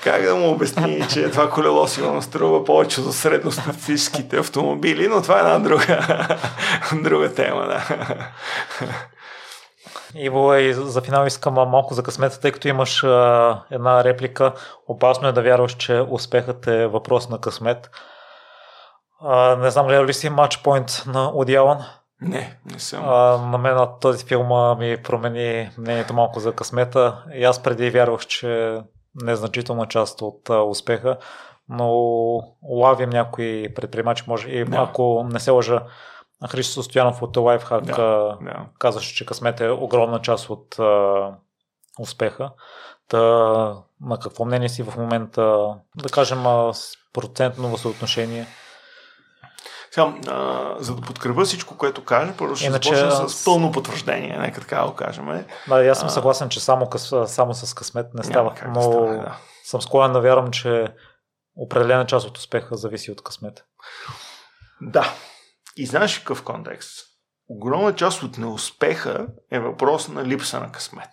как да му обясни, че това колело сигурно струва повече за средностатистическите автомобили, но това е една друга, [laughs] друга тема. Да. Иво, и за финал искам малко за късмета, тъй като имаш а, една реплика. Опасно е да вярваш, че успехът е въпрос на късмет. А, не знам, гледал ли си матчпоинт на Одиалан? Не, не съм. А, на мен този филм ми промени мнението малко за късмета. И аз преди вярвах, че незначителна част от а, успеха, но улавям някои предприемачи, може и да. ако не се лъжа, Христо Стоянов от Lifehack да, да. казваше, че късмет е огромна част от а, успеха. Та, на какво мнение си в момента, да кажем, процентно съотношение? Сега, а, за да подкрепя всичко, което каже, първо ще Иначе... започна с пълно потвърждение, нека така го кажем. Да, аз съм съгласен, че само, къс, само с късмет не става, но да става, да. съм склонен да вярвам, че определена част от успеха зависи от късмет. Да. И знаеш какъв контекст? Огромна част от неуспеха е въпрос на липса на късмет.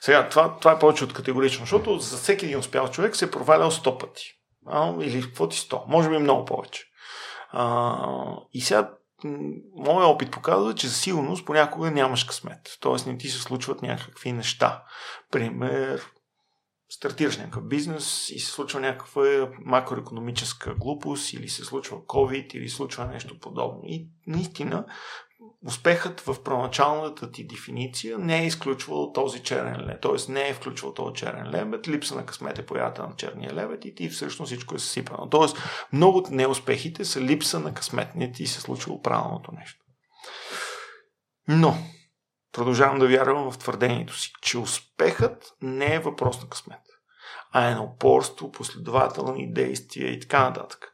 Сега, това, това е повече от категорично, защото за всеки един успял човек се е провалял 100 пъти. А, или какво ти 100? Може би много повече. А, и сега моят опит показва, че за сигурност понякога нямаш късмет. Тоест не ти се случват някакви неща. Пример, стартираш някакъв бизнес и се случва някаква макроекономическа глупост или се случва COVID или случва нещо подобно. И наистина успехът в първоначалната ти дефиниция не е изключвал този черен лебед, т.е. не е включвал този черен лебед, липса на късмет е появата на черния лебед и ти всъщност всичко е съсипано. Т.е. много от неуспехите са липса на късмет, не ти се случило правилното нещо. Но, продължавам да вярвам в твърдението си, че успехът не е въпрос на късмет, а е на упорство, последователни действия и така нататък.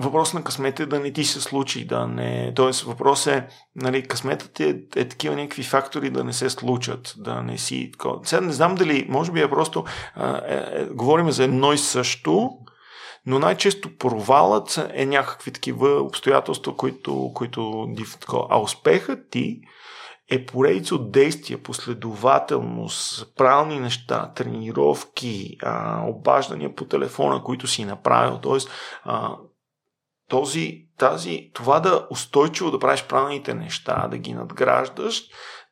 Въпрос на късмет е да не ти се случи, да не... Тоест въпрос е, нали, късметът е, е такива някакви фактори да не се случат, да не си... Сега не знам дали, може би е просто... А, е, е, говорим за едно и също, но най-често провалът е някакви такива обстоятелства, които, които а успехът ти е поредица от действия, последователност, правилни неща, тренировки, а, обаждания по телефона, които си направил. Тоест, а, този, тази, това да устойчиво да правиш правилните неща, да ги надграждаш,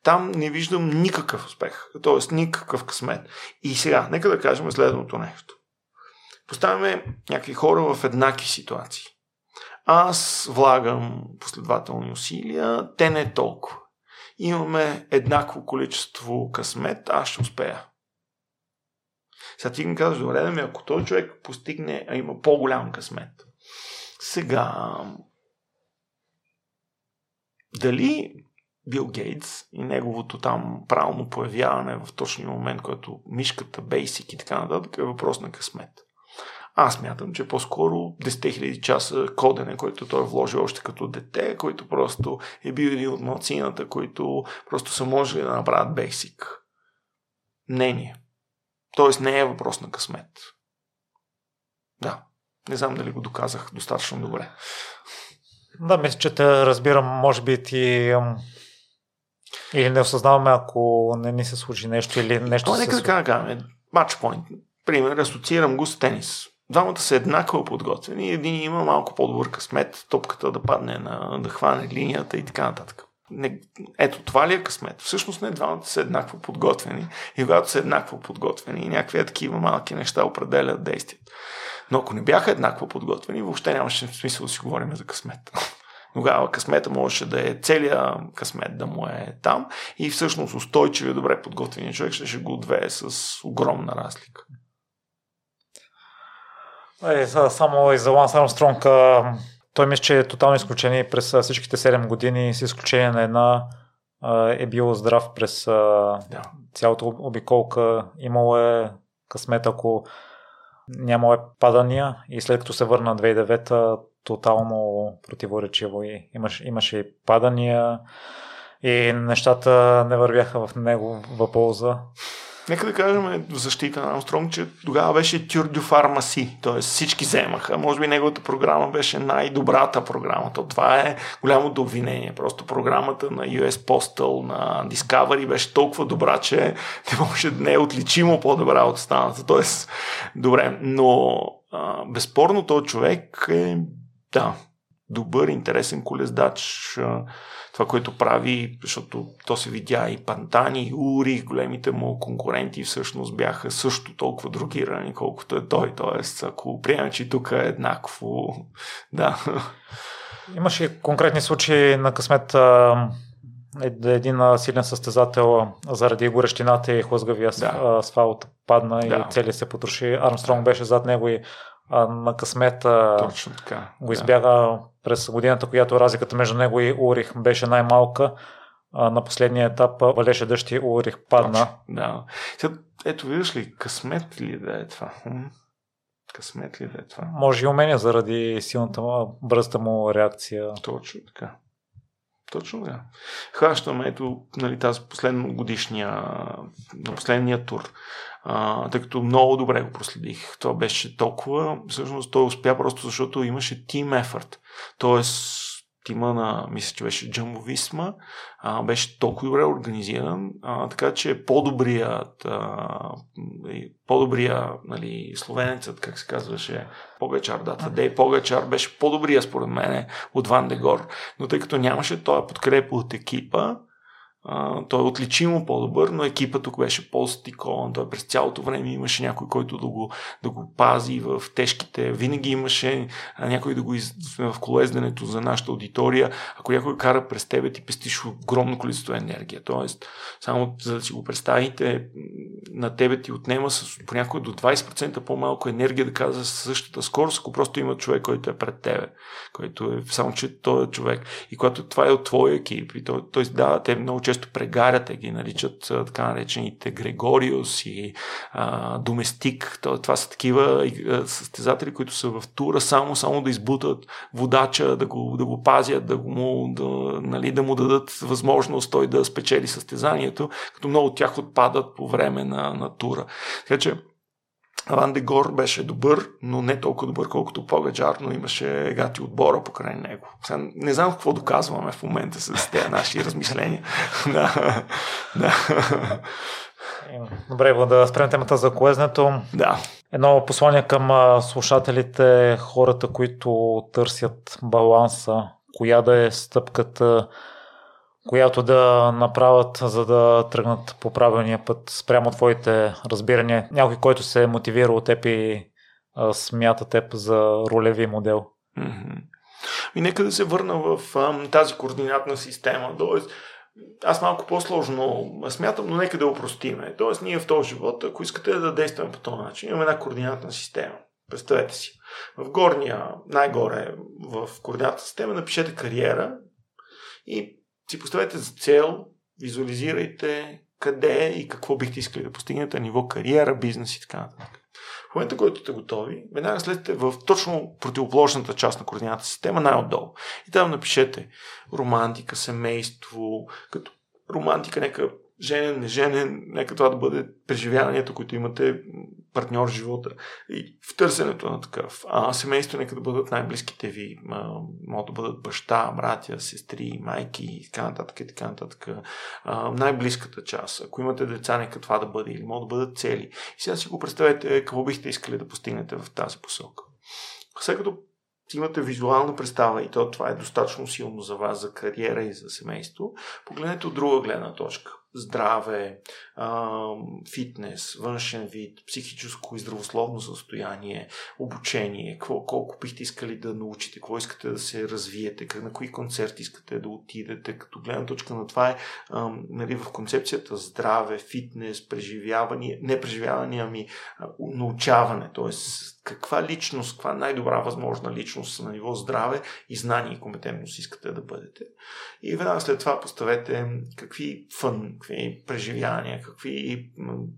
там не виждам никакъв успех, т.е. никакъв късмет. И сега, нека да кажем следното нещо. Поставяме някакви хора в еднакви ситуации. Аз влагам последователни усилия, те не толкова. Имаме еднакво количество късмет, аз ще успея. Сега ти ми казваш, добре, да ако този човек постигне, а има по-голям късмет, сега, дали Бил Гейтс и неговото там правилно появяване в точния момент, който мишката, бейсик и така нататък е въпрос на късмет. Аз мятам, че по-скоро 10 000 часа кодене, който той е вложил още като дете, който просто е бил един от малцината, които просто са можели да направят бейсик. Мнение. Тоест не е въпрос на късмет. Да. Не знам дали го доказах достатъчно добре. Да, мисля, че те разбирам. Може би ти или не осъзнаваме, ако не ни се случи нещо или нещо. То, нека да кажем, матчпоинт. Пример, асоциирам го с тенис. Двамата са еднакво подготвени. Един има малко по-добър късмет, топката да падне на, да хване линията и така нататък. Не, ето това ли е късмет? Всъщност не, двамата са еднакво подготвени. И когато са еднакво подготвени, някакви такива малки неща определят действието. Но ако не бяха еднакво подготвени, въобще нямаше смисъл да си говорим за късмет. [laughs] Тогава късмета можеше да е целият късмет да му е там и всъщност устойчивия, добре подготвения човек ще, ще го отвее с огромна разлика. Е, само и за Ланс Армстронг, той мисля, че е тотално изключение през всичките 7 години, с изключение на една е бил здрав през да. цялата обиколка. Имало е късмет, ако нямало е падания и след като се върна 2009 тотално противоречиво и имаш, имаше и падания и нещата не вървяха в него в полза. Нека да кажем в защита на Амстронг, че тогава беше Тюр дю фармаси, т.е. всички вземаха. Може би неговата програма беше най-добрата програма. То това е голямо обвинение. Просто програмата на US Postal, на Discovery беше толкова добра, че не може не е отличимо по-добра от останалата. Тоест, добре, но а, безспорно този човек е, да, добър, интересен колездач. А, това, което прави, защото то се видя и Пантани, и Ури, големите му конкуренти всъщност бяха също толкова другирани, колкото е той. Тоест, ако приемем, че тук е еднакво, [laughs] да. Имаше конкретни случаи на късмет един силен състезател заради горещината и хлъзгавия да. асфалт падна да. и цели се потроши. Армстронг беше зад него и а, на късмета Точно така. го избяга да. през годината, която разликата между него и Урих беше най-малка. А, на последния етап валеше дъжд и Урих падна. Точно, да. Ето виждаш ли, късмет ли да е това? Късмет ли да е това? Може и умения заради силната бързата му реакция. Точно така. Точно да. Хващаме ето нали, тази последно годишния, на последния тур а, тъй като много добре го проследих. Това беше толкова, всъщност той успя просто защото имаше team effort. Тоест, тима на, мисля, че беше Jumbo Visma, а, беше толкова добре организиран, а, така че по-добрият, а, по-добрия нали, словенецът, как се казваше, Погачар, да, Тадей Погачар беше по-добрия според мен от Ван Дегор, но тъй като нямаше този подкреп от екипа, той е отличимо по-добър, но екипът тук беше по-стикован. Той през цялото време имаше някой, който да го, да го пази в тежките. Винаги имаше някой да го из... в колезденето за нашата аудитория. Ако някой кара през тебе, ти пестиш огромно количество енергия. Тоест, само за да си го представите, на тебе ти отнема с понякога до 20% по-малко енергия да казва същата скорост, ако просто има човек, който е пред тебе. Който е само, че той е човек. И когато това е от твоя екип, и той, той да, те много често често прегарят, ги наричат така наречените Грегориус и а, Доместик. Това са такива състезатели, които са в тура само, само да избутат водача, да го, да го пазят, да, му, да, нали, да му дадат възможност той да спечели състезанието, като много от тях отпадат по време на, на тура. Така че Ван Дегор беше добър, но не толкова добър, колкото Погаджар, но имаше гати отбора покрай него. Сега, не знам какво доказваме в момента с тези наши размишления. [laughs] да. да. Добре, да спрем темата за колезнето. Да. Едно послание към слушателите, хората, които търсят баланса, коя да е стъпката, която да направят, за да тръгнат по правилния път спрямо твоите разбирания. Някой, който се е мотивира от теб и а, смята теб за ролеви модел. И нека да се върна в а, тази координатна система. Тоест, аз малко по-сложно смятам, но нека да упростиме. Тоест, ние в този живот, ако искате да действаме по този начин, имаме една координатна система. Представете си. В горния, най-горе в координатната система напишете кариера и си поставете за цел, визуализирайте къде и какво бихте искали да постигнете ниво кариера, бизнес и така нататък. В момента, който сте готови, веднага следете в точно противоположната част на координата система, най-отдолу. И там напишете романтика, семейство, като романтика, нека женен, неженен, нека това да бъде преживяването, които имате партньор в живота и в търсенето на такъв. А семейство нека да бъдат най-близките ви. Могат да бъдат баща, братя, сестри, майки и така нататък и така нататък. А, най-близката част. Ако имате деца, нека това да бъде или могат да бъдат цели. И сега си го представете какво бихте искали да постигнете в тази посока. След като имате визуална представа и то това е достатъчно силно за вас, за кариера и за семейство, погледнете от друга гледна точка здраве, фитнес, външен вид, психическо и здравословно състояние, обучение, какво, колко бихте искали да научите, какво искате да се развиете, на кои концерти искате да отидете. Като гледна точка на това е нали, в концепцията здраве, фитнес, преживяване, не преживяване, ами научаване, т.е каква личност, каква най-добра възможна личност на ниво здраве и знание и компетентност искате да бъдете. И веднага след това поставете какви фън, какви преживявания, какви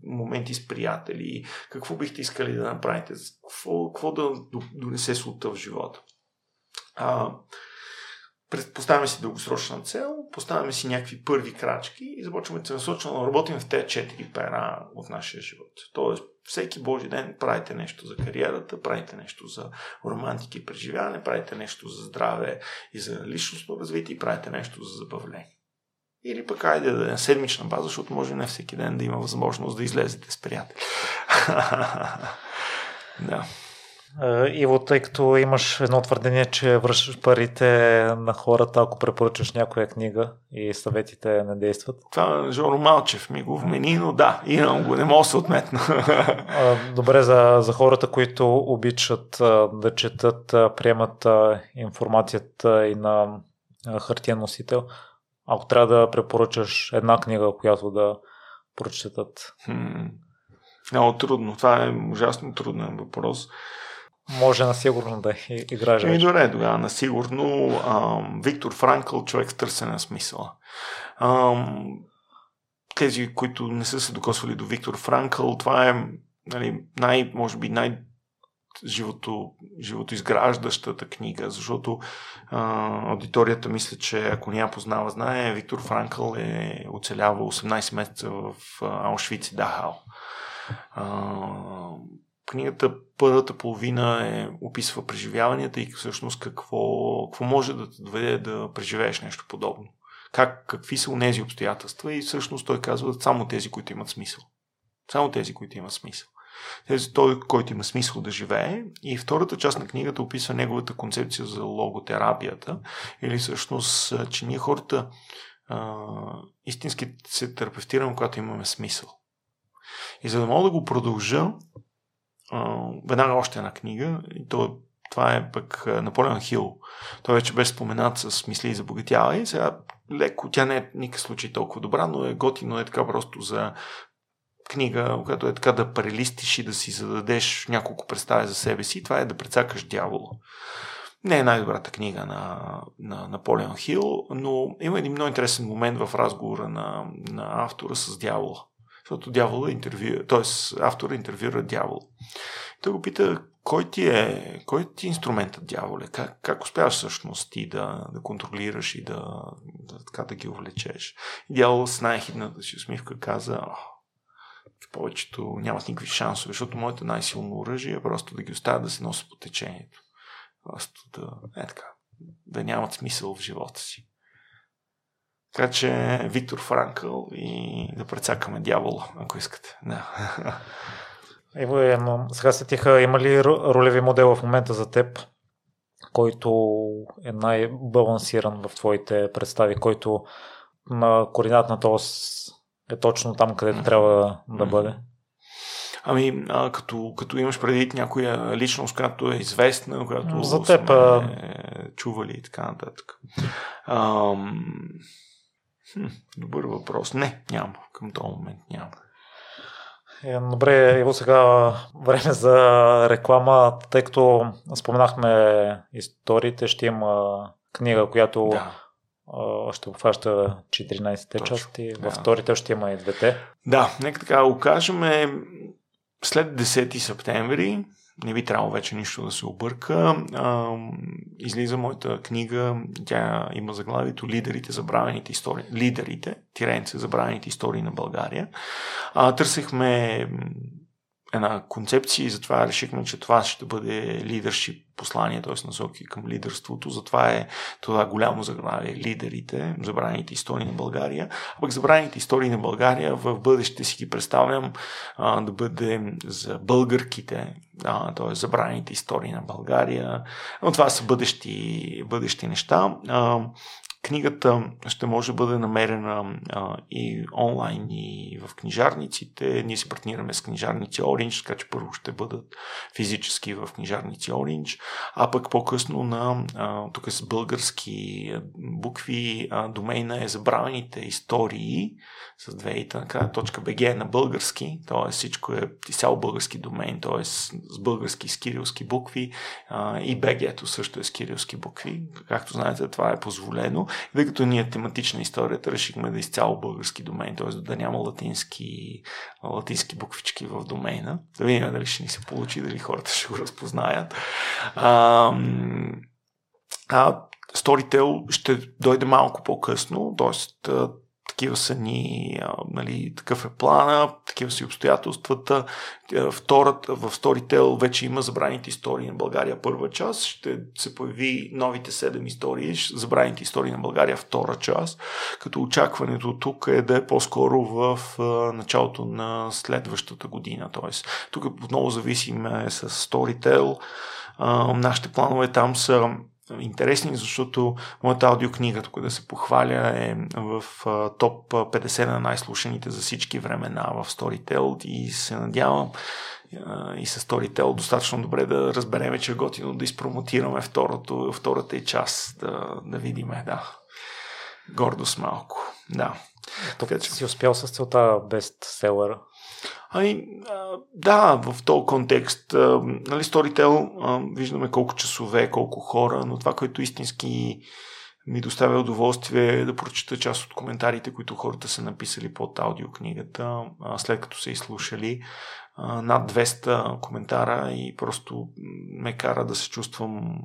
моменти с приятели, какво бихте искали да направите, какво, какво да донесе слута в живота. А, Поставяме си дългосрочна цел, поставяме си някакви първи крачки и започваме целенасочено да работим в тези четири пера от нашия живот. Тоест, всеки Божи ден правите нещо за кариерата, правите нещо за романтика и преживяване, правите нещо за здраве и за личностно развитие правите нещо за забавление. Или пък айде да е на седмична база, защото може не всеки ден да има възможност да излезете с приятели. [laughs] да. Иво, тъй като имаш едно твърдение, че връщаш парите на хората, ако препоръчаш някоя книга и съветите не действат. Това Жоро Малчев ми го вмени, но да, имам го, не мога се отметна. [laughs] Добре, за, за хората, които обичат да четат, приемат информацията и на хартиен носител, ако трябва да препоръчаш една книга, която да прочетат. Хм. Много трудно. Това е ужасно труден въпрос може на сигурно да играеш. Еми, добре, тогава на сигурно. Ам, Виктор Франкъл, човек с търсене на смисъла. Ам, тези, които не са се докосвали до Виктор Франкъл, това е нали, най, може би най- живото, живото изграждащата книга, защото а, аудиторията мисля, че ако няма познава, знае, Виктор Франкъл е оцелявал 18 месеца в Аушвиц и Дахал. А, книгата първата половина е, описва преживяванията и всъщност какво, какво може да те доведе да преживееш нещо подобно. Как, какви са унези обстоятелства и всъщност той казва само тези, които имат смисъл. Само тези, които имат смисъл. Той, който има смисъл да живее. И втората част на книгата описва неговата концепция за логотерапията. Или всъщност, че ние хората а, истински се терапевтираме, когато имаме смисъл. И за да мога да го продължа, веднага още една книга и то, това е пък Наполеон Хил. Той вече беше споменат с мисли за богатява и сега леко, тя не е никакъв случай толкова добра, но е готино е така просто за книга, която е така да прелистиш и да си зададеш няколко представи за себе си. Това е да прецакаш дявола. Не е най-добрата книга на, на Наполеон Хил, но има един много интересен момент в разговора на, на автора с дявола. Защото дявола интервю... т.е. автора интервюира дявол. Той го пита, кой ти е, кой ти е инструментът дяволе? Как, как успяваш всъщност ти да, да контролираш и да, да, така да ги увлечеш? И дявол с най-хидната си усмивка каза, в повечето нямат никакви шансове, защото моето най-силно оръжие е просто да ги оставя да се носят по течението. Просто да, е така, да нямат смисъл в живота си. Така че Виктор Франкъл и да прецакаме дявола, ако искате. Да. [laughs] Ево, е, сега се тиха, има ли ролеви модел в момента за теб, който е най-балансиран в твоите представи, който на координатната ос е точно там, където трябва да бъде? Ами, а, като, като имаш предвид някоя личност, която е известна, която За теб, сме чували и така нататък. Ам... Хм, добър въпрос. Не, няма. Към този момент няма. Е, добре, Иво, сега време за реклама, тъй като споменахме историите, ще има книга, която Да. Ще обхваща 14-те Точно, части, да. във вторите ще има и двете. Да, нека така го кажем. След 10 септември, не би трябвало вече нищо да се обърка, а, излиза моята книга, тя има заглавието Лидерите, забравените истории. Лидерите, тиренце, забравените истории на България. А, търсихме една концепция и затова решихме, че това ще бъде лидершип послание, т.е. насоки към лидерството. Затова е това голямо заглавие Лидерите, забравените истории на България. А пък забравените истории на България в бъдеще си ги представям а, да бъде за българките, а, т.е. забравените истории на България. Но това са бъдещи, бъдещи неща. А, Книгата ще може да бъде намерена а, и онлайн, и в книжарниците. Ние се партнираме с книжарници Orange, така че първо ще бъдат физически в книжарници Orange, а пък по-късно на, а, тук с български букви, а, домейна е забравените истории с две и така, BG на български, т.е. всичко е изцяло български домейн, т.е. с български с кирилски букви а, и BG-то също е с кирилски букви. Както знаете, това е позволено. Тъй като ние тематична историята решихме да е изцяло български домейн, т.е. да няма латински, латински буквички в домейна. Да видим дали ще ни се получи, дали хората ще го разпознаят. А, а Storytel ще дойде малко по-късно, т.е. такива са ни, нали, такъв е плана, такива са и обстоятелствата. Е, Втората, в Storytel вече има забраните истории на България първа част, ще се появи новите седем истории, ш- забраните истории на България втора част, като очакването тук е да е по-скоро в началото на следващата година. Тоест, тук отново зависим с Storytel. Нашите планове там са интересни, защото моята аудиокнига, тук да се похваля, е в топ 50 на най-слушаните за всички времена в Storytel и се надявам и с Storytel достатъчно добре да разбереме, че е готино да изпромотираме второто, втората и част, да, да видиме, да. Гордост малко, да. Тук Така че- си успял с целта бестселър. Ами, да, в този контекст, нали, Storytel, виждаме колко часове, колко хора, но това, което истински ми доставя удоволствие е да прочита част от коментарите, които хората са написали под аудиокнигата, след като са изслушали над 200 коментара и просто ме кара да се чувствам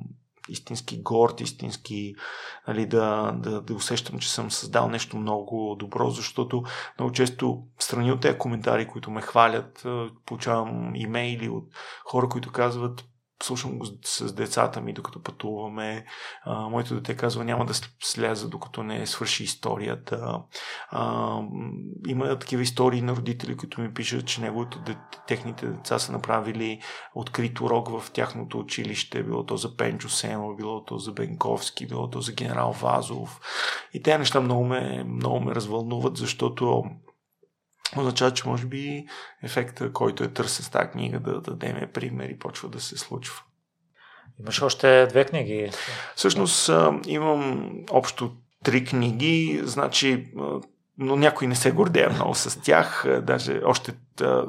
истински горд, истински нали, да, да, да усещам, че съм създал нещо много добро, защото много често страни от тези коментари, които ме хвалят, получавам имейли от хора, които казват слушам го с децата ми, докато пътуваме. А, моето дете казва, няма да сляза, докато не свърши историята. А, има такива истории на родители, които ми пишат, че неговото, дете, техните деца са направили открит урок в тяхното училище, било то за Пенчо Сено, било то за Бенковски, било то за генерал Вазов. И тези неща много ме, много ме развълнуват, защото означава, че може би ефекта, който е търсен с тази книга, да дадеме пример и почва да се случва. Имаш още две книги. Всъщност имам общо три книги, значи но някой не се гордее много с тях. Даже още,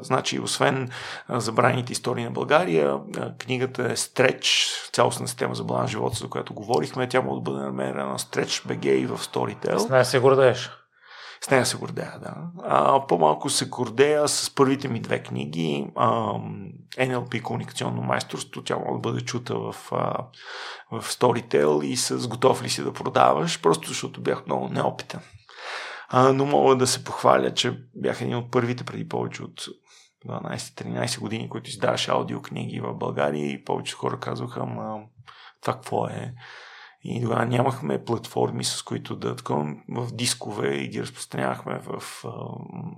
значи, освен забраните истории на България, книгата е Стреч, цялостна система за баланс живота, за която говорихме. Тя може да бъде намерена на Стреч БГ и в Storytel. С нея се гордееш. С нея се гордея, да. А, по-малко се гордея с първите ми две книги. А, NLP комуникационно майсторство. Тя може да бъде чута в, а, в Storytel и с готов ли си да продаваш, просто защото бях много неопитен. А, но мога да се похваля, че бях един от първите преди повече от 12-13 години, които издаваше аудиокниги в България и повече хора казваха, ама това какво е? И тогава нямахме платформи, с които да таком в дискове и ги разпространявахме в,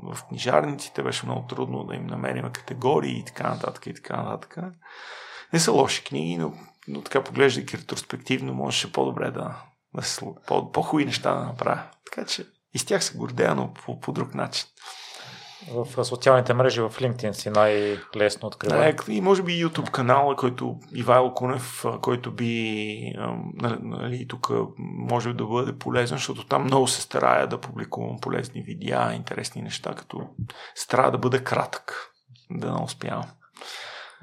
в книжарниците. Беше много трудно да им намерим категории и така нататък и така нататък. Не са лоши книги, но, но така поглеждайки ретроспективно, можеше по-добре да, да по, по-хубави неща да направя. Така че и с тях се гордея, но по, по друг начин. В социалните мрежи, в LinkedIn си най-лесно открива. Да, и може би YouTube канала, който Ивайло Кунев, който би нали, нали, тук може да бъде полезен, защото там много се старая да публикувам полезни видеа, интересни неща, като старая да бъде кратък, да не успявам.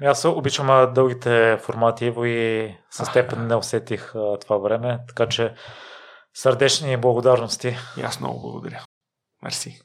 Аз обичам дългите формати и с теб не усетих това време, така че Сърдечни благодарности. И аз много благодаря. Мерси.